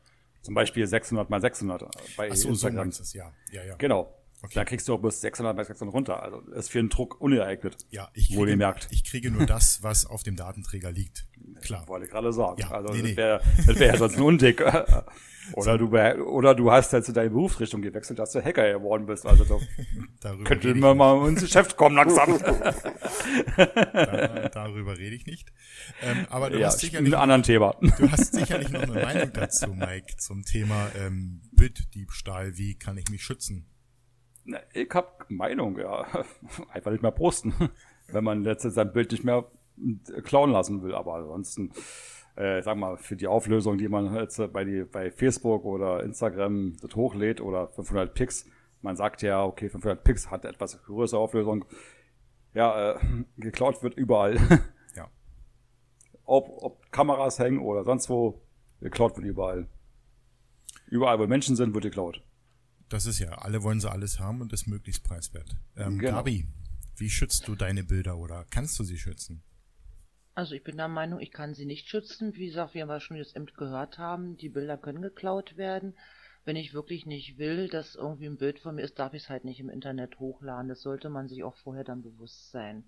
Zum Beispiel 600 mal 600 bei Ach so, so Instagram. meinst du es, ja. Ja, ja. Genau. Okay. Da kriegst du auch bis 600 mal 600 runter. Also ist für einen Druck uneignet. Ja, ich kriege, ich kriege nur das, was auf dem Datenträger liegt. Klar. Wollte ich gerade sagen. Ja, also nee, nee. das wäre das wär ja sonst ein Undick. (laughs) oder, du, oder du hast halt zu deiner Berufsrichtung gewechselt, dass du Hacker geworden bist. Also da (laughs) Darüber könnte man mal ins Geschäft kommen langsam. (laughs) Da, darüber rede ich nicht. Ähm, aber du, ja, hast sicherlich, ein anderes Thema. du hast sicherlich noch eine Meinung dazu, Mike, zum Thema ähm, Bilddiebstahl. Wie kann ich mich schützen? Na, Ich hab Meinung, ja. Einfach nicht mehr posten. Wenn man letztens sein Bild nicht mehr klauen lassen will. Aber ansonsten, äh, sag mal, für die Auflösung, die man jetzt bei, die, bei Facebook oder Instagram das hochlädt oder 500 Pix, man sagt ja, okay, 500 Pix hat etwas größere Auflösung. Ja, äh, geklaut wird überall. Ja. ob, ob Kameras hängen oder sonst wo, geklaut wird überall. Überall, wo Menschen sind, wird geklaut. Das ist ja, alle wollen sie alles haben und ist möglichst preiswert. Ähm, Genau. Gabi, wie schützt du deine Bilder oder kannst du sie schützen? Also ich bin der Meinung, ich kann sie nicht schützen. Wie gesagt, wir schon das Amt gehört haben, die Bilder können geklaut werden. Wenn ich wirklich nicht will, dass irgendwie ein Bild von mir ist, darf ich es halt nicht im Internet hochladen. Das sollte man sich auch vorher dann bewusst sein.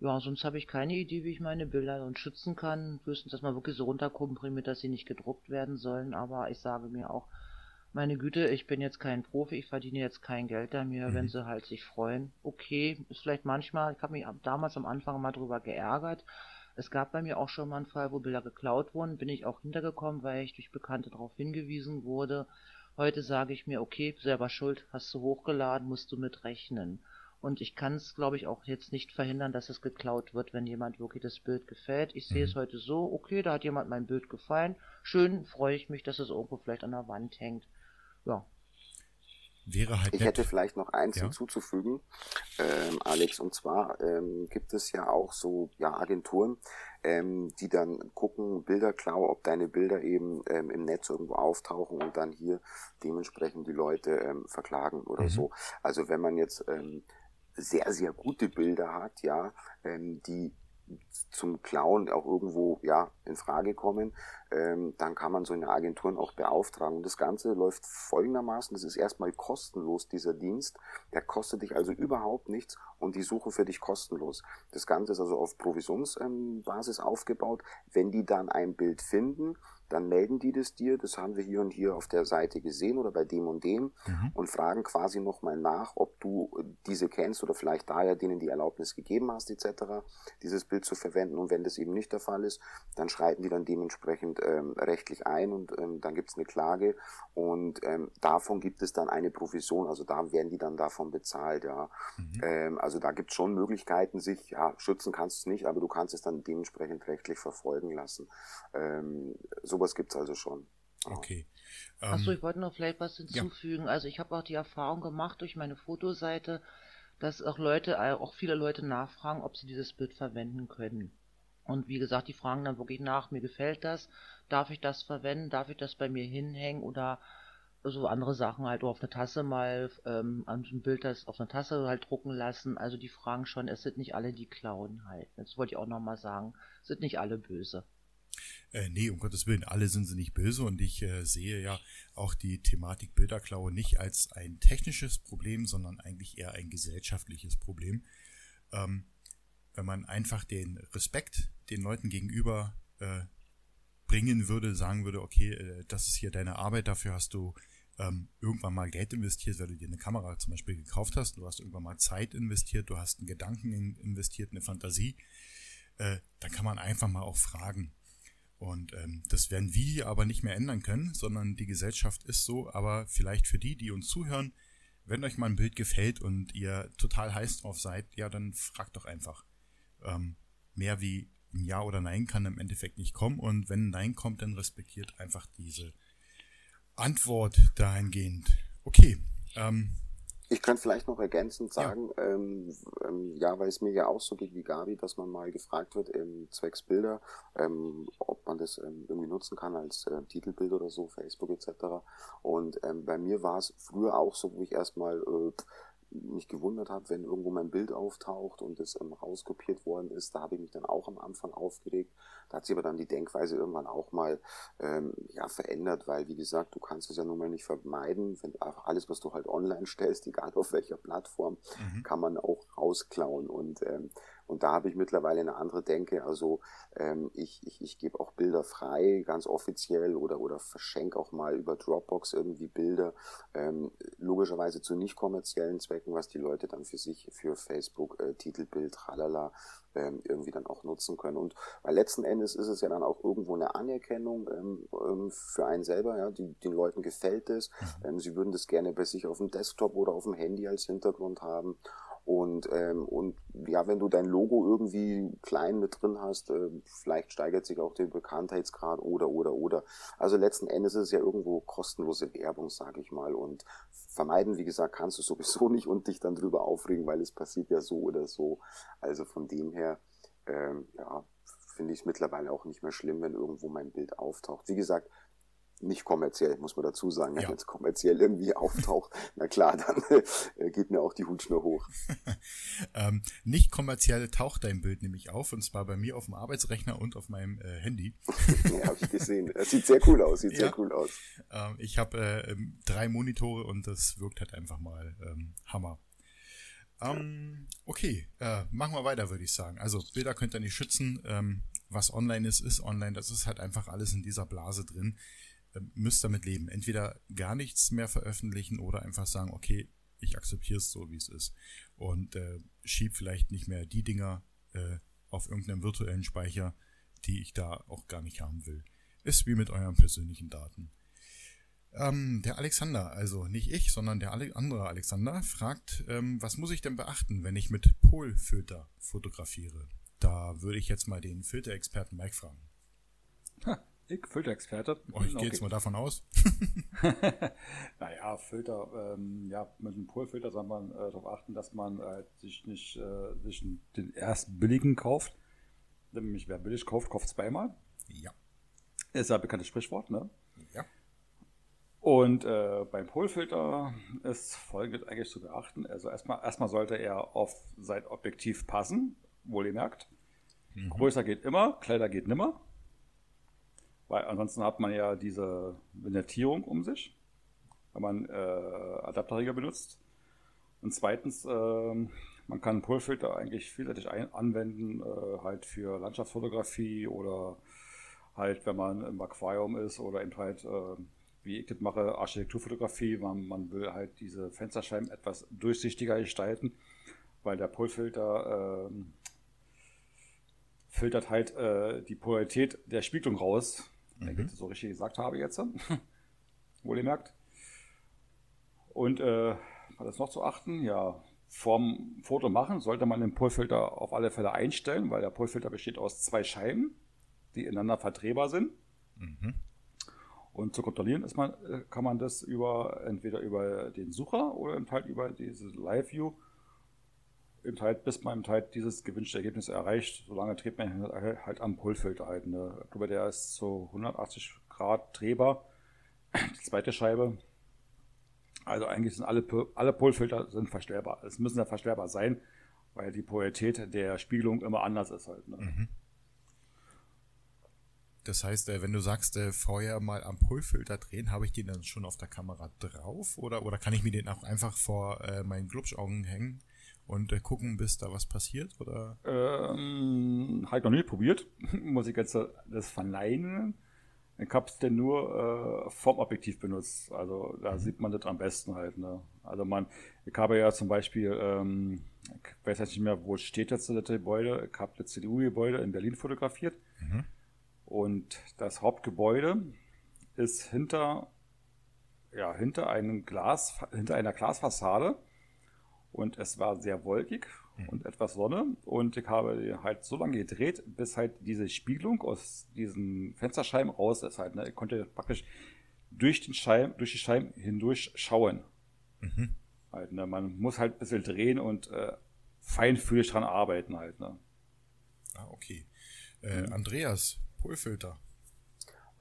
Ja, sonst habe ich keine Idee, wie ich meine Bilder dann schützen kann. Höchstens, dass man wirklich so runterkomprimiert, dass sie nicht gedruckt werden sollen. Aber ich sage mir auch, meine Güte, ich bin jetzt kein Profi, ich verdiene jetzt kein Geld an mir, wenn sie halt sich freuen. Okay, ist vielleicht manchmal, ich habe mich damals am Anfang mal drüber geärgert. Es gab bei mir auch schon mal einen Fall, wo Bilder geklaut wurden, bin ich auch hintergekommen, weil ich durch Bekannte darauf hingewiesen wurde. Heute sage ich mir, okay, selber schuld, hast du hochgeladen, musst du mit rechnen. Und ich kann es, glaube ich, auch jetzt nicht verhindern, dass es geklaut wird, wenn jemand wirklich das Bild gefällt. Ich sehe es heute so, okay, da hat jemand mein Bild gefallen. Schön, freue ich mich, dass es irgendwo vielleicht an der Wand hängt. Ja, Wäre halt Ich nett. hätte vielleicht noch eins Ja. hinzuzufügen, ähm, Alex, und zwar ähm, gibt es ja auch so ja, Agenturen, ähm, die dann gucken, Bilderklau, ob deine Bilder eben ähm, im Netz irgendwo auftauchen und dann hier dementsprechend die Leute ähm, verklagen oder Mhm. so. Also wenn man jetzt ähm, sehr, sehr gute Bilder hat, ja, ähm, die zum Klauen auch irgendwo ja in Frage kommen, ähm, dann kann man so eine Agenturen auch beauftragen. Und das Ganze läuft folgendermaßen: Das ist erstmal kostenlos dieser Dienst. Der kostet dich also überhaupt nichts und die suchen für dich kostenlos. Das Ganze ist also auf Provisionsbasis aufgebaut. Wenn die dann ein Bild finden, dann melden die das dir. Das haben wir hier und hier auf der Seite gesehen oder bei dem und dem Mhm. und fragen quasi nochmal nach, ob du diese kennst oder vielleicht daher denen die Erlaubnis gegeben hast, etc., dieses Bild zu verwenden. Und wenn das eben nicht der Fall ist, dann schreiten die dann dementsprechend ähm, rechtlich ein und ähm, dann gibt es eine Klage und ähm, davon gibt es dann eine Provision, also da werden die dann davon bezahlt, ja. Ähm, also da gibt es schon Möglichkeiten, sich, ja, schützen kannst du es nicht, aber du kannst es dann dementsprechend rechtlich verfolgen lassen. Ähm, sowas gibt es also schon. Ja. Okay. Achso, Ähm, ich wollte noch vielleicht was hinzufügen. Also ich habe auch die Erfahrung gemacht durch meine Fotoseite, dass auch Leute, äh, auch viele Leute nachfragen, ob sie dieses Bild verwenden können. Und wie gesagt, die fragen dann wirklich nach, mir gefällt das, darf ich das verwenden, darf ich das bei mir hinhängen oder so andere Sachen halt auf eine Tasse mal, ähm, an so ein Bild das auf eine Tasse halt drucken lassen. Also die fragen schon, es sind nicht alle die klauen halt. Das wollte ich auch nochmal sagen, es sind nicht alle böse. Äh, nee, um Gottes Willen, alle sind sie nicht böse und ich äh, sehe ja auch die Thematik Bilderklaue nicht als ein technisches Problem, sondern eigentlich eher ein gesellschaftliches Problem. Ähm, wenn man einfach den Respekt den Leuten gegenüber äh, bringen würde, sagen würde, okay, äh, das ist hier deine Arbeit, dafür hast du ähm, irgendwann mal Geld investiert, weil du dir eine Kamera zum Beispiel gekauft hast, du hast irgendwann mal Zeit investiert, du hast einen Gedanken in, investiert, eine Fantasie, äh, dann kann man einfach mal auch fragen. Und ähm, das werden wir aber nicht mehr ändern können, sondern die Gesellschaft ist so. Aber vielleicht für die, die uns zuhören, wenn euch mal ein Bild gefällt und ihr total heiß drauf seid, ja, dann fragt doch einfach. Ähm, mehr wie ein Ja oder Nein kann im Endeffekt nicht kommen. Und wenn ein Nein kommt, dann respektiert einfach diese Antwort dahingehend. Okay. Ähm, ich könnte vielleicht noch ergänzend sagen, ja. Ähm, ähm, ja, weil es mir ja auch so geht wie Gabi, dass man mal gefragt wird, ähm, zwecks Bilder, ähm, ob man das ähm, irgendwie nutzen kann als äh, Titelbild oder so, Facebook etc. Und ähm, bei mir war es früher auch so, wo ich erstmal äh, mich gewundert habe, wenn irgendwo mein Bild auftaucht und es ähm, rauskopiert worden ist. Da habe ich mich dann auch am Anfang aufgeregt. Da hat sich aber dann die Denkweise irgendwann auch mal ähm, ja, verändert, weil wie gesagt, du kannst es ja nun mal nicht vermeiden. Wenn alles, was du halt online stellst, (laughs) egal auf welcher Plattform, mhm. kann man auch rausklauen. Und ähm, und da habe ich mittlerweile eine andere Denke. Also ähm, ich, ich, ich gebe auch Bilder frei, ganz offiziell, oder, oder verschenke auch mal über Dropbox irgendwie Bilder, ähm, logischerweise zu nicht kommerziellen Zwecken, was die Leute dann für sich, für Facebook, äh, Titelbild, tralala, ähm, irgendwie dann auch nutzen können. Und weil letzten Endes ist es ja dann auch irgendwo eine Anerkennung ähm, ähm für einen selber, ja, die, den Leuten gefällt es. Mhm. Ähm, sie würden das gerne bei sich auf dem Desktop oder auf dem Handy als Hintergrund haben. Und, ähm, und ja, wenn du dein Logo irgendwie klein mit drin hast, äh, vielleicht steigert sich auch der Bekanntheitsgrad oder, oder, oder. Also letzten Endes ist es ja irgendwo kostenlose Werbung, sage ich mal. Und vermeiden, wie gesagt, kannst du sowieso nicht und dich dann drüber aufregen, weil es passiert ja so oder so. Also von dem her, ähm, ja, finde ich es mittlerweile auch nicht mehr schlimm, wenn irgendwo mein Bild auftaucht. Wie gesagt, nicht kommerziell, muss man dazu sagen. Ja. Wenn es kommerziell irgendwie (laughs) auftaucht, na klar, dann äh, geht mir auch die Hutschnur hoch. (laughs) ähm, nicht kommerziell taucht dein Bild nämlich auf, und zwar bei mir auf dem Arbeitsrechner und auf meinem äh, Handy. (laughs) ja, habe ich gesehen. Das sieht sehr cool aus, sieht ja. sehr cool aus. Ähm, ich habe äh, ähm, drei Monitore und das wirkt halt einfach mal ähm, Hammer. Ähm, okay, äh, machen wir weiter, würde ich sagen. Also Bilder könnt ihr nicht schützen. Ähm, was online ist, ist online. Das ist halt einfach alles in dieser Blase drin. Müsst damit leben. Entweder gar nichts mehr veröffentlichen oder einfach sagen, okay, ich akzeptiere es so, wie es ist. Und äh, schieb vielleicht nicht mehr die Dinger äh, auf irgendeinem virtuellen Speicher, die ich da auch gar nicht haben will. Ist wie mit euren persönlichen Daten. Ähm, der Alexander, also nicht ich, sondern der andere Alexander, fragt, ähm, was muss ich denn beachten, wenn ich mit Polfilter fotografiere? Da würde ich jetzt mal den Filterexperten Mike fragen. Ha. Ich, Filterexperte. Oh, ich gehe jetzt mal davon aus. (laughs) (laughs) naja, Filter, ähm, ja, mit einem Polfilter soll man äh, darauf achten, dass man äh, sich nicht äh, sich den ersten billigen kauft. Nämlich wer billig kauft, kauft zweimal. Ja. Ist ja ein bekanntes Sprichwort, ne? Ja. Und äh, beim Polfilter ist folgendes eigentlich zu beachten. Also erstmal, erstmal sollte er auf sein Objektiv passen, wohl ihr merkt. Mhm. Größer geht immer, kleiner geht nimmer. Weil ansonsten hat man ja diese Vignettierung um sich, wenn man äh, Adapterregler benutzt. Und zweitens, äh, man kann Polfilter eigentlich vielseitig anwenden, äh, halt für Landschaftsfotografie oder halt, wenn man im Aquarium ist oder eben halt, äh, wie ich das mache, Architekturfotografie. Man, man will halt diese Fensterscheiben etwas durchsichtiger gestalten, weil der Polfilter äh, filtert halt äh, die Polarität der Spiegelung raus. Wenn ich das so richtig gesagt habe jetzt. (laughs) Wohl ihr merkt. Und äh, was ist noch zu achten? Ja, vorm Foto machen sollte man den Pullfilter auf alle Fälle einstellen, weil der Pullfilter besteht aus zwei Scheiben, die ineinander verdrehbar sind. Mhm. Und zu kontrollieren ist man, äh, kann man das über entweder über den Sucher oder halt über diese Live View eben halt, bis man eben halt dieses gewünschte Ergebnis erreicht, solange dreht man halt am Pullfilter halt. Ne? Ich glaube, der ist so 180 Grad drehbar. (clears throat) Die zweite Scheibe. Also eigentlich sind alle, alle Pullfilter sind verstellbar. Es müssen ja verstellbar sein, weil die Polarität der Spiegelung immer anders ist halt. Ne? Mhm. Das heißt, äh, wenn du sagst, äh, vorher mal am Pullfilter drehen, habe ich den dann schon auf der Kamera drauf oder, oder kann ich mir den auch einfach vor äh, meinen Glubschaugen hängen? Und äh, gucken, bis da was passiert? Oder? Ähm, halt noch nicht probiert. (laughs) Muss ich jetzt das verneinen. Ich habe es denn nur äh, vom Objektiv benutzt. Also da mhm. sieht man das am besten halt. Ne? Also man, ich habe ja zum Beispiel, ähm, ich weiß jetzt nicht mehr, wo steht jetzt das Gebäude. Ich habe das CDU-Gebäude in Berlin fotografiert. Mhm. Und das Hauptgebäude ist hinter ja, hinter einem Glas, hinter einer Glasfassade und es war sehr wolkig mhm. und etwas Sonne und ich habe halt so lange gedreht, bis halt diese Spiegelung aus diesen Fensterscheiben raus ist halt. Ne? Ich konnte praktisch durch den Scheiben, durch die Scheiben hindurch schauen. Mhm. Halt, ne? Man muss halt ein bisschen drehen und äh, feinfühlig dran arbeiten halt. Ne? Ah, okay. Äh. Andreas, Polfilter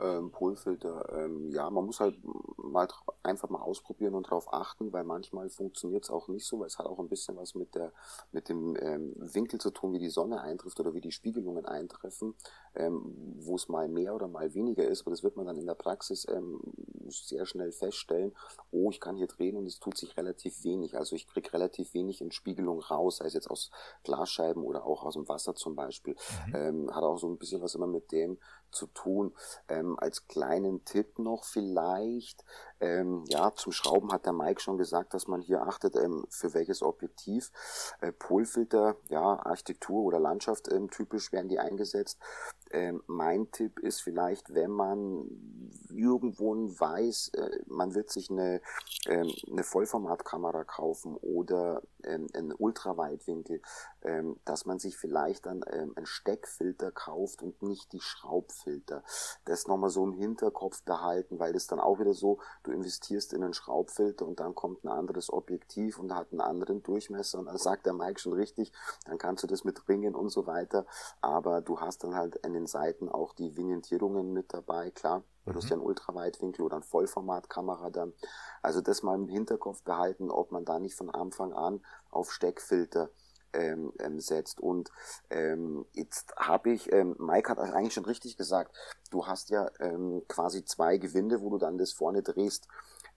ähm, Polfilter. Ähm, ja, man muss halt mal einfach mal ausprobieren und darauf achten, weil manchmal funktioniert es auch nicht so, weil es hat auch ein bisschen was mit der mit dem ähm, Winkel zu tun, wie die Sonne eintrifft oder wie die Spiegelungen eintreffen, ähm, wo es mal mehr oder mal weniger ist. Aber das wird man dann in der Praxis ähm, sehr schnell feststellen. Oh, ich kann hier drehen und es tut sich relativ wenig. Also ich kriege relativ wenig in Spiegelung raus, sei es jetzt aus Glasscheiben oder auch aus dem Wasser zum Beispiel. Mhm. Ähm, hat auch so ein bisschen was immer mit dem zu tun. Ähm, als kleinen Tipp noch vielleicht, ähm, ja, zum Schrauben hat der Mike schon gesagt, dass man hier achtet, ähm, für welches Objektiv. Äh, Polfilter, ja, Architektur oder Landschaft ähm, typisch werden die eingesetzt. Ähm, mein Tipp ist vielleicht, wenn man irgendwo weiß, äh, man wird sich eine, ähm, eine Vollformatkamera kaufen oder ähm, einen Ultraweitwinkel, dass man sich vielleicht dann einen Steckfilter kauft und nicht die Schraubfilter. Das nochmal so im Hinterkopf behalten, weil das dann auch wieder so, du investierst in einen Schraubfilter und dann kommt ein anderes Objektiv und hat einen anderen Durchmesser und dann sagt der Mike schon richtig, dann kannst du das mit Ringen und so weiter, aber du hast dann halt einen den Seiten auch die Vignettierungen mit dabei, klar. Du hast mhm. ja einen Ultraweitwinkel oder eine Vollformatkamera dann. Also das mal im Hinterkopf behalten, ob man da nicht von Anfang an auf Steckfilter ähm, ähm, setzt. Und ähm, jetzt habe ich, ähm, Mike hat eigentlich schon richtig gesagt, du hast ja ähm, quasi zwei Gewinde, wo du dann das vorne drehst.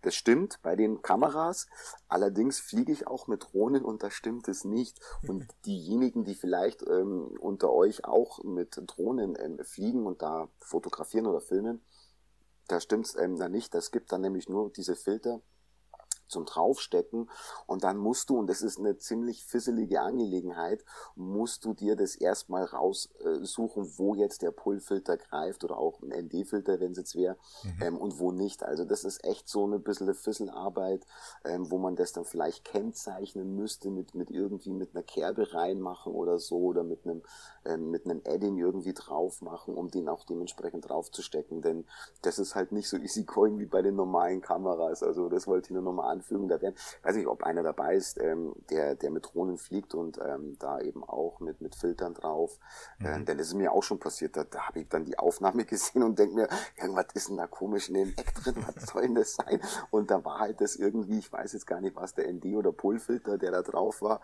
Das stimmt bei den Kameras. Allerdings fliege ich auch mit Drohnen und da stimmt es nicht. Und (laughs) diejenigen, die vielleicht ähm, unter euch auch mit Drohnen ähm, fliegen und da fotografieren oder filmen, da stimmt es ähm, dann nicht. Das gibt dann nämlich nur diese Filter, zum Draufstecken und dann musst du, und das ist eine ziemlich fisselige Angelegenheit, musst du dir das erstmal raussuchen, wo jetzt der Pull-Filter greift oder auch ein ND-Filter, wenn es jetzt wäre, mhm. ähm, und wo nicht. Also das ist echt so eine bisschen Fisselarbeit, ähm, wo man das dann vielleicht kennzeichnen müsste mit, mit irgendwie mit einer Kerbe reinmachen oder so oder mit einem, ähm, mit einem Adding irgendwie drauf machen, um den auch dementsprechend draufzustecken, denn das ist halt nicht so easy going wie bei den normalen Kameras. Also das wollte ich nur nochmal Anführung da werden. Ich weiß nicht, ob einer dabei ist, ähm, der, der mit Drohnen fliegt und ähm, da eben auch mit, mit Filtern drauf. Mhm. Äh, denn das ist mir auch schon passiert. Da, da habe ich dann die Aufnahme (laughs) gesehen und denke mir, irgendwas ist denn da komisch in dem Eck drin? Was (laughs) soll denn das sein? Und da war halt das irgendwie, ich weiß jetzt gar nicht, was der ND oder Pull-Filter, der da drauf war.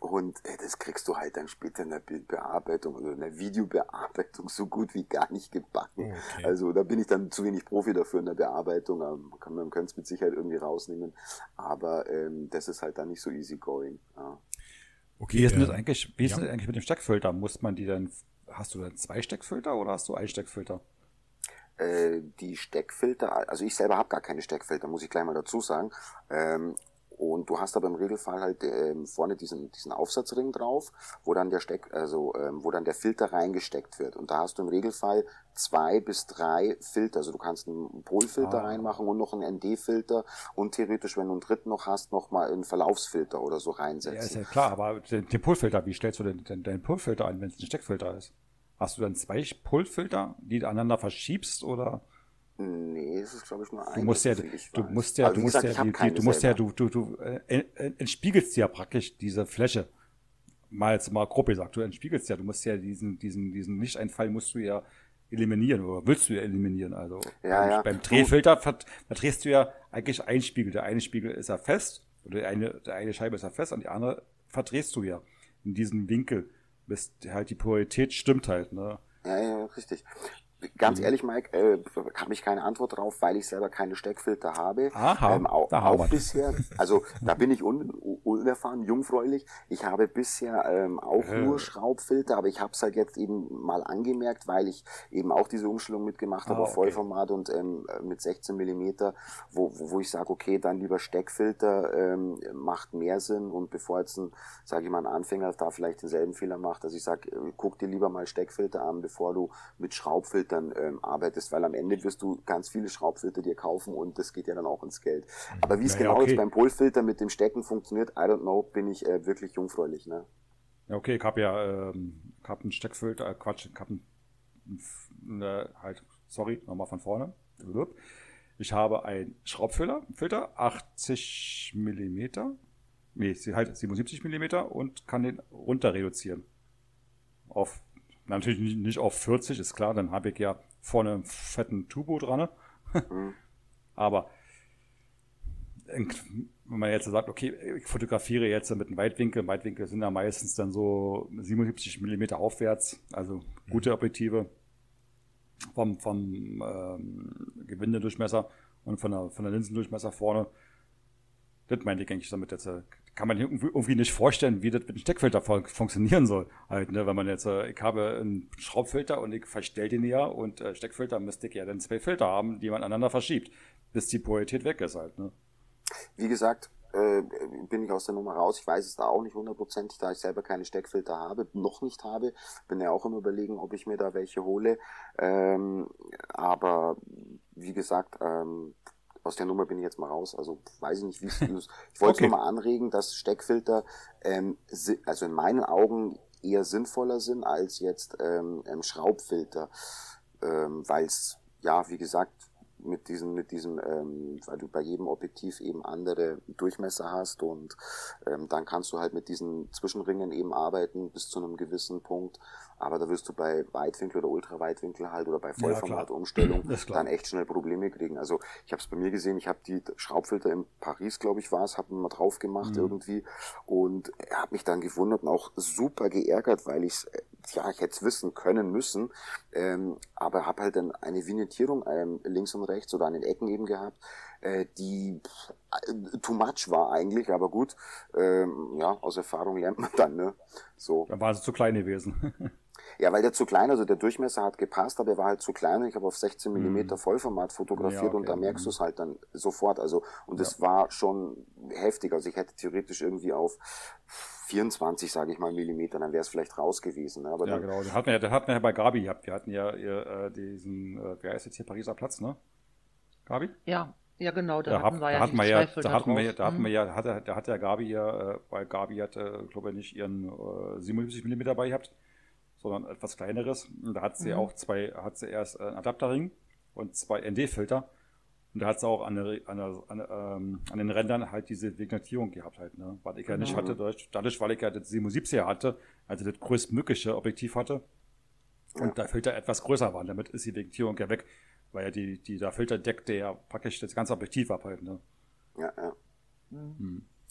Und äh, das kriegst du halt dann später in der Bildbearbeitung oder in der Videobearbeitung so gut wie gar nicht gebacken. Okay. Also da bin ich dann zu wenig Profi dafür in der Bearbeitung. Man kann man könnte es mit Sicherheit irgendwie rausnehmen. Aber ähm, das ist halt dann nicht so easy going. Ja. Okay, wie ist denn das eigentlich, wie ist ja. das eigentlich mit dem Steckfilter? Muss man die dann, hast du dann zwei Steckfilter oder hast du einen Steckfilter? Äh, die Steckfilter, also ich selber habe gar keine Steckfilter, muss ich gleich mal dazu sagen. Ähm, und du hast aber im Regelfall halt ähm, vorne diesen, diesen Aufsatzring drauf, wo dann der Steck, also ähm, wo dann der Filter reingesteckt wird. Und da hast du im Regelfall zwei bis drei Filter. Also du kannst einen Polfilter ah. reinmachen und noch einen ND-Filter und theoretisch, wenn du einen dritten noch hast, noch mal einen Verlaufsfilter oder so reinsetzen. Ja, ist ja klar, aber den, den Polfilter, wie stellst du denn den, den Polfilter ein, wenn es ein Steckfilter ist? Hast du dann zwei Polfilter, die du aneinander verschiebst oder? Nee, es ist glaube ich nur ein. Du musst ja, du musst ja, du musst ja, du musst ja, du, du, du äh, entspiegelst ja praktisch diese Fläche. Mal jetzt mal grob gesagt, du entspiegelst ja, du musst ja diesen, diesen, diesen Lichteinfall musst du ja eliminieren oder willst du ja eliminieren. Also ja, ja. beim Drehfilter verdrehst du ja eigentlich einen Spiegel. Der eine Spiegel ist ja fest, oder der eine, der eine Scheibe ist ja fest und die andere verdrehst du ja in diesem Winkel, bis halt die Polarität stimmt halt. Ne? Ja, ja, richtig. Ganz mhm. ehrlich, Mike, äh, habe ich keine Antwort drauf, weil ich selber keine Steckfilter habe. Aha, ähm, auch, auch bisher, also da bin ich un, unerfahren, jungfräulich. Ich habe bisher ähm, auch äh. nur Schraubfilter, aber ich habe es halt jetzt eben mal angemerkt, weil ich eben auch diese Umstellung mitgemacht habe ah, auf Vollformat und ähm, mit 16 Millimeter, wo, wo, wo ich sage, okay, dann lieber Steckfilter ähm, macht mehr Sinn und bevor jetzt ein, sage ich mal, ein Anfänger da vielleicht denselben Fehler macht, dass ich sage, äh, guck dir lieber mal Steckfilter an, bevor du mit Schraubfilter Schraubfiltern ähm, arbeitest, weil am Ende wirst du ganz viele Schraubfilter dir kaufen und das geht ja dann auch ins Geld. Aber wie es Naja, genau okay. jetzt beim Polfilter mit dem Stecken funktioniert, I don't know, bin ich äh, wirklich jungfräulich. Ne? Ja, okay, ich habe ja ähm, ich hab einen Steckfilter, äh, Quatsch, ich habe einen, äh, halt, sorry, nochmal von vorne. Ich habe einen Schraubfilter, Filter, 80 Millimeter, nee, halt 77 Millimeter und kann den runter reduzieren. Auf, natürlich nicht, auf 40, ist klar, dann habe ich ja vorne einen fetten Turbo dran. ne? (laughs) Aber wenn man jetzt sagt, okay, ich fotografiere jetzt mit einem Weitwinkel, Weitwinkel sind ja meistens dann so 77 Millimeter aufwärts, also gute Objektive vom, vom ähm, Gewindedurchmesser und von der, von der Linsendurchmesser vorne. Das meinte ich eigentlich damit jetzt. Kann man irgendwie nicht vorstellen, wie das mit dem Steckfilter fun funktionieren soll. Halt, ne? Wenn man jetzt, äh, ich habe einen Schraubfilter und ich verstell den ja und äh, Steckfilter müsste ich ja dann zwei Filter haben, die man aneinander verschiebt, bis die Polarität weg ist halt. Ne? Wie gesagt, äh, bin ich aus der Nummer raus. Ich weiß es da auch nicht hundertprozentig, da ich selber keine Steckfilter habe, noch nicht habe. Bin ja auch immer überlegen, ob ich mir da welche hole. Ähm, aber wie gesagt, ähm, aus der Nummer bin ich jetzt mal raus. Also weiß ich nicht, wie es ist. (laughs) Ich wollte Okay. nur mal anregen, dass Steckfilter, ähm, also in meinen Augen eher sinnvoller sind als jetzt ähm, Schraubfilter, ähm, weil es ja, wie gesagt, mit diesem, mit diesem, ähm, weil du bei jedem Objektiv eben andere Durchmesser hast und ähm, dann kannst du halt mit diesen Zwischenringen eben arbeiten bis zu einem gewissen Punkt. Aber da wirst du bei Weitwinkel oder Ultraweitwinkel halt oder bei. Vollformatumstellung (clears throat) klar. dann echt schnell Probleme kriegen. Also ich habe es bei mir gesehen, ich habe die Schraubfilter in Paris, glaube ich, war es, habe mal drauf gemacht irgendwie und habe mich dann gewundert und auch super geärgert, weil ich ja, ich hätte es wissen können müssen, ähm, aber habe halt dann eine Vignettierung ähm, links und rechts oder an den Ecken eben gehabt, äh, die pff, äh, too much war eigentlich, aber gut, ähm, ja, aus Erfahrung lernt man dann, ne? So. Dann war sie zu klein gewesen. (laughs) Ja, weil der zu klein, also der Durchmesser hat gepasst, aber er war halt zu klein und ich habe auf 16 Millimeter Vollformat fotografiert Ja, okay. und da merkst Mhm. du es halt dann sofort. Also, und das war schon heftig. Also ich hätte theoretisch irgendwie auf 24, sage ich mal, Millimeter, dann wäre es vielleicht raus gewesen. Ne? Aber ja, dann, genau. Das hatten wir, ja- das hatten wir ja bei Gabi gehabt. Wir hatten ja ihr, äh, diesen, äh, wer ist jetzt hier Pariser Platz, ne? Gabi? Ja, ja genau, da, Da, hatten wir da ja hatten die wir ja, da hatten wir, ja- da hatten Mhm. wir ja, hatte, da hat der Gabi ja, äh, weil Gabi hatte, glaube ich, nicht ihren äh, 77 mm dabei gehabt, sondern etwas kleineres. Und da hat sie Mhm. auch zwei, hat sie erst äh, einen Adapterring und zwei ND-Filter. Und da hat sie auch an, der, an, der, an, ähm, an den Rändern halt diese Vignettierung gehabt halt, ne? Was ich ja nicht Genau. hatte, dadurch, dadurch, weil ich ja das 77er hatte, also das größtmögliche Objektiv hatte. Und der Filter etwas größer war. Damit ist die Vignettierung ja weg. Weil ja die, die, der Filter deckte ja praktisch das ganze Objektiv ab halt, ne? ja, ja.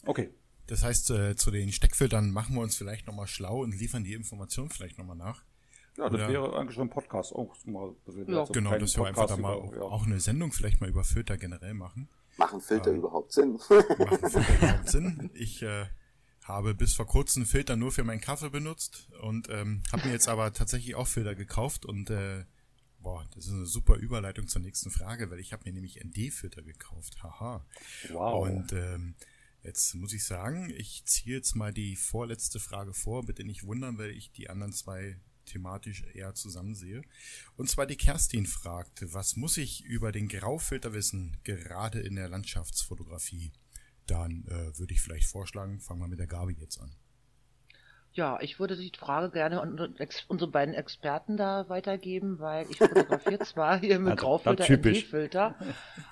Okay. Das heißt, äh, zu den Steckfiltern machen wir uns vielleicht nochmal schlau und liefern die Information vielleicht nochmal nach. Ja, das Oder- wäre eigentlich schon ein Podcast auch mal ein bisschen Ja. so genau, dass wir einfach da mal über- ja. auch eine Sendung vielleicht mal über Filter generell machen. Machen Filter Ähm. überhaupt Sinn? (laughs) Macht Filter überhaupt Sinn? Ich äh, habe bis vor kurzem Filter nur für meinen Kaffee benutzt und ähm, habe mir jetzt aber tatsächlich auch Filter gekauft und äh, boah, das ist eine super Überleitung zur nächsten Frage, weil ich habe mir nämlich ND-Filter gekauft. Haha. Wow. Und ähm, jetzt muss ich sagen, ich ziehe jetzt mal die vorletzte Frage vor, bitte nicht wundern, weil ich die anderen zwei thematisch eher zusammen sehe. Und zwar die Kerstin fragt, was muss ich über den Graufilter wissen, gerade in der Landschaftsfotografie? Dann äh, würde ich vielleicht vorschlagen, fangen wir mit der Gabi jetzt an. Ja, ich würde die Frage gerne an unsere beiden Experten da weitergeben, weil ich fotografiere (laughs) zwar hier mit das- Graufilter, typisch. ND-Filter,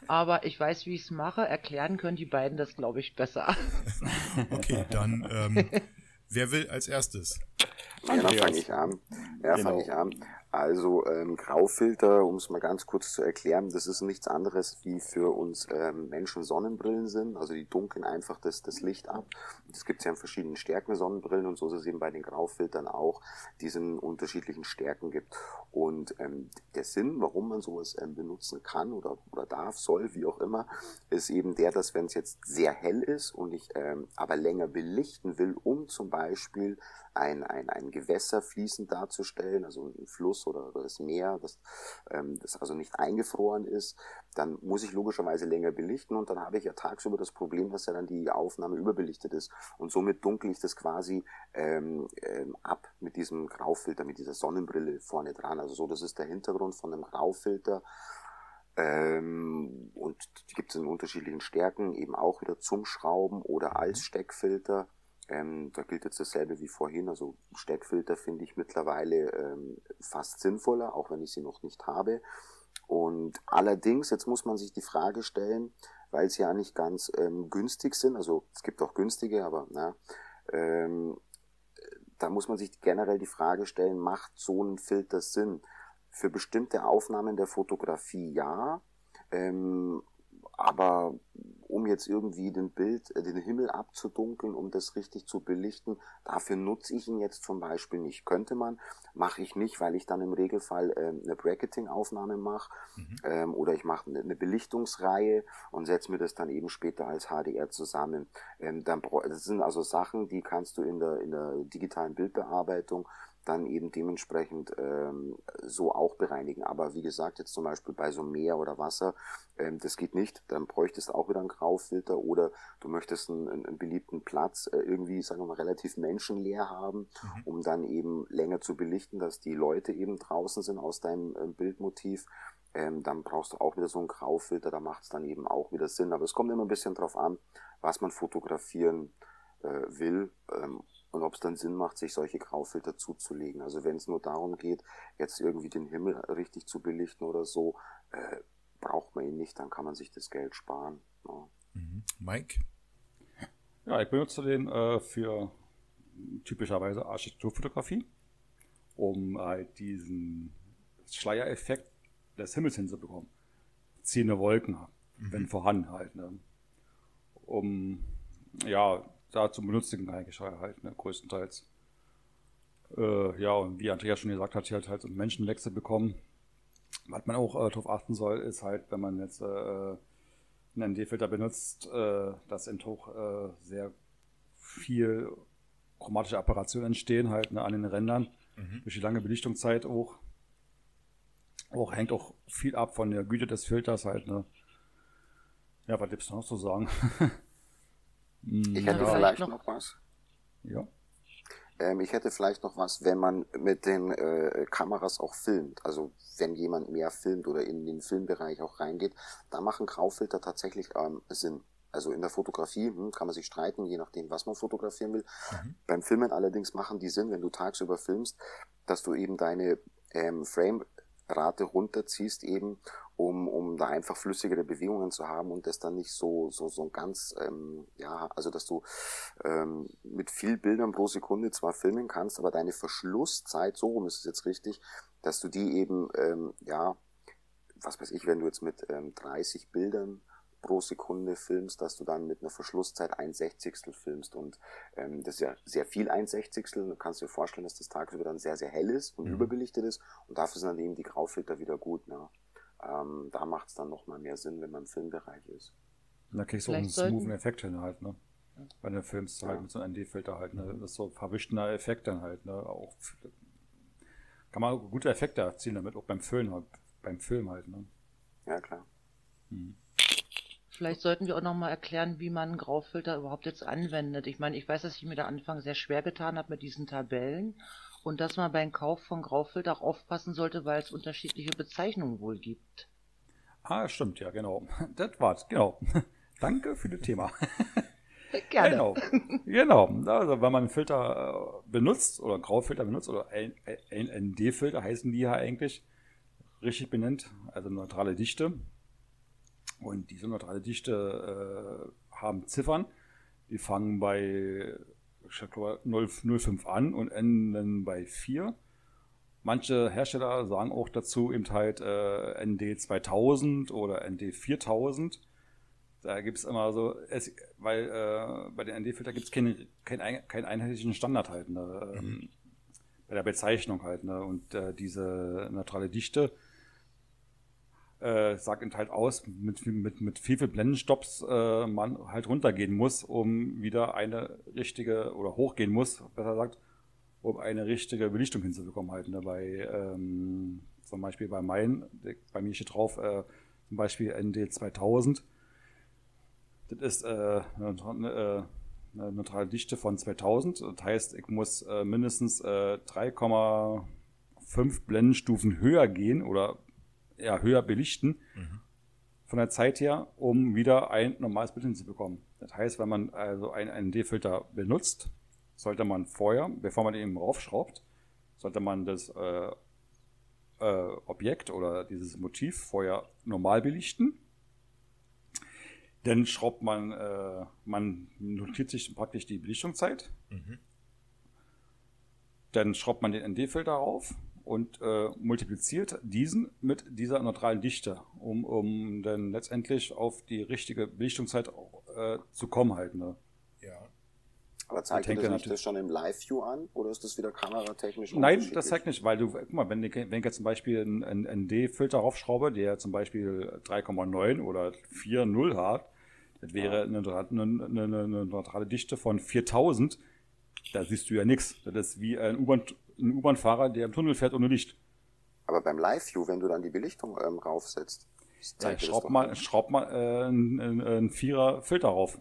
aber ich weiß, wie ich es mache. Erklären können die beiden das, glaube ich, besser. (laughs) Okay, dann ähm, wer will als erstes? Ja, dann Andreas. fange ich an. Ja, Genau. fange ich an. Also ähm, Graufilter, um es mal ganz kurz zu erklären, das ist nichts anderes wie für uns ähm, Menschen Sonnenbrillen sind. Also die dunkeln einfach das, das Licht ab. Es gibt ja in verschiedenen Stärken Sonnenbrillen und so ist es eben bei den Graufiltern auch, die es in unterschiedlichen Stärken gibt. Und ähm, der Sinn, warum man sowas ähm, benutzen kann oder, oder darf, soll, wie auch immer, ist eben der, dass wenn es jetzt sehr hell ist und ich ähm, aber länger belichten will, um zum Beispiel ein, ein, ein Gewässer fließend darzustellen, also ein Fluss oder, oder das Meer, das, ähm, das also nicht eingefroren ist, dann muss ich logischerweise länger belichten und dann habe ich ja tagsüber das Problem, dass ja dann die Aufnahme überbelichtet ist und somit dunkel ich das quasi ähm, ähm, ab mit diesem Graufilter, mit dieser Sonnenbrille vorne dran. Also so, das ist der Hintergrund von einem Graufilter. Ähm, und die gibt es in unterschiedlichen Stärken, eben auch wieder zum Schrauben oder als mhm. Steckfilter. Ähm, da gilt jetzt dasselbe wie vorhin. Also Steckfilter finde ich mittlerweile ähm, fast sinnvoller, auch wenn ich sie noch nicht habe. Und allerdings, jetzt muss man sich die Frage stellen, weil sie ja nicht ganz ähm, günstig sind, also es gibt auch günstige, aber na, ähm, da muss man sich generell die Frage stellen, macht so ein Filter Sinn? Für bestimmte Aufnahmen der Fotografie ja, ähm, aber um jetzt irgendwie den Bild, äh, den Himmel abzudunkeln, um das richtig zu belichten, dafür nutze ich ihn jetzt zum Beispiel nicht. Könnte man, mache ich nicht, weil ich dann im Regelfall äh, eine Bracketing-Aufnahme mache mhm. ähm, oder ich mache eine, eine, Belichtungsreihe und setze mir das dann eben später als HDR zusammen. Ähm, dann, das sind also Sachen, die kannst du in der, in der digitalen Bildbearbeitung dann eben dementsprechend ähm, so auch bereinigen. Aber wie gesagt, jetzt zum Beispiel bei so Meer oder Wasser, ähm, das geht nicht. Dann bräuchtest du auch wieder einen Graufilter oder du möchtest einen, einen beliebten Platz äh, irgendwie, sagen wir mal, relativ menschenleer haben, mhm. um dann eben länger zu belichten, dass die Leute eben draußen sind aus deinem äh, Bildmotiv. Ähm, dann brauchst du auch wieder so einen Graufilter, da macht es dann eben auch wieder Sinn. Aber es kommt immer ein bisschen drauf an, was man fotografieren äh, will. Ähm, und ob es dann Sinn macht, sich solche Graufilter zuzulegen. Also wenn es nur darum geht, jetzt irgendwie den Himmel richtig zu belichten oder so, äh, braucht man ihn nicht, dann kann man sich das Geld sparen. Ja. Mhm. Mike? Ja, ich benutze den äh, für typischerweise Architekturfotografie, um halt diesen Schleiereffekt des Himmels hinzubekommen. Ziehende Wolken, mhm. wenn vorhanden halt. Ne? Um ja, da zum Benutzen eigentlich halt, ne, größtenteils. Äh, ja, und wie Andreas schon gesagt hat, hier halt, halt so Menschenwechsel bekommen. Was man auch äh, darauf achten soll, ist halt, wenn man jetzt äh, einen ND-Filter benutzt, äh, dass in Tuch äh, sehr viel chromatische Apparationen entstehen, halt ne, an den Rändern, mhm. durch die lange Belichtungszeit auch. Auch hängt auch viel ab von der Güte des Filters halt, ne. Ja, was gibt's noch zu sagen? (laughs) Hm, ich hätte ja, vielleicht noch, noch, was. Ja. Ähm, ich hätte vielleicht noch was, wenn man mit den äh, Kameras auch filmt. Also wenn jemand mehr filmt oder in den Filmbereich auch reingeht, da machen Graufilter tatsächlich ähm, Sinn. Also in der Fotografie hm, kann man sich streiten, je nachdem, was man fotografieren will. Mhm. Beim Filmen allerdings machen die Sinn, wenn du tagsüber filmst, dass du eben deine ähm, Frame Rate runterziehst eben, um, um da einfach flüssigere Bewegungen zu haben und das dann nicht so, so, so ganz, ähm, ja, also dass du ähm, mit viel Bildern pro Sekunde zwar filmen kannst, aber deine Verschlusszeit, so rum ist es jetzt richtig, dass du die eben, ähm, ja, was weiß ich, wenn du jetzt mit ähm, 30 Bildern pro Sekunde filmst, dass du dann mit einer Verschlusszeit ein Sechzigstel filmst. Und ähm, das ist ja sehr viel ein Sechzigstel. Du kannst dir vorstellen, dass das tagsüber dann sehr, sehr hell ist und mhm. überbelichtet ist. Und dafür sind dann eben die Graufilter wieder gut. Ne? Ähm, da macht es dann nochmal mehr Sinn, wenn man im Filmbereich ist. Und da kriegst du auch einen smoothen Effekt hin halt, ne? Wenn du filmst halt ja. mit so einem ND-Filter halt, ne? Das ist so ein verwischter Effekt dann halt, ne? Auch kann man gute Effekte erzielen damit, auch beim Film halt, beim Film halt, ne? Ja, klar. Mhm. Vielleicht sollten wir auch nochmal erklären, wie man einen Graufilter überhaupt jetzt anwendet. Ich meine, ich weiß, dass ich mir da Anfang sehr schwer getan habe mit diesen Tabellen und dass man beim Kauf von Graufilter auch aufpassen sollte, weil es unterschiedliche Bezeichnungen wohl gibt. Ah, stimmt, ja, genau. (laughs) Das war's, genau. (laughs) Danke für das Thema. (laughs) Gerne. Genau. genau. Also, wenn man einen Filter äh, benutzt oder einen Graufilter benutzt oder ND-Filter heißen die ja eigentlich richtig benannt, also neutrale Dichte. Und diese neutrale Dichte äh, haben Ziffern, die fangen bei 0,05 an und enden bei 4. Manche Hersteller sagen auch dazu eben halt äh, ND 2000 oder ND 4000. Da gibt es immer so, es, weil äh, bei den ND-Filtern gibt es keinen kein, kein einheitlichen Standard halt, ne, ähm, mhm. bei der Bezeichnung halt. Ne, und äh, diese neutrale Dichte äh, sagt eben halt aus, mit, mit, mit viel, viel Blendenstops äh, man halt runtergehen muss, um wieder eine richtige oder hochgehen muss, besser gesagt, um eine richtige Belichtung hinzubekommen halt. Ne? Bei, ähm, zum Beispiel bei meinen, bei mir steht drauf, äh, zum Beispiel ND 2000. Das ist äh, eine, eine neutrale Dichte von 2000. Das heißt, ich muss äh, mindestens äh, 3,5 Blendenstufen höher gehen oder ja, höher belichten mhm. von der Zeit her, um wieder ein normales Bild hinzubekommen. Das heißt, wenn man also einen ND-Filter benutzt, sollte man vorher, bevor man ihn raufschraubt, sollte man das äh, äh, Objekt oder dieses Motiv vorher normal belichten. Dann schraubt man, äh, man notiert sich praktisch die Belichtungszeit. Mhm. Dann schraubt man den ND-Filter auf und äh, multipliziert diesen mit dieser neutralen Dichte, um, um dann letztendlich auf die richtige Belichtungszeit äh, zu kommen halt. Ne? Aber zeigt das nicht das schon im Live-View an oder ist das wieder kameratechnisch? Nein, das zeigt nicht, weil du, guck mal, wenn ich, wenn ich jetzt zum Beispiel einen, einen ND-Filter raufschraube, der zum Beispiel 3,9 oder 4,0 hat, das wäre ja. eine, eine, eine, eine neutrale Dichte von 4000, da siehst du ja nichts. Das ist wie ein U-Bahn-Fahrer, der im Tunnel fährt ohne Licht. Aber beim Live-View, wenn du dann die Belichtung ähm, raufsetzt, ja, schraub mal, schraub mal äh, einen, einen Vierer Filter rauf.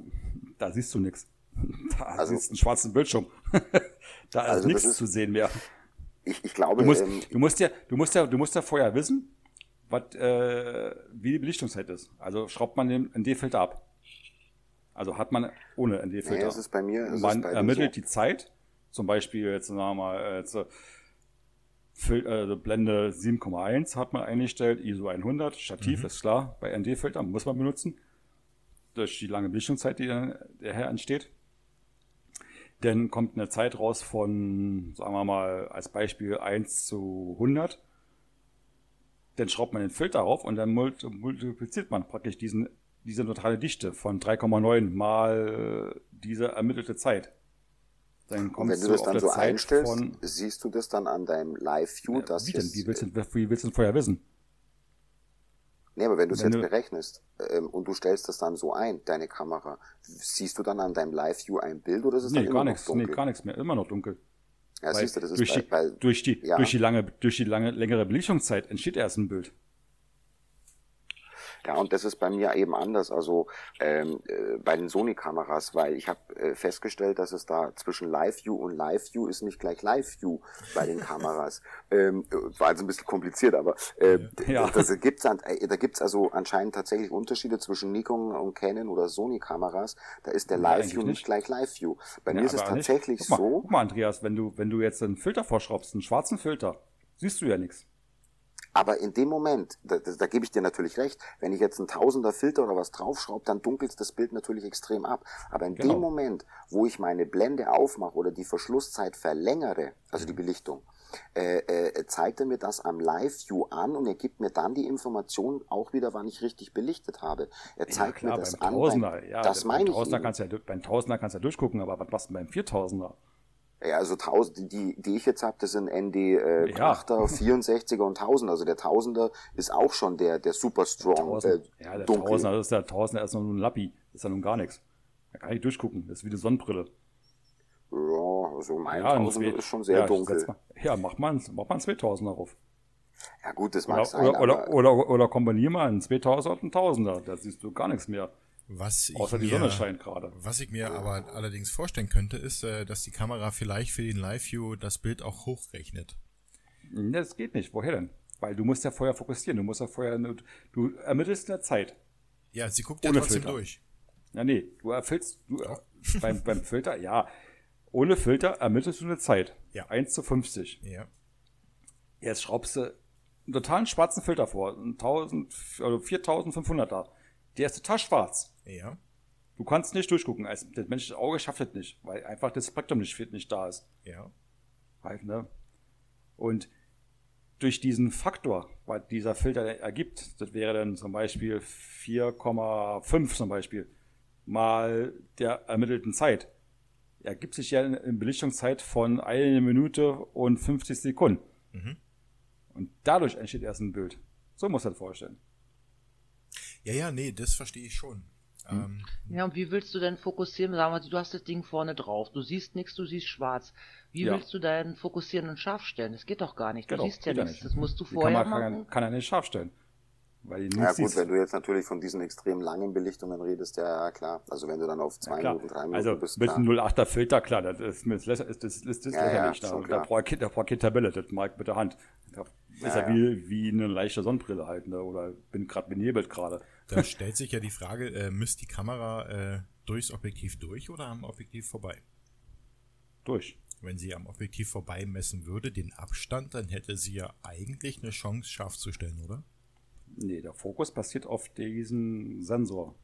Da siehst du nichts. (laughs) Da also, ist ein schwarzen Bildschirm. (laughs) da ist also nichts ist, zu sehen mehr. Ich, ich glaube, du musst, ähm, du musst ja, du musst ja, du musst ja vorher wissen, was, äh, wie die Belichtungszeit ist. Also schraubt man den ND-Filter ab. Also hat man ohne ND-Filter. Nee, es ist bei mir. Man ermittelt so. die Zeit. Zum Beispiel jetzt sagen wir mal jetzt, äh, äh Blende 7,1 hat man eingestellt, ISO 100, Stativ mhm. ist klar, bei ND-Filtern muss man benutzen. Durch die lange Belichtungszeit, die daher entsteht. Dann kommt eine Zeit raus von, sagen wir mal, als Beispiel 1 zu 100. Dann schraubt man den Filter auf und dann multipliziert man praktisch diesen, diese neutrale Dichte von 3,9 mal diese ermittelte Zeit. Dann und wenn du das dann so Zeit einstellst, von, siehst du das dann an deinem Live-View, ja, wie denn? Wie willst, du, wie willst du denn vorher wissen? Nee, aber wenn du es jetzt berechnest ähm, und du stellst das dann so ein, deine Kamera, siehst du dann an deinem Live-View ein Bild oder ist es nee, dann immer gar noch nichts, dunkel? Nee, gar nichts mehr, immer noch dunkel. Ja, weil siehst du, das ist durch, bei, die, bei, durch, die, ja. durch die lange, durch die lange, längere Belichtungszeit entsteht erst ein Bild. Ja, und das ist bei mir eben anders, also ähm, äh, bei den Sony-Kameras, weil ich habe äh, festgestellt, dass es da zwischen Live-View und Live-View ist nicht gleich Live-View bei den Kameras. (laughs) ähm, war also ein bisschen kompliziert, aber äh, ja. das, das gibt's an, äh, da gibt's also anscheinend tatsächlich Unterschiede zwischen Nikon und Canon oder Sony-Kameras. Da ist der Live-View nicht. gleich Live-View. Bei ja, mir ist es tatsächlich guck mal, so. Guck mal, Andreas, wenn du, wenn du jetzt einen Filter vorschraubst, einen schwarzen Filter, siehst du ja nichts. Aber in dem Moment, da, da, da gebe ich dir natürlich recht, wenn ich jetzt einen Tausender Filter oder was draufschraube, dann dunkelt das Bild natürlich extrem ab. Aber in genau. dem Moment, wo ich meine Blende aufmache oder die Verschlusszeit verlängere, also die mhm. Belichtung, äh, äh, zeigt er mir das am Live-View an und er gibt mir dann die Information auch wieder, wann ich richtig belichtet habe. Er zeigt ja, klar, mir das an. Tausender, beim, ja, das meine ich. Tausender kannst ja, beim Tausender kannst du ja durchgucken, aber was machst du beim Viertausender? Ja, also 1000, die, die ich jetzt habe, das sind ND äh, ja. 8er, 64er (laughs) und 1000. Also der 1000er ist auch schon der, der super strong. Der äh, ja, der dunkel. 1000er ist der 1000er ist noch ein Lappi. Das ist ja nun gar nichts. Da kann ich durchgucken. Das ist wie eine Sonnenbrille. Ja, also mein ja, 1000er ist schon sehr ja, dunkel. Mal, ja, mach mal, mach mal einen 2000er drauf. Ja gut, das mag oder, sein. Oder, oder, oder, oder kombinier mal einen 2000er und einen 1000er. Da siehst du gar nichts mehr. Was Außer die mir, Sonne scheint gerade. Was ich mir aber allerdings vorstellen könnte, ist, äh, dass die Kamera vielleicht für den Live-View das Bild auch hochrechnet. Das geht nicht. Woher denn? Weil du musst ja vorher fokussieren. Du musst ja vorher, du ermittelst in der Zeit. Ja, sie guckt ja trotzdem Filter. durch. Ja, nee, du erfüllst, du, beim, beim Filter, ja. Ohne Filter ermittelst du eine Zeit. Ja. 1 zu 50. Ja. Jetzt schraubst du einen totalen schwarzen Filter vor. 1000, also 4500er. Der ist total schwarz. Ja. Du kannst nicht durchgucken. Also das menschliche Auge schafft das nicht, weil einfach das Spektrum nicht, nicht da ist. Ja. Halt, ne? Und durch diesen Faktor, was dieser Filter ergibt, das wäre dann zum Beispiel 4,5 zum Beispiel, mal der ermittelten Zeit, ergibt sich ja eine Belichtungszeit von eine Minute und 50 Sekunden. Mhm. Und dadurch entsteht erst ein Bild. So muss man das vorstellen. Ja, ja, nee, das verstehe ich schon. Ähm, ja, und wie willst du denn fokussieren? Sagen wir, du hast das Ding vorne drauf. Du siehst nichts, du siehst schwarz. Wie ja. willst du dein Fokussieren und scharf stellen? Das geht doch gar nicht. Du genau, siehst ja nichts. Das musst du Die vorher Kamera machen. Kann, kann er nicht scharf stellen. Weil ja gut, siehst. wenn du jetzt natürlich von diesen extrem langen Belichtungen redest, ja klar. Also wenn du dann auf zwei ja, Minuten, drei Minuten also bist. Also mit einem 08er Filter, klar, das ist, das ist, das ist, das ist ja, lächerlich. Ja, da, da braucht da braucht keine Tabelle, das mag mit der Hand. Da ist ja, wie, wie eine leichte Sonnenbrille halt, ne? oder bin gerade benebelt gerade. Da (laughs) stellt sich ja die Frage, äh, müsst die Kamera äh, durchs Objektiv durch oder am Objektiv vorbei? Durch. Wenn sie am Objektiv vorbei messen würde, den Abstand, dann hätte sie ja eigentlich eine Chance, scharf zu stellen, oder? Nee, der Fokus passiert auf diesen Sensor,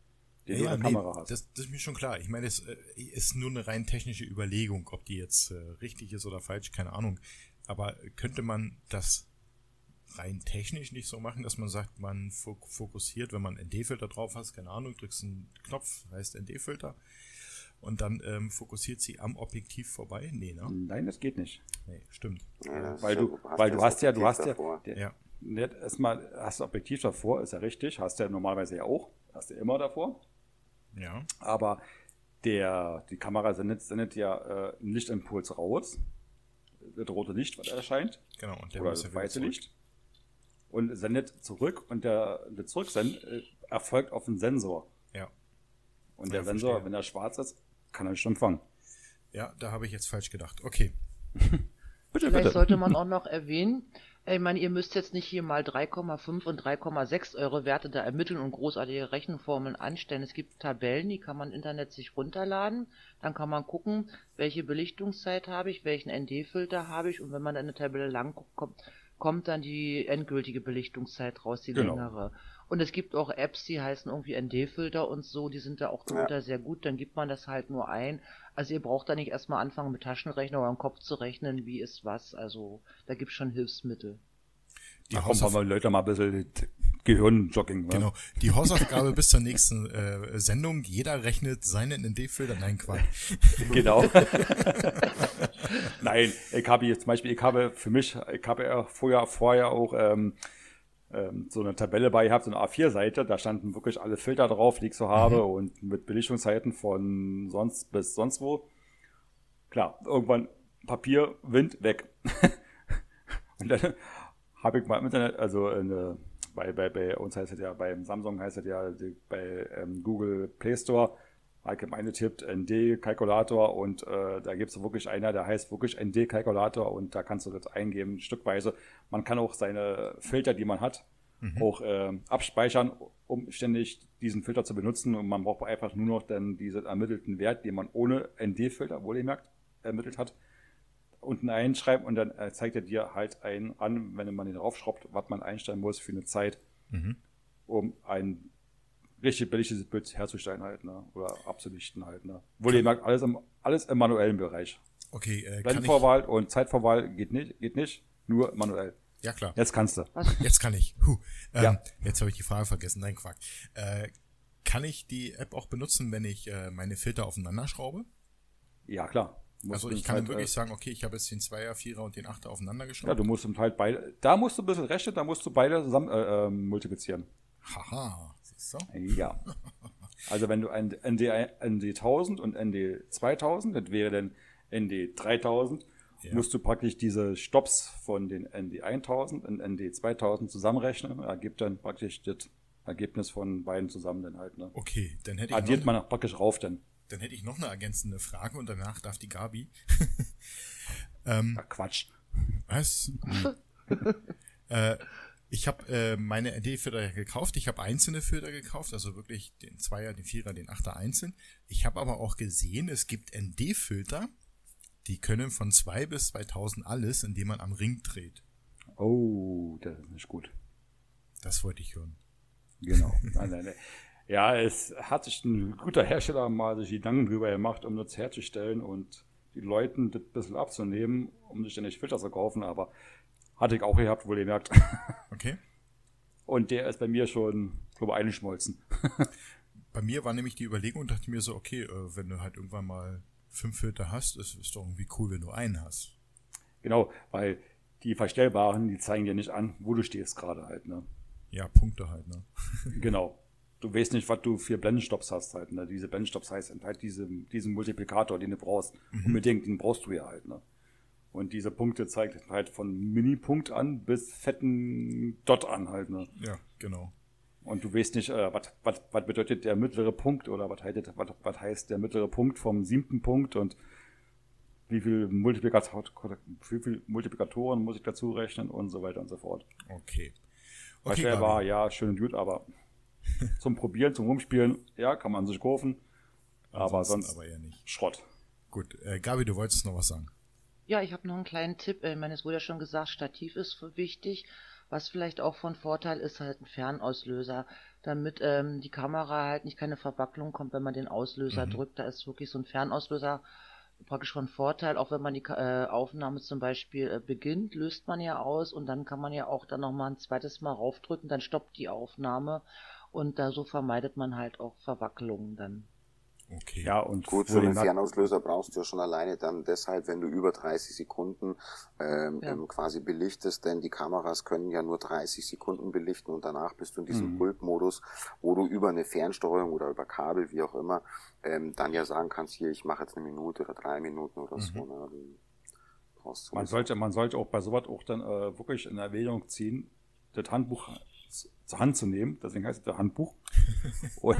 den ja, du in der nee, Kamera hast. Das, das, ist mir schon klar. Ich meine, es äh, ist nur eine rein technische Überlegung, ob die jetzt äh, richtig ist oder falsch, keine Ahnung. Aber könnte man das rein technisch nicht so machen, dass man sagt, man fokussiert, wenn man ND-Filter drauf hat, keine Ahnung, drückst einen Knopf, heißt ND-Filter, und dann ähm, fokussiert sie am Objektiv vorbei? Nee, ne? Nein, das geht nicht. Nee, stimmt. Ja, weil du, weil du hast ja, du hast ja, der, ja. erstmal hast du Objektiv davor, ist ja richtig, hast du ja normalerweise ja auch, hast du ja immer davor. Ja. Aber der, die Kamera sendet, sendet ja äh, einen Lichtimpuls raus. Das rote Licht, was erscheint. Genau, und der oder das weiße Licht und sendet zurück und der, der Zurücksend äh, erfolgt auf den Sensor. Ja. Und der ja, Sensor, verstehe. wenn er schwarz ist, kann er schon fangen. Ja, da habe ich jetzt falsch gedacht. Okay. (laughs) bitte, Vielleicht bitte. sollte man auch noch erwähnen, ich meine, ihr müsst jetzt nicht hier mal 3,5 und 3,6 Euro Werte da ermitteln und großartige Rechenformeln anstellen. Es gibt Tabellen, die kann man im Internet sich runterladen. Dann kann man gucken, welche Belichtungszeit habe ich, welchen ND-Filter habe ich und wenn man eine Tabelle lang guckt, kommt dann die endgültige Belichtungszeit raus, die genau. längere. Und es gibt auch Apps, die heißen irgendwie ND-Filter und so, die sind da auch ja. sehr gut, dann gibt man das halt nur ein. Also ihr braucht da nicht erstmal anfangen mit Taschenrechner oder im Kopf zu rechnen, wie ist was. Also da gibt es schon Hilfsmittel. Die da kommen wir Leute mal ein bisschen Gehirnjogging. Genau. Die Hausaufgabe bis zur nächsten äh, Sendung. Jeder rechnet seinen ND-Filter. Nein, Quatsch. (laughs) genau. (laughs) Nein, ich habe jetzt zum Beispiel, ich habe für mich, ich habe ja vorher, vorher auch ähm, ähm, so eine Tabelle bei gehabt, so eine A4-Seite, da standen wirklich alle Filter drauf, die ich so habe mhm. und mit Belichtungszeiten von sonst bis sonst wo. Klar, irgendwann Papier, Wind, weg. (laughs) und dann habe ich mal im Internet, also eine bei, bei, bei uns heißt es ja, beim Samsung heißt es ja, bei ähm, Google Play Store, habe ich eingetippt, ND-Kalkulator und äh, da gibt es wirklich einer, der heißt wirklich ND-Kalkulator und da kannst du das eingeben, stückweise. Man kann auch seine Filter, die man hat, mhm. auch äh, abspeichern, um ständig diesen Filter zu benutzen und man braucht einfach nur noch dann diesen ermittelten Wert, den man ohne ND-Filter, wohlgemerkt, ermittelt hat, unten einschreiben und dann äh, zeigt er dir halt ein an, wenn man den draufschraubt, was man einstellen muss für eine Zeit, mhm. um ein richtig billiges Bild herzustellen halt, ne? Oder abzulichten halt, ne? Wohl ihr merkt, alles im, alles im manuellen Bereich. Okay, äh, Blendenvorwahl und Zeitvorwahl geht nicht, geht nicht, nur manuell. Ja, klar. Jetzt kannst du. Jetzt kann ich. Huh. Ähm, ja. Jetzt habe ich die Frage vergessen. Nein, Quack. Äh, kann ich die App auch benutzen, wenn ich äh, meine Filter aufeinander schraube? Ja, klar. Also ich kann halt, wirklich äh, sagen, okay, ich habe jetzt den Zweier, Vierer und den Achter aufeinander geschraubt. Ja, du musst halt beide, da musst du ein bisschen rechnen, da musst du beide zusammen äh, äh, multiplizieren. Haha, siehst du? Ja. (laughs) Also wenn du ein ND, ND 1000 und ND 2000, das wäre dann ND 3000, ja. musst du praktisch diese Stops von den ND 1000 und ND 2000 zusammenrechnen. Ergibt dann praktisch das Ergebnis von beiden zusammen dann halt. Ne? Okay, dann hätte ich Addiert man praktisch rauf dann. Dann hätte ich noch eine ergänzende Frage und danach darf die Gabi. (laughs) ähm, ja, Quatsch. Was? (laughs) äh, ich habe äh, meine ND-Filter gekauft. Ich habe einzelne Filter gekauft, also wirklich den Zweier, den Vierer, den Achter einzeln. Ich habe aber auch gesehen, es gibt ND-Filter, die können von 2 bis 2000 alles, indem man am Ring dreht. Oh, das ist nicht gut. Das wollte ich hören. Genau. (laughs) Nein, nein, nein. Ja, es hat sich ein guter Hersteller mal sich Gedanken drüber gemacht, um das herzustellen und die Leuten das ein bisschen abzunehmen, um sich dann nicht Filter zu kaufen, aber hatte ich auch gehabt, wohl gemerkt. (laughs) Okay. Und der ist bei mir schon, glaube ich, eingeschmolzen. (laughs) bei mir war nämlich die Überlegung und dachte mir so, okay, äh, wenn du halt irgendwann mal fünf Filter hast, ist es doch irgendwie cool, wenn du einen hast. Genau, weil die Verstellbaren, die zeigen dir nicht an, wo du stehst gerade halt, ne? Ja, Punkte halt, ne? genau. (laughs) du weißt nicht, was du für Blendenstops hast halt. Ne? Diese Blendenstops heißt halt diese, diesen Multiplikator, den du brauchst. Mhm. Unbedingt, den brauchst du ja halt. Ne? Und diese Punkte zeigt halt von Mini-Punkt an bis fetten Dot an halt. Ne? Ja, genau. Und du weißt nicht, äh, was bedeutet der mittlere Punkt oder was heißt, was heißt der mittlere Punkt vom siebten Punkt und wie viel, wie viel Multiplikatoren muss ich dazu rechnen und so weiter und so fort. Okay. okay Weil war, ja, schön und gut, aber (laughs) zum Probieren, zum Rumspielen, ja, kann man sich kaufen. aber sonst aber eher nicht. Schrott. Gut, äh, Gabi, du wolltest noch was sagen. Ja, ich habe noch einen kleinen Tipp. Ich meine, es wurde ja schon gesagt, Stativ ist wichtig. Was vielleicht auch von Vorteil ist, halt ein Fernauslöser, damit ähm, die Kamera halt nicht keine Verwacklung kommt, wenn man den Auslöser mhm. drückt. Da ist wirklich so ein Fernauslöser praktisch von Vorteil, auch wenn man die äh, Aufnahme zum Beispiel äh, beginnt, löst man ja aus und dann kann man ja auch dann nochmal ein zweites Mal raufdrücken, dann stoppt die Aufnahme und da so vermeidet man halt auch Verwacklungen dann. Okay. Ja, und gut, so einen Fernauslöser brauchst du ja schon alleine dann deshalb, wenn du über 30 Sekunden ähm, ja. quasi belichtest, denn die Kameras können ja nur 30 Sekunden belichten und danach bist du in diesem mhm. Pultmodus, wo du über eine Fernsteuerung oder über Kabel, wie auch immer, ähm, dann ja sagen kannst, hier, ich mache jetzt eine Minute oder drei Minuten oder mhm. so. Ne? Man sollte, man sollte auch bei sowas auch dann äh, wirklich in Erwägung ziehen, das Handbuch zur Hand zu nehmen. Deswegen heißt es Handbuch. (laughs) und,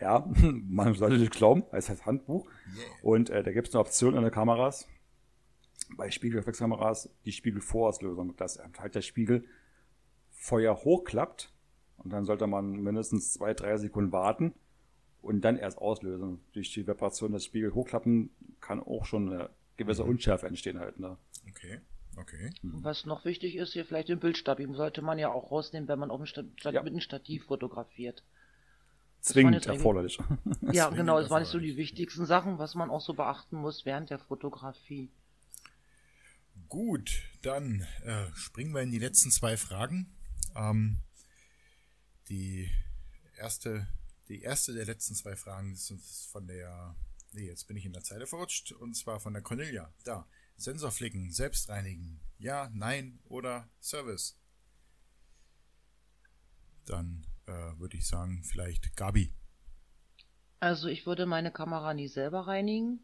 ja, man sollte nicht glauben, es heißt Handbuch. Yeah. Und äh, da gibt es eine Option in den Kameras, bei Spiegelreflexkameras, die Spiegelvorauslösung, dass halt der Spiegel Feuer hochklappt und dann sollte man mindestens zwei, drei Sekunden warten und dann erst auslösen. Durch die Vibration des Spiegel hochklappen kann auch schon eine gewisse mhm. Unschärfe entstehen halt. Ne? Okay. Okay. Was noch wichtig ist, hier vielleicht den Bildstativ sollte man ja auch rausnehmen, wenn man auf dem Stat ja. mit einem Stativ fotografiert. Zwingend erforderlich. (laughs) Ja, (laughs) Zwingend genau, das waren so die wichtigsten Sachen, was man auch so beachten muss während der Fotografie. Gut, dann äh, springen wir in die letzten zwei Fragen. Ähm, die erste, die erste der letzten zwei Fragen ist von der, nee, jetzt bin ich in der Zeile verrutscht, und zwar von der Cornelia. Da. Sensor flicken, selbst reinigen. Ja, nein oder Service. Dann äh, würde ich sagen, vielleicht Gabi. Also ich würde meine Kamera nie selber reinigen.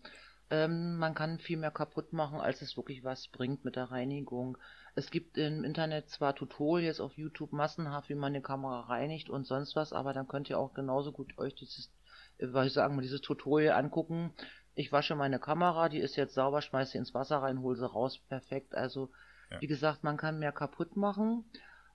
Ähm, man kann viel mehr kaputt machen, als es wirklich was bringt mit der Reinigung. Es gibt im Internet zwar Tutorials auf YouTube massenhaft, wie man eine Kamera reinigt und sonst was, aber dann könnt ihr auch genauso gut euch dieses, äh, was ich sagen, dieses Tutorial angucken, ich wasche meine Kamera, die ist jetzt sauber, schmeiße sie ins Wasser rein, hole sie raus, perfekt. Also, ja. wie gesagt, man kann mehr kaputt machen.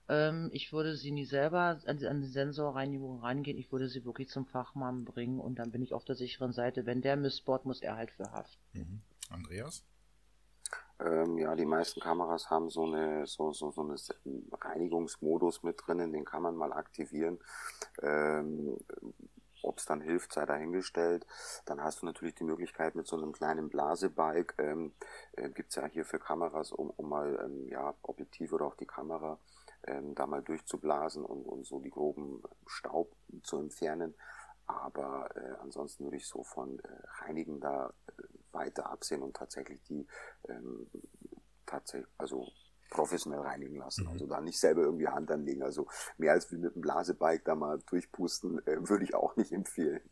Ähm, ich würde sie nie selber an die, an die Sensorreinigung rangehen, ich würde sie wirklich zum Fachmann bringen und dann bin ich auf der sicheren Seite. Wenn der missbaut, muss er halt für haften. Mhm. Andreas? Ähm, ja, die meisten Kameras haben so eine so, so, so eine Reinigungsmodus mit drinnen, den kann man mal aktivieren. Ähm, ob es dann hilft, sei dahingestellt. Dann hast du natürlich die Möglichkeit mit so einem kleinen Blasebike, ähm, äh, gibt ja hier für Kameras, um, um mal ähm, ja, Objektiv oder auch die Kamera ähm, da mal durchzublasen und, und so die groben Staub zu entfernen. Aber äh, ansonsten würde ich so von äh, Reinigen da äh, weiter absehen und tatsächlich die ähm, tatsächlich, also professionell reinigen lassen. Mhm. Also da nicht selber irgendwie Hand anlegen. Also mehr als wie mit einem Blasebike da mal durchpusten, äh, würde ich auch nicht empfehlen.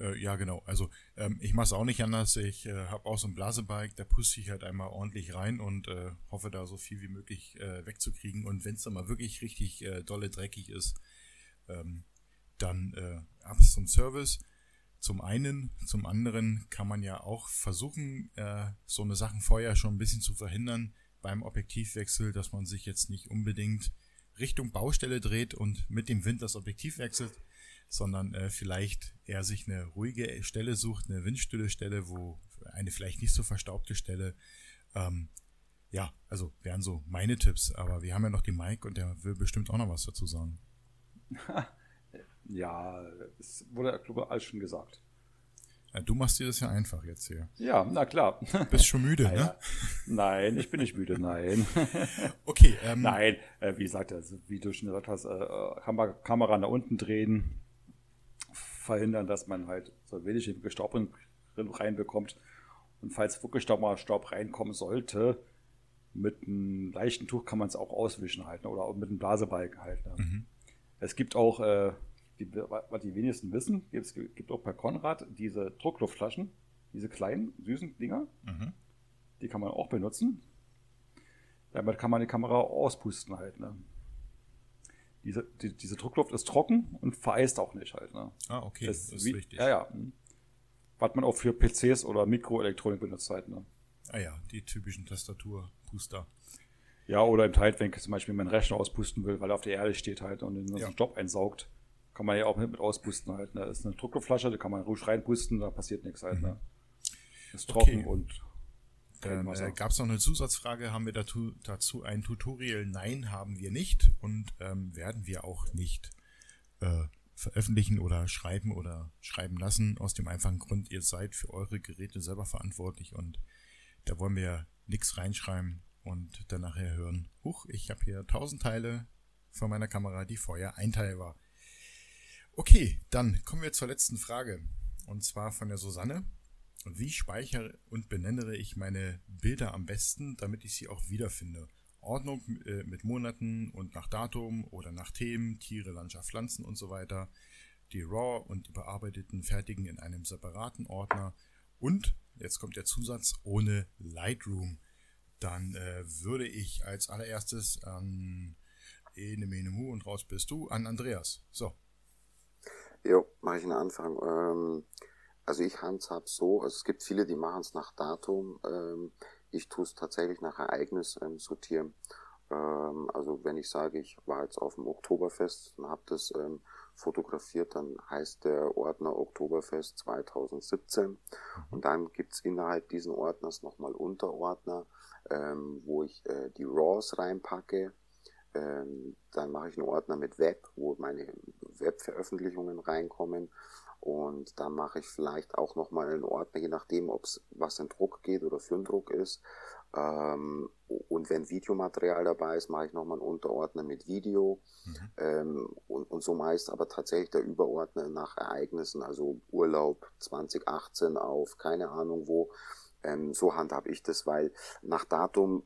Äh, ja, genau. Also ähm, ich mache es auch nicht anders. Ich äh, habe auch so ein Blasebike, da puste ich halt einmal ordentlich rein und äh, hoffe da so viel wie möglich äh, wegzukriegen. Und wenn es dann mal wirklich richtig äh, dolle dreckig ist, ähm, dann ab zum Service. Zum einen, zum anderen kann man ja auch versuchen, so eine Sachen vorher schon ein bisschen zu verhindern, beim Objektivwechsel, dass man sich jetzt nicht unbedingt Richtung Baustelle dreht und mit dem Wind das Objektiv wechselt, sondern äh, vielleicht eher sich eine ruhige Stelle sucht, eine windstille Stelle, wo eine vielleicht nicht so verstaubte Stelle. Ähm, ja, also wären so meine Tipps, aber wir haben ja noch die Mike und der will bestimmt auch noch was dazu sagen. (laughs) ja, es wurde, glaube ich, alles schon gesagt. Ja, du machst dir das ja einfach jetzt hier. Ja, na klar. Bist schon müde, (laughs) naja. ne? Nein, ich bin nicht müde, nein. (laughs) okay. Ähm, nein, äh, wie gesagt, also, wie du schon gesagt hast, äh, Kamera, Kamera nach unten drehen, verhindern, dass man halt so wenig Staub reinbekommt. Und falls wirklich Staub mal Staub reinkommen sollte, mit einem leichten Tuch kann man es auch auswischen halt, ne? oder mit einem Blasebalg halt. Ne? Mhm. Es gibt auch äh, die, was die wenigsten wissen, es gibt auch bei Konrad diese Druckluftflaschen, diese kleinen, süßen Dinger. Mhm. Die kann man auch benutzen. Damit kann man die Kamera auspusten halt. Ne? Diese, die, diese Druckluft ist trocken und vereist auch nicht halt. Ne? Ah, okay, das, das ist wie, wichtig. Ja, ja. Was man auch für PCs oder Mikroelektronik benutzt halt. Ne? Ah ja, die typischen Tastaturpuster. Ja, oder im Teil, wenn zum Beispiel meinen Rechner auspusten will, weil er auf der Erde steht halt und den ja. Job einsaugt, kann man ja auch mit, mit auspusten halt. Ne? Das ist eine Druckluftflasche, da kann man ruhig reinpusten, da passiert nichts halt. Ne? Mhm. Ne? Ist trocken okay. und dann äh, gab es noch eine Zusatzfrage, haben wir dazu, dazu ein Tutorial? Nein, haben wir nicht und ähm, werden wir auch nicht äh, veröffentlichen oder schreiben oder schreiben lassen. Aus dem einfachen Grund, ihr seid für eure Geräte selber verantwortlich und da wollen wir nichts reinschreiben und dann nachher hören, huch, ich habe hier tausend Teile von meiner Kamera, die vorher ein Teil war. Okay, dann kommen wir zur letzten Frage und zwar von der Susanne. Wie speichere und benenne ich meine Bilder am besten, damit ich sie auch wiederfinde? Ordnung äh, mit Monaten und nach Datum oder nach Themen, Tiere, Landschaft, Pflanzen und so weiter. Die RAW und die bearbeiteten fertigen in einem separaten Ordner. Und, jetzt kommt der Zusatz, ohne Lightroom. Dann äh, würde ich als allererstes an Ene Menemu und raus bist du, an Andreas. So. Jo, mache ich einen Anfang. Ähm also ich handhab so, also es gibt viele, die machen es nach Datum. Ähm, ich tue es tatsächlich nach Ereignis ähm, sortieren. Ähm, also wenn ich sage, ich war jetzt auf dem Oktoberfest und habe das ähm, fotografiert, dann heißt der Ordner Oktoberfest 2017. Mhm. Und dann gibt's innerhalb diesen Ordners nochmal Unterordner, ähm, wo ich äh, die RAWs reinpacke. Ähm, dann mache ich einen Ordner mit Web, wo meine Webveröffentlichungen reinkommen. Und da mache ich vielleicht auch nochmal einen Ordner, je nachdem, ob es was in Druck geht oder für einen Druck ist. Ähm, und wenn Videomaterial dabei ist, mache ich nochmal einen Unterordner mit Video. Mhm. Ähm, und, und so meist aber tatsächlich der Überordner nach Ereignissen, also Urlaub 2018 auf keine Ahnung wo. Ähm, so handhab ich das, weil nach Datum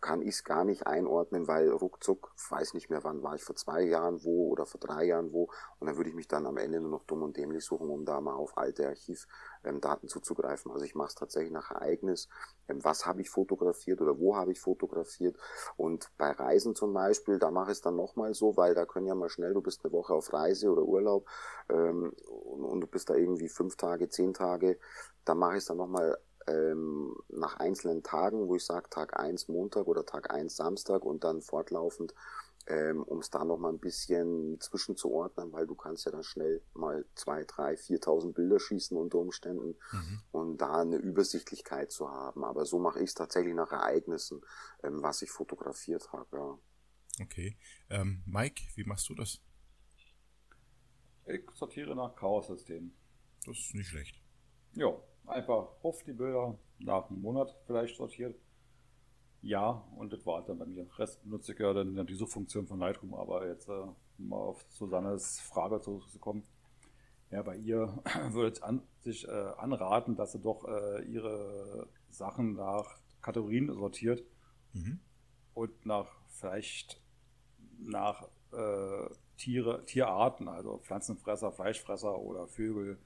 kann ich es gar nicht einordnen, weil ruckzuck, weiß nicht mehr wann, war ich vor zwei Jahren wo oder vor drei Jahren wo. Und dann würde ich mich dann am Ende nur noch dumm und dämlich suchen, um da mal auf alte Archivdaten ähm, zuzugreifen. Also ich mache es tatsächlich nach Ereignis, ähm, was habe ich fotografiert oder wo habe ich fotografiert? Und bei Reisen zum Beispiel, da mache ich es dann nochmal so, weil da können ja mal schnell, du bist eine Woche auf Reise oder Urlaub ähm, und, und du bist da irgendwie fünf Tage, zehn Tage, da mache ich es dann nochmal ähm, nach einzelnen Tagen, wo ich sage Tag 1 Montag oder Tag 1 Samstag und dann fortlaufend, ähm, um es da nochmal ein bisschen zwischenzuordnen, weil du kannst ja dann schnell mal zwei, drei, 4.000 Bilder schießen unter Umständen mhm. und da eine Übersichtlichkeit zu haben. Aber so mache ich es tatsächlich nach Ereignissen, ähm, was ich fotografiert habe. Ja. Okay. Ähm, Mike, wie machst du das? Ich sortiere nach Chaos-System. Das ist nicht schlecht. Ja, einfach auf die Bilder nach einem Monat vielleicht sortiert. Ja, und das war dann bei mir. Rest benutze ich ja dann die Suchfunktion von Lightroom, aber jetzt äh, mal auf Susannes Frage zurückzukommen. Ja, bei ihr (clears throat) würde ich an, sich äh, anraten, dass sie doch äh, ihre Sachen nach Kategorien sortiert mhm. und nach vielleicht nach äh, Tiere, Tierarten, also Pflanzenfresser, Fleischfresser oder Vögel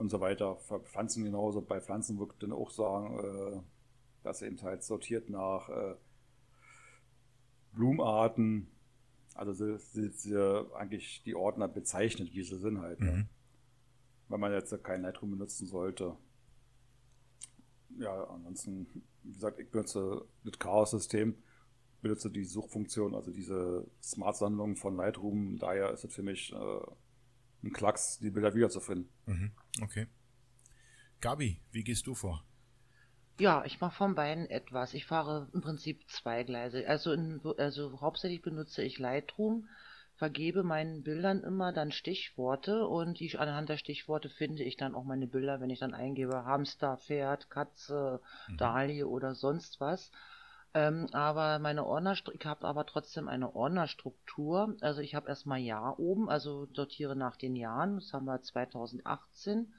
und so weiter. Pflanzen genauso. Bei Pflanzen würde ich dann auch sagen, äh, dass eben halt sortiert nach äh, Blumenarten, also sie, sie, eigentlich die Ordner bezeichnet, wie sie sind halt. Ne? Mhm. Wenn man jetzt kein Lightroom benutzen sollte. Ja, ansonsten, wie gesagt, ich benutze das Chaos-System, benutze die Suchfunktion, also diese Smart-Sammlung von Lightroom. Daher ist es für mich äh, ein Klacks, die Bilder wiederzufinden. Mhm. Okay. Gabi, wie gehst du vor? Ja, ich mache von beiden etwas. Ich fahre im Prinzip zwei Gleise. Also, in, also hauptsächlich benutze ich Lightroom, vergebe meinen Bildern immer dann Stichworte und die, anhand der Stichworte finde ich dann auch meine Bilder, wenn ich dann eingebe Hamster, Pferd, Katze, mhm. Dahlie oder sonst was. Ähm, aber meine Ordner, ich habe aber trotzdem eine Ordnerstruktur. Also ich habe erstmal Jahr oben, also sortiere nach den Jahren. Das haben wir 2018.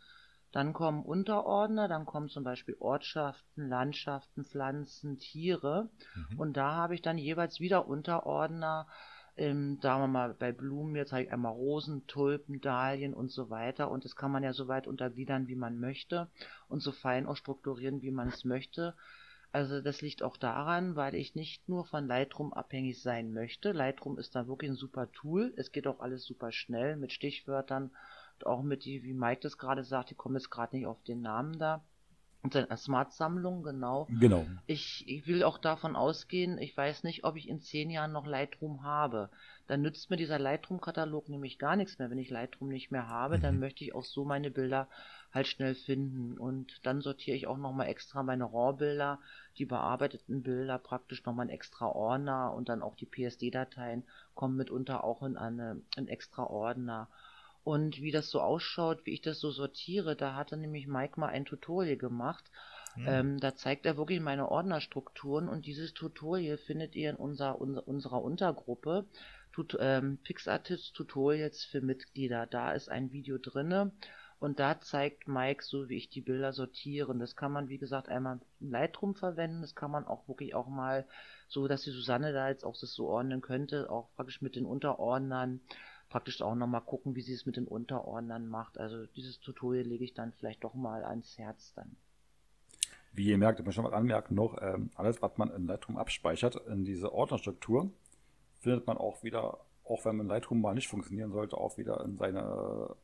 Dann kommen Unterordner, dann kommen zum Beispiel Ortschaften, Landschaften, Pflanzen, Tiere. Mhm. Und da habe ich dann jeweils wieder Unterordner Ähm, sagen wir mal, bei Blumen jetzt habe ich einmal Rosen, Tulpen, Dahlien und so weiter. Und das kann man ja so weit untergliedern, wie man möchte und so fein auch strukturieren, wie man es möchte. Also das liegt auch daran, weil ich nicht nur von Lightroom abhängig sein möchte. Lightroom ist da wirklich ein super Tool. Es geht auch alles super schnell mit Stichwörtern und auch mit die, wie Mike das gerade sagt, ich komme jetzt gerade nicht auf den Namen da. Und seine Smart-Sammlung, genau. Genau. Ich, ich will auch davon ausgehen, ich weiß nicht, ob ich in zehn Jahren noch Lightroom habe. Dann nützt mir dieser Lightroom-Katalog nämlich gar nichts mehr. Wenn ich Lightroom nicht mehr habe, mhm. dann möchte ich auch so meine Bilder halt schnell finden. Und dann sortiere ich auch nochmal extra meine RAW-Bilder, die bearbeiteten Bilder praktisch nochmal in extra Ordner und dann auch die PSD-Dateien kommen mitunter auch in eine, in extra Ordner. Und wie das so ausschaut, wie ich das so sortiere, da hatte nämlich Mike mal ein Tutorial gemacht. Mhm. Ähm, da zeigt er wirklich meine Ordnerstrukturen und dieses Tutorial findet ihr in unser, unser unserer Untergruppe Tut, ähm, PixArtist Tutorials für Mitglieder. Da ist ein Video drinne und da zeigt Mike so, wie ich die Bilder sortiere. Das kann man, wie gesagt, einmal in Lightroom verwenden. Das kann man auch wirklich auch mal so, dass die Susanne da jetzt auch das so ordnen könnte, auch praktisch mit den Unterordnern praktisch auch nochmal gucken, wie sie es mit den Unterordnern macht. Also dieses Tutorial lege ich dann vielleicht doch mal ans Herz dann. Wie ihr merkt, ich möchte schon mal anmerken noch, ähm, alles, was man in Lightroom abspeichert, in diese Ordnerstruktur, findet man auch wieder, auch wenn man Lightroom mal nicht funktionieren sollte, auch wieder in seine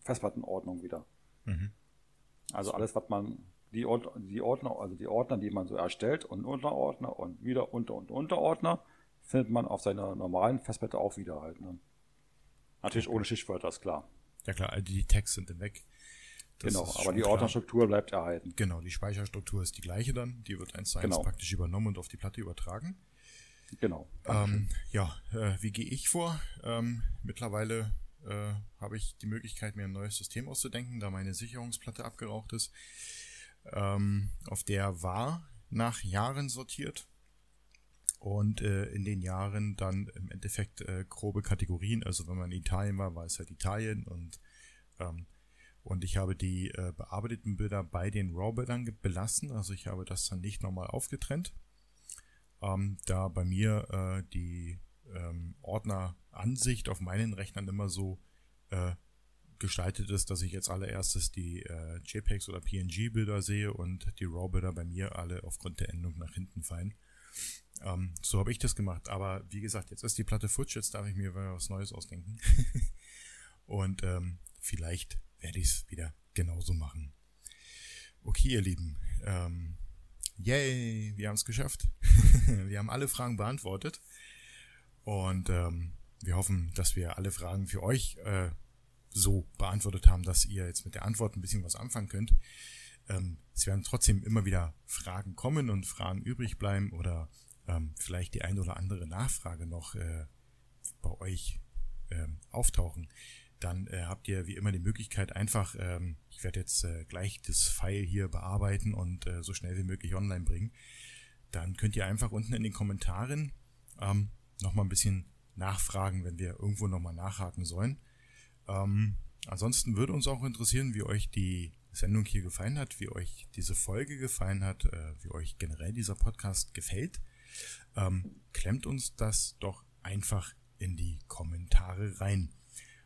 Festplattenordnung wieder. Mhm. Also alles, was man, die, Ord die Ordner, also die Ordner, die man so erstellt und Unterordner und wieder Unter- und Unterordner, findet man auf seiner normalen Festplatte auch wieder halt. Ne? Natürlich ohne Stichwörter, ist klar. Ja klar, also die Tags sind dann weg. Das genau, aber die Ordnerstruktur bleibt erhalten. Genau, die Speicherstruktur ist die gleiche dann. Die wird eins zu eins genau. praktisch übernommen und auf die Platte übertragen. Genau. Ähm, ja, äh, wie gehe ich vor? Ähm, mittlerweile äh, habe ich die Möglichkeit, mir ein neues System auszudenken, da meine Sicherungsplatte abgeraucht ist. Ähm, auf der war nach Jahren sortiert und äh, in den Jahren dann im Endeffekt äh, grobe Kategorien. Also wenn man in Italien war, war es halt Italien und ähm, und ich habe die äh, bearbeiteten Bilder bei den RAW-Bildern belassen. Also ich habe das dann nicht nochmal aufgetrennt, ähm, da bei mir äh, die ähm, Ordneransicht auf meinen Rechnern immer so äh, gestaltet ist, dass ich jetzt allererstes die äh, JPEGs oder PNG-Bilder sehe und die RAW-Bilder bei mir alle aufgrund der Endung nach hinten fallen. Ähm, so habe ich das gemacht. Aber wie gesagt, jetzt ist die Platte futsch, jetzt darf ich mir was Neues ausdenken. (laughs) Und ähm, vielleicht werde ich es wieder genauso machen. Okay, ihr Lieben. Ähm, yay, wir haben es geschafft. (laughs) wir haben alle Fragen beantwortet. Und ähm, wir hoffen, dass wir alle Fragen für euch äh, so beantwortet haben, dass ihr jetzt mit der Antwort ein bisschen was anfangen könnt. Ähm, es werden trotzdem immer wieder Fragen kommen und Fragen übrig bleiben oder ähm, vielleicht die ein oder andere Nachfrage noch äh, bei euch äh, auftauchen, dann äh, habt ihr wie immer die Möglichkeit einfach, ähm, ich werde jetzt äh, gleich das File hier bearbeiten und äh, so schnell wie möglich online bringen. Dann könnt ihr einfach unten in den Kommentaren ähm, nochmal ein bisschen nachfragen, wenn wir irgendwo nochmal nachhaken sollen. Ähm, ansonsten würde uns auch interessieren, wie euch die Sendung hier gefallen hat, wie euch diese Folge gefallen hat, äh, wie euch generell dieser Podcast gefällt ähm, klemmt uns das doch einfach in die Kommentare rein.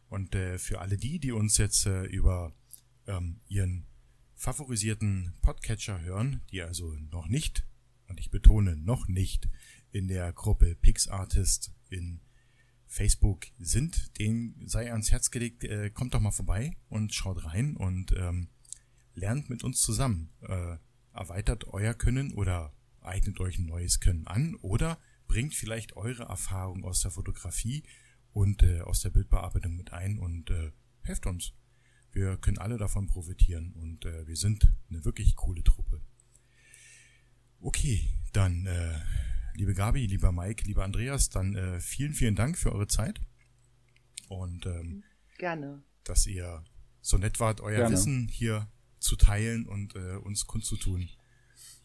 Und äh, für alle die, die uns jetzt äh, über ähm, ihren favorisierten Podcatcher hören, die also noch nicht, und ich betone noch nicht, in der Gruppe PixArtist in Facebook sind, denen sei ans Herz gelegt, äh, kommt doch mal vorbei und schaut rein und ähm, lernt mit uns zusammen. Äh, erweitert euer Können oder eignet euch ein neues Können an oder bringt vielleicht eure Erfahrung aus der Fotografie und äh, aus der Bildbearbeitung mit ein und äh, helft uns. Wir können alle davon profitieren und äh, wir sind eine wirklich coole Truppe. Okay, dann äh, liebe Gabi, lieber Mike, lieber Andreas, dann äh, vielen, vielen Dank für eure Zeit und ähm, gerne, dass ihr so nett wart, euer gerne. Wissen hier zu teilen und äh, uns kundzutun.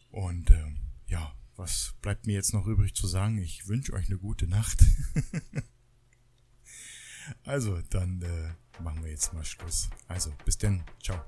Und ähm, ja, was bleibt mir jetzt noch übrig zu sagen? Ich wünsche euch eine gute Nacht. (laughs) also, dann äh, machen wir jetzt mal Schluss. Also, bis denn. Ciao.